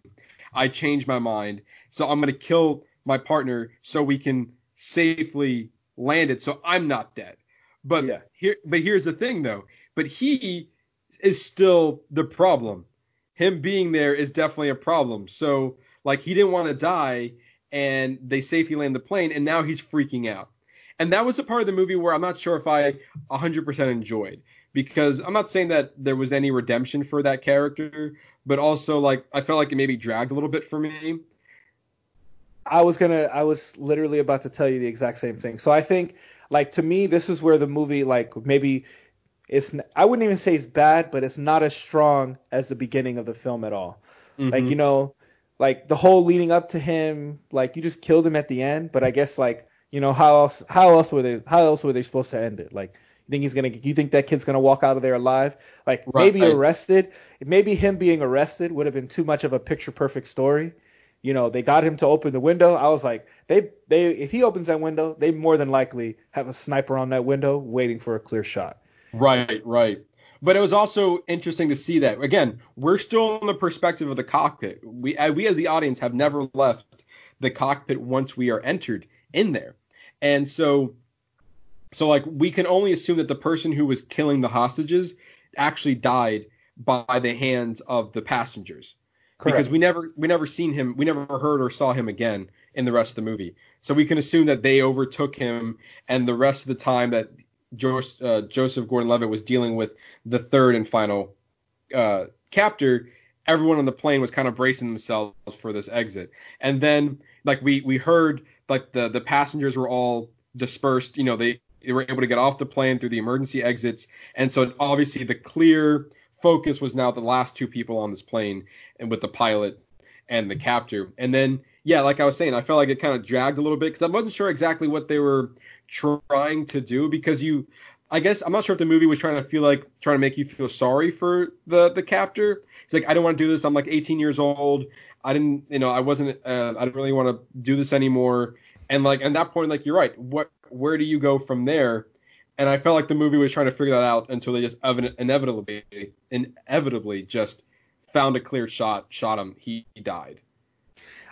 I changed my mind, so I'm gonna kill my partner so we can safely land it, so I'm not dead. But Yeah. here, but here's the thing though. But he is still the problem. Him being there is definitely a problem. So like he didn't want to die, and they safely land the plane, and now he's freaking out. And that was a part of the movie where I'm not sure if I 100% enjoyed because I'm not saying that there was any redemption for that character, but also like I felt like it maybe dragged a little bit for me. I was gonna, I was literally about to tell you the exact same thing. So I think, like to me, this is where the movie, like maybe it's, I wouldn't even say it's bad, but it's not as strong as the beginning of the film at all. Like Mhm. you know, like the whole leading up to him, like you just killed him at the end. But I guess like you know how else, how else were they, how else were they supposed to end it? Like you think he's gonna, you think that kid's gonna walk out of there alive? Like maybe Right. arrested, maybe him being arrested would have been too much of a picture perfect story. You know, they got him to open the window. I was like, they, they, if he opens that window, they more than likely have a sniper on that window waiting for a clear shot. Right, right. But it was also interesting to see that again. We're still in the perspective of the cockpit. We uh, we as the audience have never left the cockpit once we are entered in there, and so so like we can only assume that the person who was killing the hostages actually died by the hands of the passengers. Because we never we never seen him we never heard or saw him again in the rest of the movie. So we can assume that they overtook him and the rest of the time that Jos- uh, Joseph Gordon-Levitt was dealing with the third and final uh, captor everyone on the plane was kind of bracing themselves for this exit. And then like we we heard like the the passengers were all dispersed. You know they they were able to get off the plane through the emergency exits. And so obviously the clear focus was now the last two people on this plane and with the pilot and the captor. And then, yeah, like I was saying, I felt like it kind of dragged a little bit because I wasn't sure exactly what they were trying to do because you, I guess I'm not sure if the movie was trying to feel like trying to make you feel sorry for the the captor. He's like, I don't want to do this. I'm like 18 years old. I didn't, you know, I wasn't, uh, I didn't really want to do this anymore. And like at that point, like you're right. What, where do you go from there? And I felt like the movie was trying to figure that out until they just inevitably, inevitably just found a clear shot, shot him. He, he died.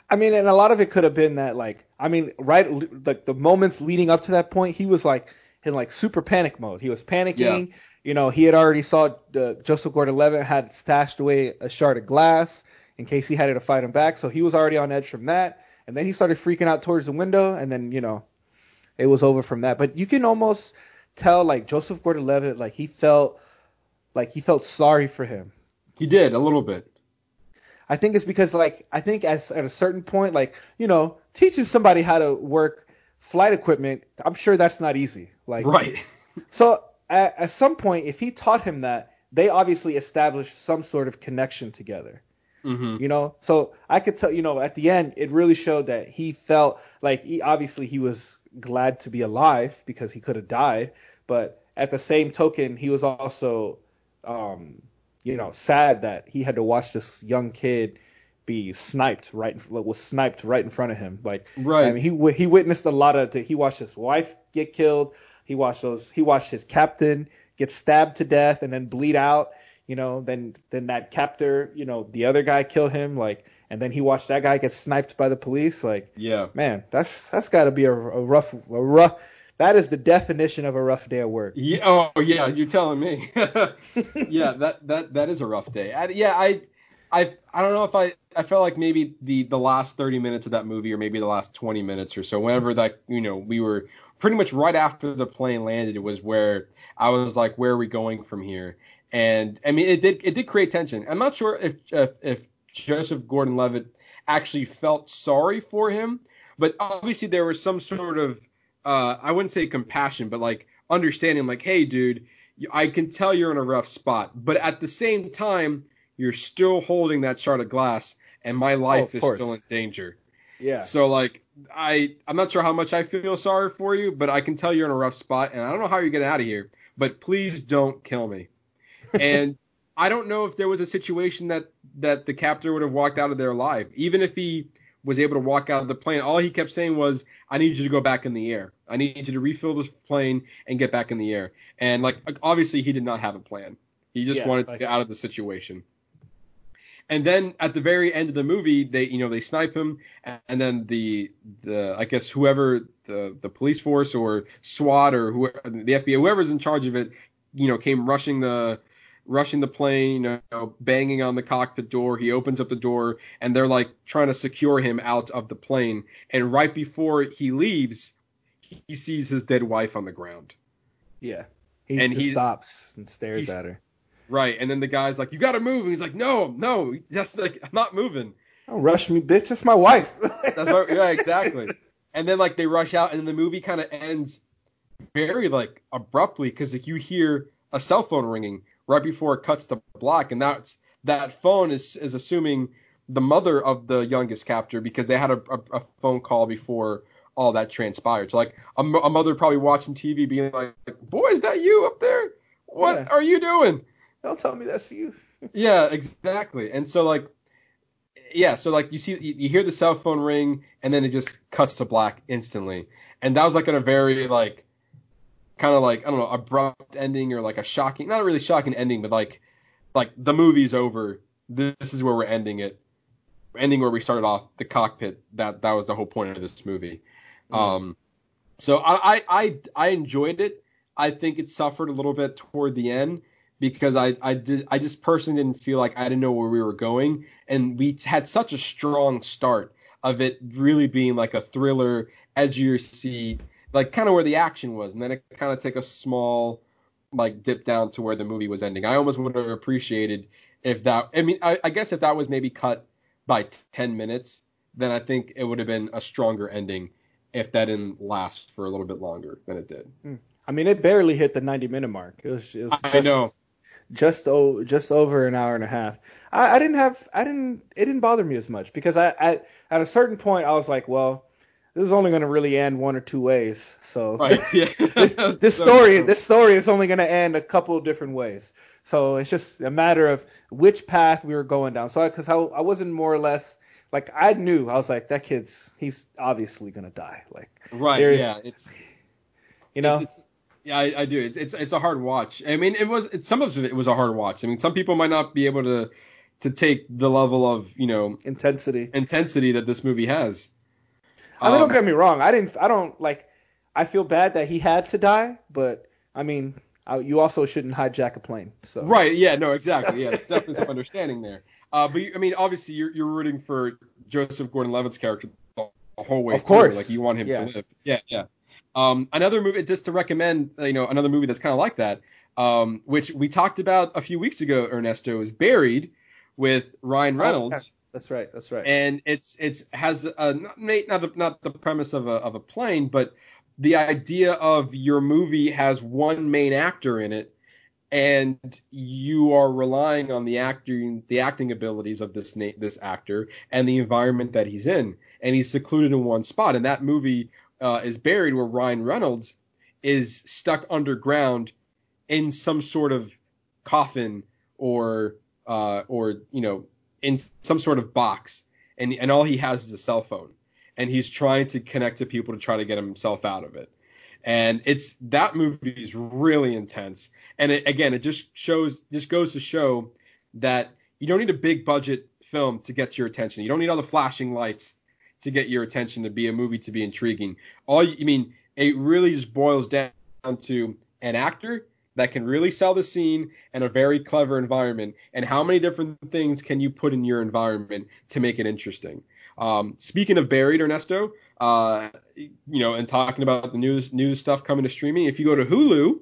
I mean, and a lot of it could have been that, like, I mean, right, like the moments leading up to that point, he was like in like super panic mode. He was panicking. You know, he had already saw uh, Joseph Gordon-Levitt had stashed away a shard of glass in case he had to fight him back. So he was already on edge from that. And then he started freaking out towards the window, and then you know, it was over from that. But you can almost tell, like Joseph Gordon-Levitt, like he felt, like he felt sorry for him. He did a little bit. I think it's because like I think as at a certain point, like you know, teaching somebody how to work flight equipment, I'm sure that's not easy. Like Right. <laughs> so at, at some point, if he taught him that, they obviously established some sort of connection together. Mm-hmm. You know, so I could tell. You know, at the end, it really showed that he felt like he obviously he was glad to be alive because he could have died, but at the same token, he was also, um, you know, sad that he had to watch this young kid be sniped right was sniped right in front of him. Like, Right. I mean, he he witnessed a lot of. He watched his wife get killed. He watched those. He watched his captain get stabbed to death and then bleed out. You know, then then that captor, you know, the other guy kill him. Like, and then he watched that guy get sniped by the police. Like, Yeah. man, that's that's got to be a, a rough, a rough. That is the definition of a rough day at work. Yeah. Oh, yeah. You're telling me. <laughs> yeah. That that that is a rough day. I, yeah. I. I I don't know if I I felt like maybe the the last 30 minutes of that movie or maybe the last 20 minutes or so whenever that you know we were pretty much right after the plane landed it was where I was like where are we going from here? And I mean it did it did create tension. I'm not sure if if, if Joseph Gordon-Levitt actually felt sorry for him but obviously there was some sort of uh I wouldn't say compassion but like understanding like hey dude I can tell you're in a rough spot. But at the same time you're still holding that shard of glass and my oh, life Oh, is course. still in danger. Yeah. So like I I'm not sure how much I feel sorry for you, but I can tell you're in a rough spot and I don't know how you're getting out of here, but please don't kill me. <laughs> And I don't know if there was a situation that that the captor would have walked out of there alive. Even if he was able to walk out of the plane, all he kept saying was, "I need you to go back in the air. I need you to refill this plane and get back in the air." And like obviously he did not have a plan. He just Yeah, wanted to like- get out of the situation. And then at the very end of the movie, they you know they snipe him, and then the the I guess whoever the the police force or SWAT or whoever the FBI whoever's in charge of it, you know, came rushing the rushing the plane, you know, banging on the cockpit door. He opens up the door, and they're like trying to secure him out of the plane. And right before he leaves, he sees his dead wife on the ground. Yeah. He And he- stops and stares at her. Right, and then the guy's like, "You got to move," and he's like, "No, no, that's like I'm not moving." Don't rush me, bitch. That's my wife. <laughs> That's what, yeah, exactly. And then like they rush out, and then the movie kind of ends very like abruptly because like you hear a cell phone ringing right before it cuts to black, and that's that phone is is assuming the mother of the youngest captor because they had a, a, a phone call before all that transpired. So like a, a mother probably watching TV being like, "Boy, is that you up there? What Yeah. are you doing?" Don't tell me that's you. <laughs> Yeah, exactly. And so like yeah, so like you see you, you hear the cell phone ring and then it just cuts to black instantly. And that was like in a very like kind of like I don't know, abrupt ending or like a shocking not a really shocking ending, but like like the movie's over. This is where we're ending it. Ending where we started off, the cockpit. That that was the whole point of this movie. Um so I, I I I enjoyed it. I think it suffered a little bit toward the end because I I did I just personally didn't feel like I didn't know where we were going, and we had such a strong start of it really being like a thriller, edgier seat, like kind of where the action was, and then it kind of took a small like dip down to where the movie was ending. I almost would have appreciated if that. I mean, I, I guess if that was maybe cut by 10 minutes, then I think it would have been a stronger ending if that didn't last for a little bit longer than it did. Hmm. I mean, it barely hit the 90 minute mark. It was, it was I know. Just o- just over an hour and a half. I, I didn't have I didn't it didn't bother me as much because I, I at a certain point I was like, well, this is only going to really end one or two ways. So Right. <laughs> Yeah. this, <laughs> this So story true. this story is only going to end a couple of different ways. So it's just a matter of which path we were going down. So because I, I wasn't more or less like I knew I was like that kid's he's obviously going to die. Like Right. Yeah. It's you know It's, yeah, I, I do. It's, it's it's a hard watch. I mean, it was it's, some of it was a hard watch. I mean, some people might not be able to to take the level of you know intensity. intensity that this movie has. I mean, Um, don't get me wrong. I didn't. I don't like. I feel bad that he had to die, but I mean, I, you also shouldn't hijack a plane. So Right. Yeah. No. Exactly. Yeah. There's definitely some <laughs> understanding there. Uh, but you, I mean, obviously, you're you're rooting for Joseph Gordon-Levitt's character the whole way Of through. course. Like you want him Yeah. to live. Yeah. Yeah. Um, another movie just to recommend, uh, you know, another movie that's kind of like that, um, which we talked about a few weeks ago. Ernesto is Buried with Ryan Oh, Reynolds. That's right. That's right. and it's it's has a not not the, not the premise of a of a plane, but the idea of your movie has one main actor in it, and you are relying on the acting the acting abilities of this na- this actor and the environment that he's in, and he's secluded in one spot. And that movie uh, is buried where Ryan Reynolds is stuck underground in some sort of coffin or uh, or you know in some sort of box, and and all he has is a cell phone, and he's trying to connect to people to try to get himself out of it. And it's that movie is really intense, and it, again, it just shows just goes to show that you don't need a big budget film to get your attention. You don't need all the flashing lights to get your attention to be a movie to be intriguing. All you, I mean, it really just boils down to an actor that can really sell the scene and a very clever environment. And how many different things can you put in your environment to make it interesting? Um, speaking of Buried, Ernesto, uh, you know, and talking about the news news stuff coming to streaming, if you go to Hulu,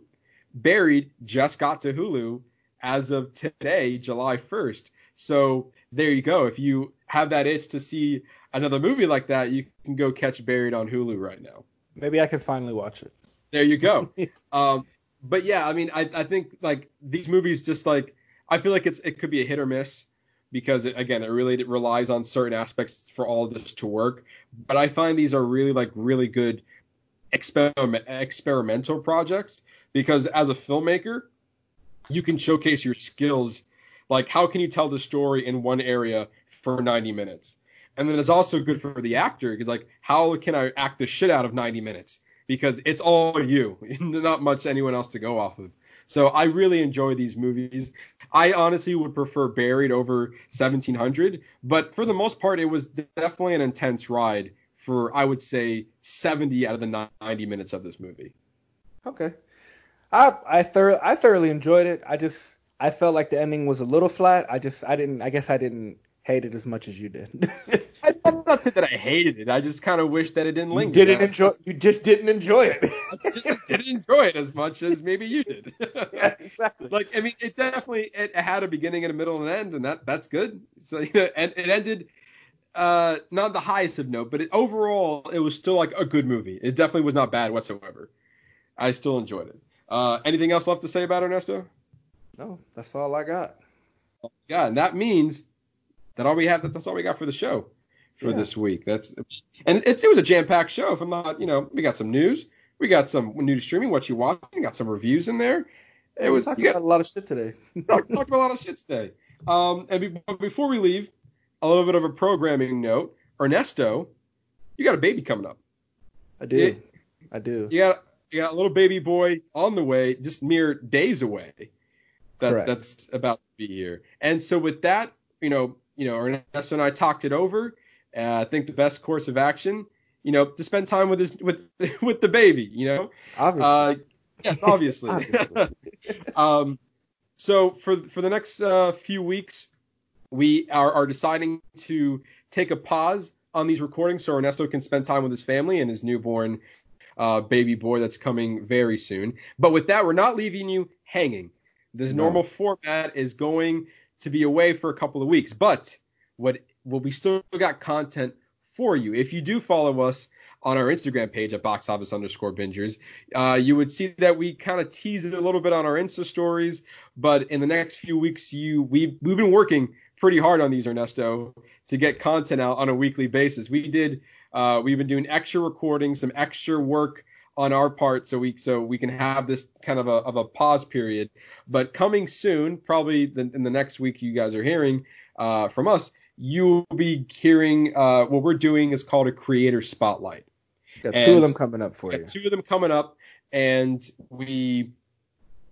Buried just got to Hulu as of today, July 1st. So there you go. If you have that itch to see another movie like that, you can go catch Buried on Hulu right now. Maybe I can finally watch it. There you go. <laughs> um, but yeah, I mean, I, I think like these movies just like I feel like it's it could be a hit or miss because it, again, it really it relies on certain aspects for all of this to work. But I find these are really like really good experiment experimental projects because as a filmmaker, you can showcase your skills. Like, how can you tell the story in one area for 90 minutes? And then it's also good for the actor because like, how can I act the shit out of 90 minutes? Because it's all you, <laughs> not much anyone else to go off of. So I really enjoy these movies. I honestly would prefer Buried over 1700, but for the most part, it was definitely an intense ride for I would say 70 out of the 90 minutes of this movie. Okay. I I, thor- I thoroughly enjoyed it. I just I felt like the ending was a little flat. I just I didn't I guess I didn't hate it as much as you did. <laughs> I'm not saying that I hated it. I just kind of wish that it didn't linger. You didn't enjoy. You just didn't enjoy it. I just didn't enjoy it as much as maybe you did. <laughs> <laughs> yeah, exactly. Like I mean, it definitely it had a beginning and a middle and an end, and that that's good. So you know, and it ended uh not the highest of note, but it, overall it was still like a good movie. It definitely was not bad whatsoever. I still enjoyed it. Uh, anything else left to say about Ernesto? No, that's all I got. Yeah, and that means that all we have that's all we got for the show for yeah. this week. That's and it's it was a jam packed show. If I'm not, you know, we got some news, we got some new streaming, what you watching, we got some reviews in there. It was talked got, a lot of shit today. talked, <laughs> talked about a lot of shit today. Um, and be, before we leave, a little bit of a programming note. Ernesto, you got a baby coming up. I do. I do. You got you got a little baby boy on the way, just mere days away. That Correct. that's about to be here. And so with that, you know, you know, Ernesto and I talked it over. Uh, I think the best course of action, you know, to spend time with his with <laughs> with the baby, you know. Obviously. Uh, yes, obviously. obviously. <laughs> um, so for for the next uh, few weeks, we are, are deciding to take a pause on these recordings so Ernesto can spend time with his family and his newborn uh, baby boy that's coming very soon. But with that, we're not leaving you hanging. This no. normal format is going to be away for a couple of weeks, but what we still got content for you. If you do follow us on our Instagram page at box office underscore bingers, uh, you would see that we kind of tease it a little bit on our Insta stories. But in the next few weeks, you we we've been working pretty hard on these, Ernesto, to get content out on a weekly basis. We did uh, we've been doing extra recording, some extra work on our part, so we so we can have this kind of a of a pause period. But coming soon, probably the, in the next week, you guys are hearing uh, from us. You will be hearing uh, what we're doing is called a creator spotlight. Got two of them coming up for you. Two of them coming up, and we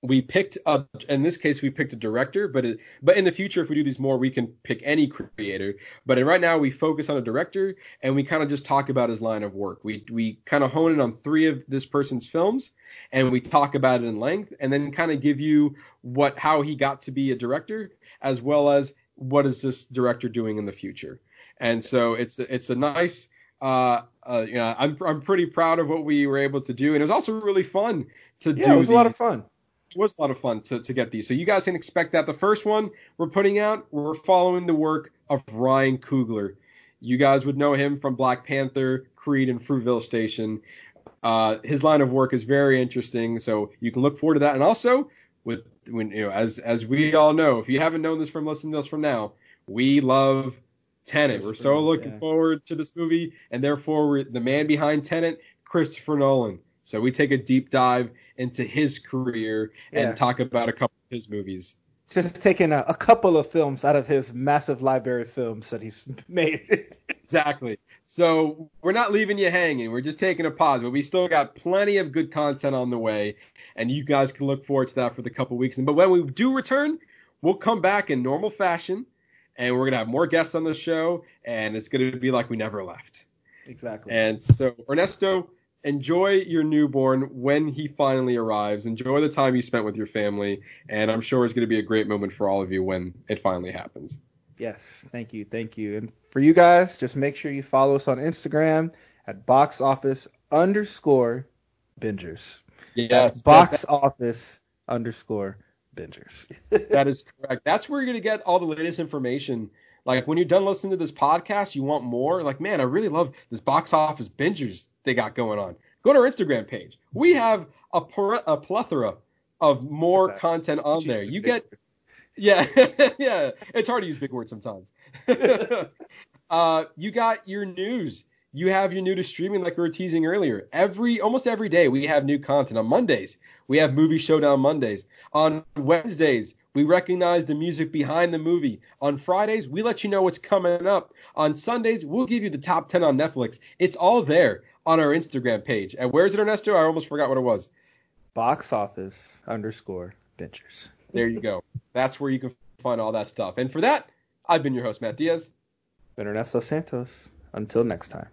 we picked a in this case we picked a director but it, but in the future if we do these more we can pick any creator but right now we focus on a director and we kind of just talk about his line of work we we kind of hone in on three of this person's films and we talk about it in length and then kind of give you what how he got to be a director as well as what is this director doing in the future and so it's it's a nice uh, uh, you know, I'm I'm pretty proud of what we were able to do, and it was also really fun to yeah, do. Yeah, it was these. a lot of fun was a lot of fun to, to get these. So you guys can expect that. The first one we're putting out, we're following the work of Ryan Coogler. You guys would know him from Black Panther, Creed, and Fruitvale Station. Uh, his line of work is very interesting, so you can look forward to that. And also, with when you know as as we all know, if you haven't known this from listening to us from now, we love Tenet. We're so looking yeah. forward to this movie, and therefore the man behind Tenet, Christopher Nolan. So we take a deep dive into his career yeah. and talk about a couple of his movies. Just taking a, a, couple of films out of his massive library of films that he's <laughs> made. exactly. So we're not leaving you hanging. We're just taking a pause, but we still got plenty of good content on the way, and you guys can look forward to that for the couple weeks. But when we do return, we'll come back in normal fashion, and we're gonna have more guests on the show, and it's gonna be like we never left. Exactly. And so Ernesto, enjoy your newborn when he finally arrives. Enjoy the time you spent with your family, and I'm sure it's going to be a great moment for all of you when it finally happens. Yes, thank you, thank you. And for you guys, just make sure you follow us on Instagram at box office underscore bingers. Yes, That's box that, office underscore bingers. <laughs> that is correct. That's where you're going to get all the latest information like when you're done listening to this podcast, you want more. Like, man, I really love this box office bingers they got going on. Go to our Instagram page. We have a, a plethora of more content on there. You get, <laughs> yeah, <laughs> yeah. It's hard to use big words sometimes. <laughs> uh, you got your news. You have your new to streaming, like we were teasing earlier. Every almost every day we have new content. On Mondays we have movie showdown Mondays. On Wednesdays we recognize the music behind the movie. On Fridays, we let you know what's coming up. On Sundays, we'll give you the top 10 on Netflix. It's all there on our Instagram page. And where's it, Ernesto? I almost forgot what it was. Box office underscore bingers. There you go. That's where you can find all that stuff. And for that, I've been your host, Matt Diaz. Been Ernesto Santos. Until next time.